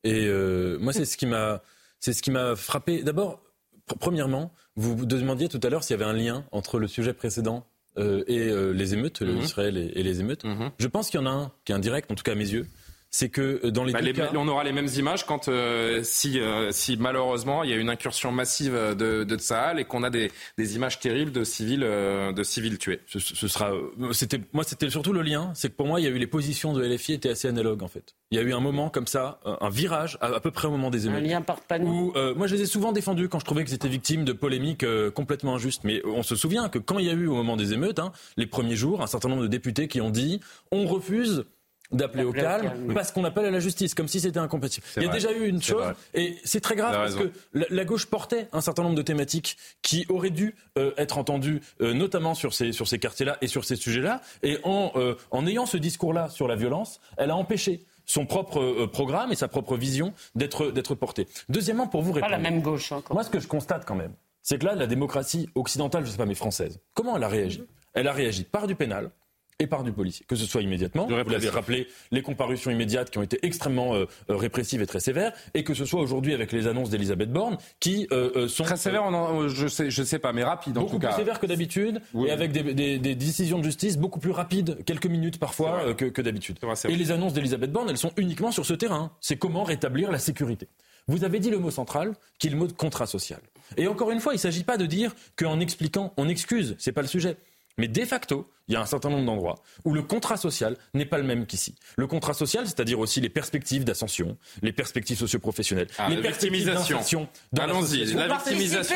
Et euh, moi, c'est ce qui m'a, c'est ce qui m'a frappé. D'abord, premièrement, vous vous demandiez tout à l'heure s'il y avait un lien entre le sujet précédent euh, et euh, les émeutes, mm-hmm. Israël et, les émeutes. Je pense qu'il y en a un qui est indirect, en tout cas à mes yeux c'est que dans les, bah, deux cas... on aura les mêmes images quand si, si malheureusement il y a une incursion massive de, de Tsahal et qu'on a des, des, images terribles de civils, de civils tués. Ce, ce sera, c'était, moi c'était surtout le lien, c'est que pour moi il y a eu les positions de LFI étaient assez analogues en fait. Il y a eu un moment comme ça, un virage à, peu près au moment des émeutes. Un lien par panneau. moi je les ai souvent défendus quand je trouvais que c'était victime de polémiques complètement injustes. Mais on se souvient que quand il y a eu au moment des émeutes, hein, les premiers jours, un certain nombre de députés qui ont dit on refuse d'appeler au calme parce qu'on appelle à la justice, comme si c'était incompatible. Il y a déjà eu une chose, et c'est très grave parce que la, gauche portait un certain nombre de thématiques qui auraient dû euh, être entendues, euh, notamment sur ces, sur ces quartiers-là et sur ces sujets-là, et en, euh, en ayant ce discours-là sur la violence, elle a empêché son propre programme et sa propre vision d'être d'être porté. Deuxièmement, pour vous répondre. Pas la même gauche. Hein, moi, ce que je constate quand même, c'est que là, la démocratie occidentale, je ne sais pas, mais française, comment elle a réagi? Elle a réagi par du pénal, et par du policier, que ce soit immédiatement, vous l'avez rappelé, les comparutions immédiates qui ont été extrêmement euh, euh, répressives et très sévères, et que ce soit aujourd'hui avec les annonces d'Elisabeth Borne, qui euh, sont... Très sévères, je sais, je sais pas, mais rapides en tout cas. Beaucoup plus sévères que d'habitude, et avec des, décisions de justice beaucoup plus rapides, quelques minutes parfois, que, que d'habitude. Et les annonces d'Elisabeth Borne, elles sont uniquement sur ce terrain. C'est comment rétablir la sécurité. Vous avez dit le mot central, qui est le mot de contrat social. Et encore une fois, il ne s'agit pas de dire qu'en expliquant, on excuse, ce n'est pas le sujet. Mais de facto, il y a un certain nombre d'endroits où le contrat social n'est pas le même qu'ici. Le contrat social, c'est-à-dire aussi les perspectives d'ascension, les perspectives socioprofessionnelles, ah, les la victimisation. Allons-y, la, victimisation.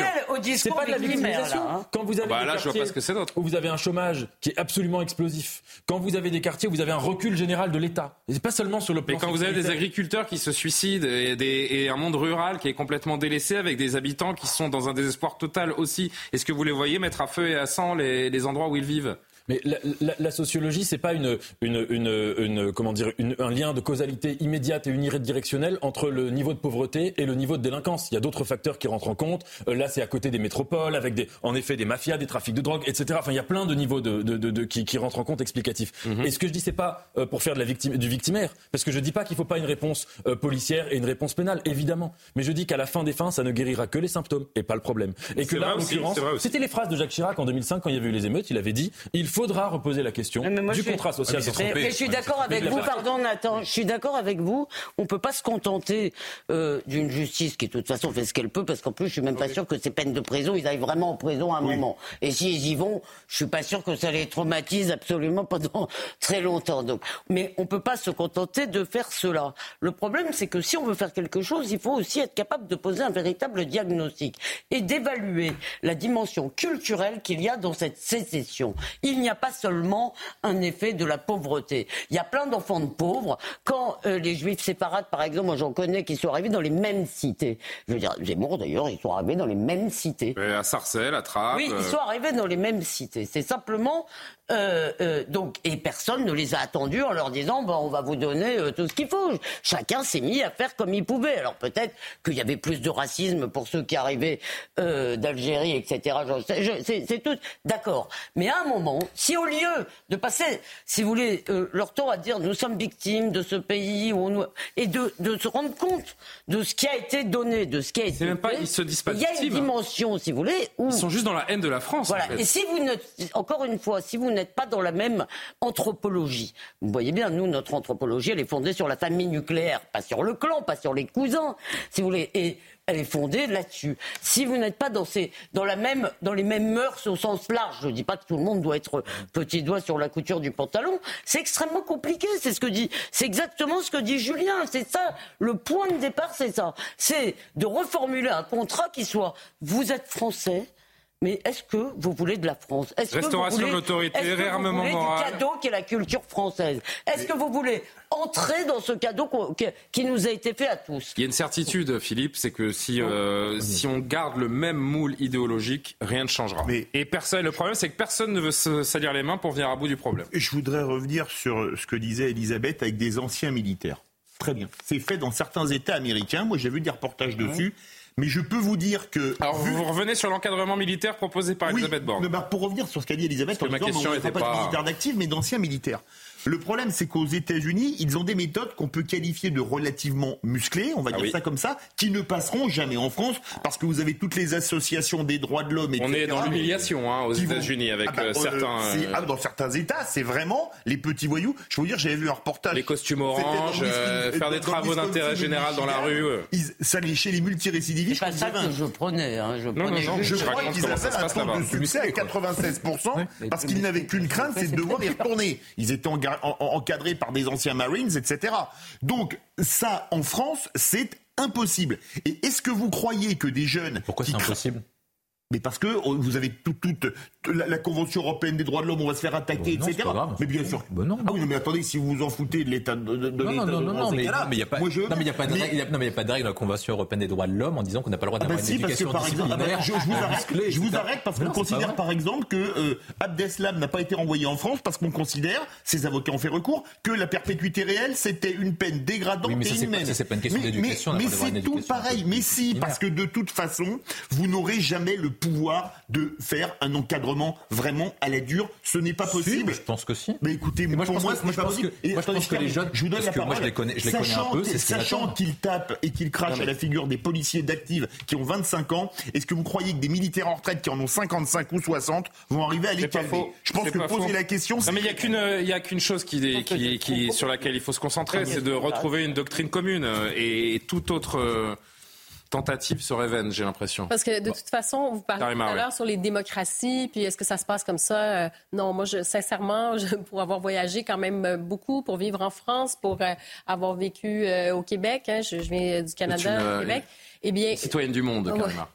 C'est pas de la victimisation. Là, hein. Quand vous avez bah, des là, quartiers je vois pas ce que c'est d'autre. Où vous avez un chômage qui est absolument explosif. Quand vous avez des quartiers où vous avez un recul général de l'État. Et c'est pas seulement sur le plan. Mais quand vous avez des agriculteurs qui se suicident et, et un monde rural qui est complètement délaissé avec des habitants qui sont dans un désespoir total aussi, est-ce que vous les voyez mettre à feu et à sang les, les endroits où ils vivent mais la, la, la sociologie, c'est pas une, une, une, une, comment dire, un lien de causalité immédiate et unidirectionnelle entre le niveau de pauvreté et le niveau de délinquance. Il y a d'autres facteurs qui rentrent en compte. Euh, là, c'est à côté des métropoles, avec des, en effet des mafias, des trafics de drogue, etc. Enfin, il y a plein de niveaux de, de, de, qui, qui, rentrent en compte explicatifs. Mm-hmm. Et ce que je dis, c'est pas euh, pour faire de la victime, du victimaire, parce que je dis pas qu'il faut pas une réponse euh, policière et une réponse pénale, évidemment. Mais je dis qu'à la fin des fins, ça ne guérira que les symptômes et pas le problème. Et que là, en l'occurrence, c'était les phrases de Jacques Chirac en 2005 quand il y avait eu les émeutes. Il avait dit il faudra reposer la question du contrat social. Mais, je suis d'accord avec vous, pardon Nathan, je suis d'accord avec vous. On peut pas se contenter euh, d'une justice qui de toute façon fait ce qu'elle peut, parce qu'en plus je suis même pas sûr que ces peines de prison, ils aillent vraiment en prison à un moment. Et s'ils y vont, je suis pas sûr que ça les traumatise absolument pendant [LAUGHS] très longtemps. Donc, mais on peut pas se contenter de faire cela. Le problème, c'est que si on veut faire quelque chose, il faut aussi être capable de poser un véritable diagnostic et d'évaluer la dimension culturelle qu'il y a dans cette sécession. Il n'y a pas seulement un effet de la pauvreté. Il y a plein d'enfants de pauvres. Quand euh, les juifs séparades, par exemple, moi j'en connais qui sont arrivés dans les mêmes cités. Je veux dire, Zemmour d'ailleurs, ils sont arrivés dans les mêmes cités. à Sarcelles, à Trappes. Oui, ils euh. sont arrivés dans les mêmes cités. C'est simplement euh, euh, donc, et personne ne les a attendus en leur disant bon, on va vous donner euh, tout ce qu'il faut. Chacun s'est mis à faire comme il pouvait. Alors peut-être qu'il y avait plus de racisme pour ceux qui arrivaient d'Algérie, etc. C'est tout d'accord. Mais à un moment, si au lieu de passer, si vous voulez, leur temps à dire nous sommes victimes de ce pays où on... et de, de, se rendre compte de ce qui a été donné, de ce qui a été même pas, ils se disent pas Il y a une dimension, si vous voulez, où ils sont juste dans la haine de la France. Voilà. Et si vous ne, encore une fois, si vous n'êtes pas dans la même anthropologie. Vous voyez bien, nous, notre anthropologie, elle est fondée sur la famille nucléaire, pas sur le clan, pas sur les cousins, si vous voulez. Et elle est fondée là-dessus. Si vous n'êtes pas dans, ces, dans, la même, dans les mêmes mœurs au sens large, je ne dis pas que tout le monde doit être petit doigt sur la couture du pantalon, c'est extrêmement compliqué. C'est ce que dit, c'est exactement ce que dit Julien. C'est ça, le point de départ, c'est ça. C'est de reformuler un contrat qui soit, vous êtes français, mais est-ce que vous voulez de la France est-ce Restauration de l'autorité, réarmement moral. du cadeau qui est la culture française Est-ce que vous voulez entrer dans ce cadeau qui nous a été fait à tous Il y a une certitude, Philippe, c'est que si, euh, si on garde le même moule idéologique, rien ne changera. Mais... Et personne, le problème, c'est que personne ne veut se salir les mains pour venir à bout du problème. Je voudrais revenir sur ce que disait Elisabeth avec des anciens militaires. Très bien. C'est fait dans certains États américains. Moi, j'ai vu des reportages dessus. Mais je peux vous dire que. Alors, vous revenez sur l'encadrement militaire proposé par Elisabeth Borne. pour revenir sur ce qu'a dit Elisabeth, en ma question n'était pas, pas de militaires d'actifs, mais d'anciens militaires. Le problème, c'est qu'aux États-Unis, ils ont des méthodes qu'on peut qualifier de relativement musclées, on va Ah dire oui. ça comme ça, qui ne passeront jamais en France parce que vous avez toutes les associations des droits de l'homme. On est dans l'humiliation hein, aux vont- États-Unis avec Ah bah, euh, euh, certains. euh, ah, dans certains États, c'est vraiment les petits voyous. Je veux vous dire, j'avais vu un reportage. Les costumes orange, euh, faire des travaux d'intérêt général dans la rue. Ils- ça, chez les multirécidivistes, C'est pas ça que je prenais. Hein. Je, prenais non, non, je Je crois qu'ils avaient un taux de succès à 96% parce qu'ils n'avaient qu'une crainte, c'est de devoir y retourner. Ils étaient en- en- encadrés par des anciens Marines, etc. Donc ça, en France, c'est impossible. Et est-ce que vous croyez que des jeunes... Pourquoi c'est impossible? Mais parce que oh, vous avez tout- toute la, la Convention européenne des droits de l'homme, on va se faire attaquer, Bon, non, etc. grave. Mais bien sûr. Bon, non, Ah oui, mais attendez, si vous vous en foutez de l'état de, de, de Non, non, non, non, mais il n'y a pas, moi, je non, mais il y a pas de règle, il y a- non, mais il y a pas de règle dans la Convention européenne des droits de l'homme en disant qu'on n'a pas le droit Ah bah d'avoir une si, parce que par exemple, ah bah, je, je vous arrête, je vous arrête parce qu'on considère par exemple que euh, Abdeslam n'a pas été renvoyé en France parce qu'on considère, ses avocats ont fait recours, que la perpétuité réelle c'était une peine dégradante Oui, mais et ça, c'est pas- une question mais, d'éducation, Mais, c'est tout pareil. Mais si, parce que de toute façon, vous n'aurez jamais le pouvoir de faire un encadrement vraiment à la dure. Ce n'est pas Si, possible. je pense que si. Mais écoutez, moi, je pour pense moi, que- ce moi, n'est je pas pense possible. que- Et moi, je pense que les jeunes- je vous donne parce la que moi, parole. je les connais- je les connais un Sachant peu, Sachant qu'ils tapent et qu'ils crachent à la figure des policiers d'actifs qui ont 25 ans, est-ce que vous croyez que des militaires en retraite qui en ont 55 ou 60 vont arriver à les calmer faux. Je pense que poser faux. la question, Non, mais il n'y a qu'une, euh, il a qu'une chose qui, qui, qui- sur laquelle il faut se concentrer, c'est de retrouver une doctrine commune. euh, Et toute autre euh, tentative serait vaine, j'ai l'impression. Parce que de toute façon, vous parlez tout à l'heure sur les démocraties, puis est-ce que ça se passe comme ça? Euh, non, moi, je, sincèrement, [LAUGHS] je, pour avoir voyagé quand même euh, beaucoup, pour vivre en France, pour euh, avoir vécu euh, au Québec, hein, je, je viens du Canada, une, du Québec, eh bien... Citoyenne du monde, Ouais. Karima.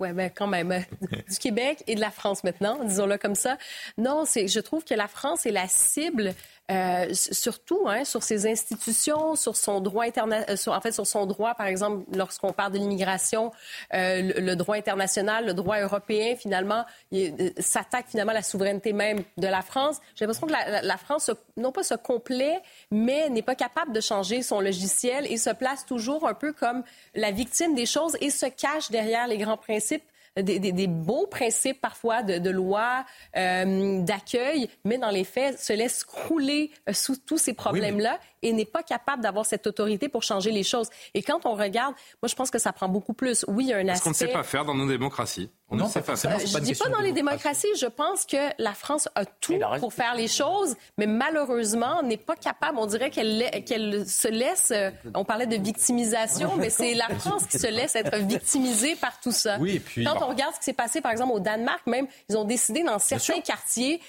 Oui, ben quand même. Du Québec et de la France maintenant, disons-le comme ça. Non, c'est, je trouve que la France est la cible, euh, surtout hein, sur ses institutions, sur son droit international, en fait sur son droit, par exemple, lorsqu'on parle de l'immigration, euh, le, droit international, le droit européen, finalement, euh, s'attaque finalement à la souveraineté même de la France. J'ai l'impression que la, la- France, non pas se complaît, mais n'est pas capable de changer son logiciel et se place toujours un peu comme la victime des choses et se cache derrière les grands principes des, des- des beaux principes parfois de, de loi, euh, d'accueil, mais dans les faits se laisse crouler euh, sous tous ces problèmes-là et n'est pas capable d'avoir cette autorité pour changer les choses. Et quand on regarde, moi je pense que ça prend beaucoup plus. Oui, il y a un aspect... qu'on ne sait pas faire dans nos démocraties. On Non, ne sait pas pas je une dis pas dans les démocratie. démocraties. Je pense que la France a tout pour faire les choses, mais malheureusement n'est pas capable. On dirait qu'elle se laisse. euh, On parlait de victimisation, mais c'est la France qui se laisse être victimisée par tout ça. Oui, et puis- quand on regarde ce qui s'est passé, par exemple au Danemark, même ils ont décidé dans certains quartiers.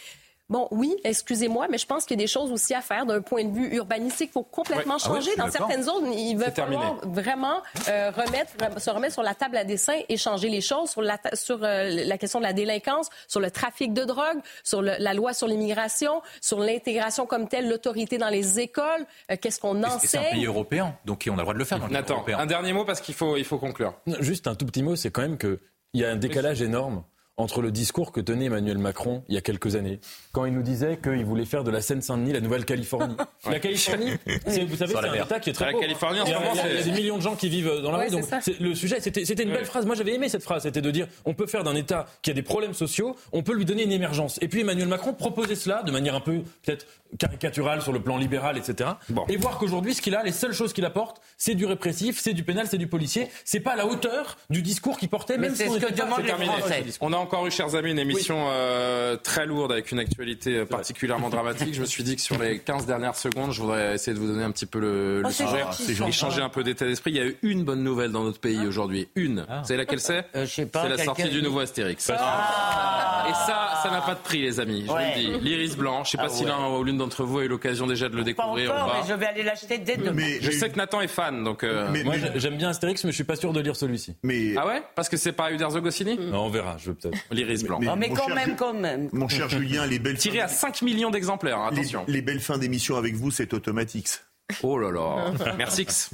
Bon, oui, excusez-moi, mais je pense qu'il y a des choses aussi à faire d'un point de vue urbanistique. Il faut complètement Ouais. Ah changer. dans certaines zones, il va terminé. vraiment euh, remettre, se remettre sur la table à dessin et changer les choses sur la, sur, euh, la question de la délinquance, sur le trafic de drogue, sur le- la loi sur l'immigration, sur l'intégration comme telle, l'autorité dans les écoles, euh, qu'est-ce qu'on Et C'est un pays enseigne. européen, donc on a le droit de le faire dans Nathan, un dernier mot parce qu'il faut, il faut conclure. Juste un tout petit mot, c'est quand même qu'il y a un décalage énorme entre le discours que tenait Emmanuel Macron il y a quelques années, quand il nous disait qu'il voulait faire de la Seine-Saint-Denis la Nouvelle-Californie. [LAUGHS] La Californie, c'est- vous savez, c'est la un mer. État qui est très La pauvre. Californie, en il y, a, il y a- il y a c'est- des millions de gens qui vivent dans la Ouais, rue. c'est Donc, le sujet, c'était c'était une belle Ouais. phrase. Moi, j'avais aimé cette phrase. C'était de dire on peut faire d'un État qui a des problèmes sociaux, on peut lui donner une émergence. Et puis Emmanuel Macron proposait cela de manière un peu peut-être caricaturale sur le plan libéral, etc. Bon. Et voir qu'aujourd'hui, ce qu'il a, les seules choses qu'il apporte, c'est du répressif, c'est du pénal, c'est du policier. C'est pas à la hauteur du discours qu'il portait, Mais même c'est si on ce que était pas- demandent c'est les. Français. On a encore eu, chers amis, une émission euh, très lourde avec une actualité euh, particulièrement [LAUGHS] dramatique. Je me suis dit que sur les 15 dernières secondes, je voudrais essayer de vous donner un petit peu le, Oh, c'est sujet gentil, et changer un peu d'état d'esprit. Il y a eu une bonne nouvelle dans notre pays aujourd'hui. Une. Vous savez laquelle c'est Euh, je sais pas, C'est la sortie du nouveau Astérix. Et ça, ça n'a pas de prix, les amis. Je Ouais. vous le dis. L'iris blanc. Je sais pas Ah si ouais. l'un ou l'une d'entre vous a eu l'occasion déjà de le Pas découvrir ou encore, pas. mais je vais aller l'acheter dès demain. Mais, Je sais que Nathan est fan, donc. euh, mais- Moi, mais- j'aime bien Astérix, mais je suis pas sûr de lire celui-ci. mais- Ah ouais? Parce que c'est pas Uderzo Goscinny Non, on verra, je peut-être. L'iris blanc. Mais- Oh, mais quand cher même, quand même. Mon cher Julien, les belles Tiré fins- à 5 millions d'exemplaires, hein, les, attention. les belles fins d'émission avec vous, c'est Automatix. Oh là là. Merci. X.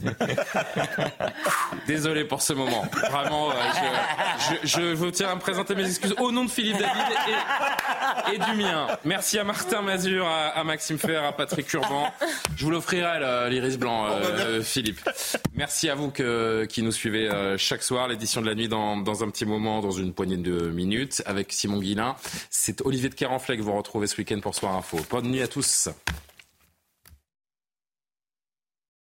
Désolé pour ce moment. Vraiment, euh, je, je, je vous tiens à me présenter mes excuses au nom de Philippe David et, et du mien. Merci à Martin Mazur, à, à Maxime Fer, à Patrick Urban. Je vous l'offrirai, l'iris blanc, euh, Philippe. Merci à vous que, qui nous suivez euh, chaque soir. L'édition de la nuit dans, dans un petit moment, dans une poignée de minutes, avec Simon Guillain. C'est Olivier de Carenfleck que vous retrouvez ce week-end pour Soir Info. Bonne nuit à tous.